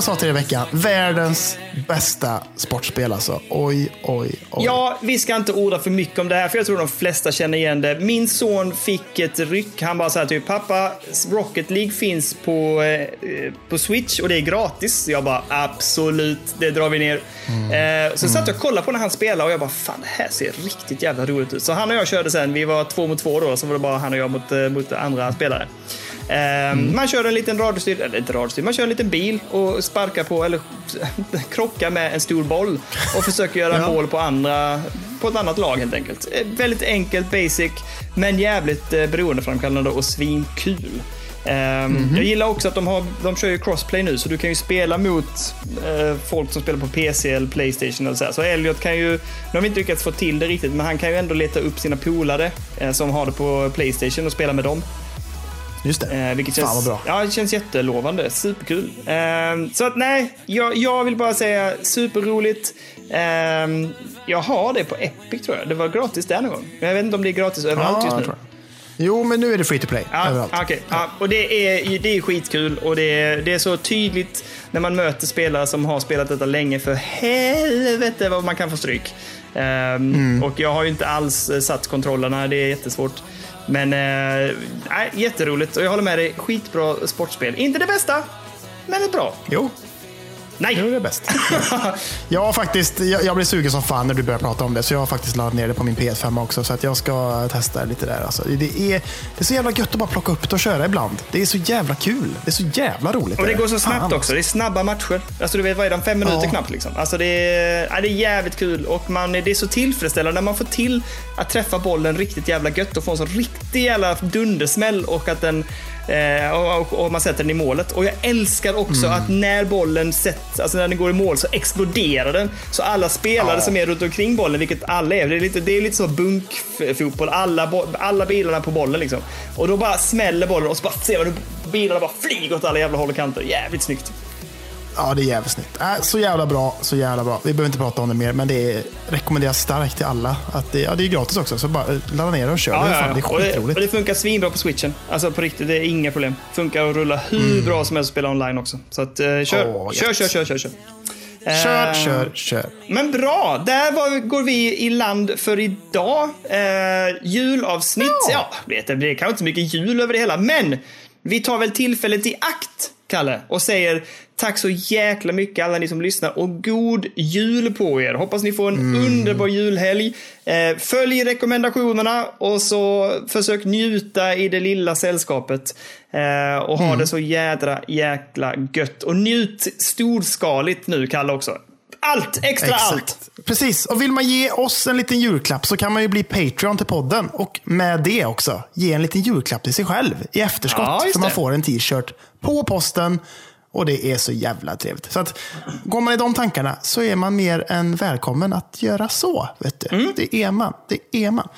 [SPEAKER 1] Jag sa till dig i veckan, världens bästa sportspel alltså. Oj, oj, oj.
[SPEAKER 2] Ja, vi ska inte orda för mycket om det här, för jag tror de flesta känner igen det. Min son fick ett ryck. Han bara sa typ, pappa, Rocket League finns på, eh, på Switch och det är gratis. Jag bara, absolut, det drar vi ner. Eh, så satt jag och kollade på när han spelade och jag bara, fan det här ser riktigt jävla roligt ut. Så han och jag körde sen, vi var två mot två då, så var det bara han och jag mot, eh, mot andra spelare. Eh, Man kör en liten radiostyrd, eller inte radiostyrd, man kör en liten bil och sparkar på, eller <laughs> krockar med en stor boll och försöker göra mål på andra, på ett annat lag helt enkelt. Eh, Väldigt enkelt, basic, men jävligt eh, beroendeframkallande och svinkul. Ehm, Jag gillar också att de, har, de kör ju crossplay nu, så du kan ju spela mot eh, folk som spelar på PC eller Playstation. Eller så, här. så Elliot kan ju, nu har vi inte lyckats få till det riktigt, men han kan ju ändå leta upp sina polare eh, som har det på Playstation och spela med dem.
[SPEAKER 1] Just det.
[SPEAKER 2] Eh, vilket
[SPEAKER 1] Fan
[SPEAKER 2] känns,
[SPEAKER 1] bra.
[SPEAKER 2] Ja, det känns jättelovande. Superkul. Eh, så att nej, jag, jag vill bara säga superroligt. Eh, jag har det på Epic tror jag. Det var gratis där någon gång. Men jag vet inte om det är gratis överallt
[SPEAKER 1] Ja,
[SPEAKER 2] just nu.
[SPEAKER 1] Jo, men nu är det free to play
[SPEAKER 2] Ja,
[SPEAKER 1] överallt.
[SPEAKER 2] okej. ja, och det är, det är skitkul och det är, det är så tydligt när man möter spelare som har spelat detta länge. För helvete vad man kan få stryk. Ehm,
[SPEAKER 1] Mm.
[SPEAKER 2] Och jag har ju inte alls eh, satt kontrollerna, det är jättesvårt. Men äh, jätteroligt och jag håller med dig. Skitbra sportspel. Inte det bästa, men ett bra.
[SPEAKER 1] Jo,
[SPEAKER 2] Nej!
[SPEAKER 1] det är det bäst. <laughs> jag, har faktiskt, jag, jag blev sugen som fan när du började prata om det, så jag har faktiskt laddat ner det på min PS5 också. Så att jag ska testa lite där. Alltså, det, är, det är så jävla gött att bara plocka upp det och köra ibland. Det är så jävla kul. Det är så jävla roligt.
[SPEAKER 2] Och det
[SPEAKER 1] är
[SPEAKER 2] går så snabbt
[SPEAKER 1] Fan.
[SPEAKER 2] också. Det är snabba matcher. Alltså du vet, vad är de? Fem minuter
[SPEAKER 1] Ja.
[SPEAKER 2] knappt liksom. Alltså det är, ja, det är jävligt kul och man, det är så tillfredsställande när man får till att träffa bollen riktigt jävla gött och få en så riktig jävla dundersmäll och att den och, och, man sätter den i målet. Och jag älskar också
[SPEAKER 1] Mm.
[SPEAKER 2] att när bollen sätts, alltså när den går i mål så exploderar den. Så alla spelare
[SPEAKER 1] Ja.
[SPEAKER 2] som är runt omkring bollen, vilket alla är, det är lite, det är lite så bunkfotboll. Alla, alla bilarna på bollen liksom. Och då bara smäller bollen och så bara ser man hur bilarna bara flyger åt alla jävla håll och kanter. Jävligt snyggt.
[SPEAKER 1] Ja, det är jävligt snyggt. Äh, så jävla bra, så jävla bra. Vi behöver inte prata om det mer, men det är, rekommenderas starkt till alla. Att det, ja, det är gratis också, så bara eh, ladda ner det och kör. det, är fan, det är
[SPEAKER 2] Och, det,
[SPEAKER 1] skitroligt.
[SPEAKER 2] och det funkar svinbra på switchen. Alltså på riktigt, det är inga problem. Funkar att rulla hur bra som helst och spela online också. Så att, eh, kör.
[SPEAKER 1] Mm. Åh,
[SPEAKER 2] kör, kör, kör, kör, kör.
[SPEAKER 1] Kör,
[SPEAKER 2] Eh,
[SPEAKER 1] kör, kör.
[SPEAKER 2] Men bra, där var, går vi i land för idag. Eh, julavsnitt, ja,
[SPEAKER 1] Ja.
[SPEAKER 2] vet det är kanske inte så mycket jul över det hela, men vi tar väl tillfället i akt, Kalle, och säger tack så jäkla mycket alla ni som lyssnar och god jul på er. Hoppas ni får en underbar julhelg. Eh, följ rekommendationerna och så försök njuta i det lilla sällskapet. Eh, och ha det så jädra jäkla gött. Och njut storskaligt nu, Kalle, också. Allt! Extra allt!
[SPEAKER 1] Precis, och vill man ge oss en liten julklapp så kan man ju bli Patreon till podden. Och med det också ge en liten julklapp till sig själv i efterskott.
[SPEAKER 2] Ja,
[SPEAKER 1] så man får en t-shirt på posten. Och det är så jävla trevligt. Så att, går man i de tankarna så är man mer än välkommen att göra så. Vet du.
[SPEAKER 2] Mm.
[SPEAKER 1] Det är man. Det är man.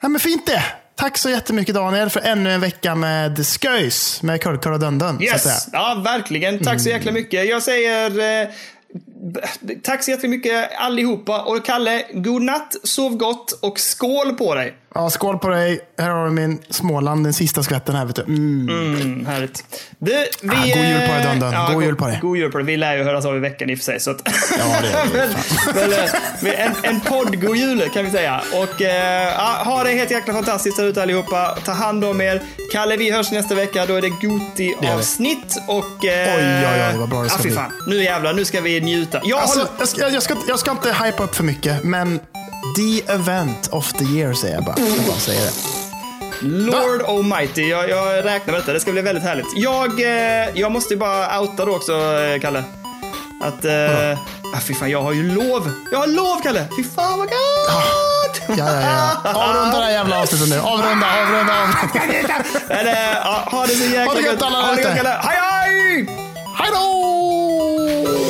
[SPEAKER 1] Ja, men fint det. Tack så jättemycket Daniel för ännu en vecka med sköjs med Kurkar och Dönden. att
[SPEAKER 2] Yes! Ja, verkligen. Tack så jäkla mycket. Jag säger eh, tack så jättemycket allihopa. Och Kalle, god natt, sov gott och skål på dig.
[SPEAKER 1] Ja, skål på dig. Här har du min Småland, den sista skvätten här. Vet du. Mm.
[SPEAKER 2] Mm, härligt. Du, vi,
[SPEAKER 1] Ah, god jul på dig,
[SPEAKER 2] eh,
[SPEAKER 1] Dundun. God jul på dig.
[SPEAKER 2] God jul på dig. Vi lär ju höras av i veckan i och för sig. Så att,
[SPEAKER 1] Ja, det är det. <laughs>
[SPEAKER 2] men, men, eh, en, en podd god jul kan vi säga. Och eh, ja, ha det helt jäkla fantastiskt där ute allihopa. Ta hand om er. Kalle, vi hörs nästa vecka. Då är det
[SPEAKER 1] Det
[SPEAKER 2] Goti-avsnitt. Och... Eh,
[SPEAKER 1] Oj, oj, oj, vad bra det ska
[SPEAKER 2] ah,
[SPEAKER 1] bli.
[SPEAKER 2] fan. Nu jävlar, nu ska vi njuta. Jag
[SPEAKER 1] Alltså,
[SPEAKER 2] håller...
[SPEAKER 1] jag, ska, jag, ska, jag ska inte hypa upp för mycket, men The event of the year säger jag bara. Jag bara säger det.
[SPEAKER 2] Lord Va? Almighty, jag, jag räknar med detta. Det ska bli väldigt härligt. Jag, eh, jag måste ju bara outa då också, eh, Kalle. Att... Eh, ah, fy fan, jag har ju lov. Jag har lov, Kalle! Fy fan vad gött!
[SPEAKER 1] Ah, ja, ja, ja. Avrunda det här jävla avsnittet nu. Avrunda, avrunda, avrunda.
[SPEAKER 2] Eller, ah, ha det så jäkla gött.
[SPEAKER 1] Ha det gött alla
[SPEAKER 2] ha det
[SPEAKER 1] där ute.
[SPEAKER 2] Hej, hej! Hej då!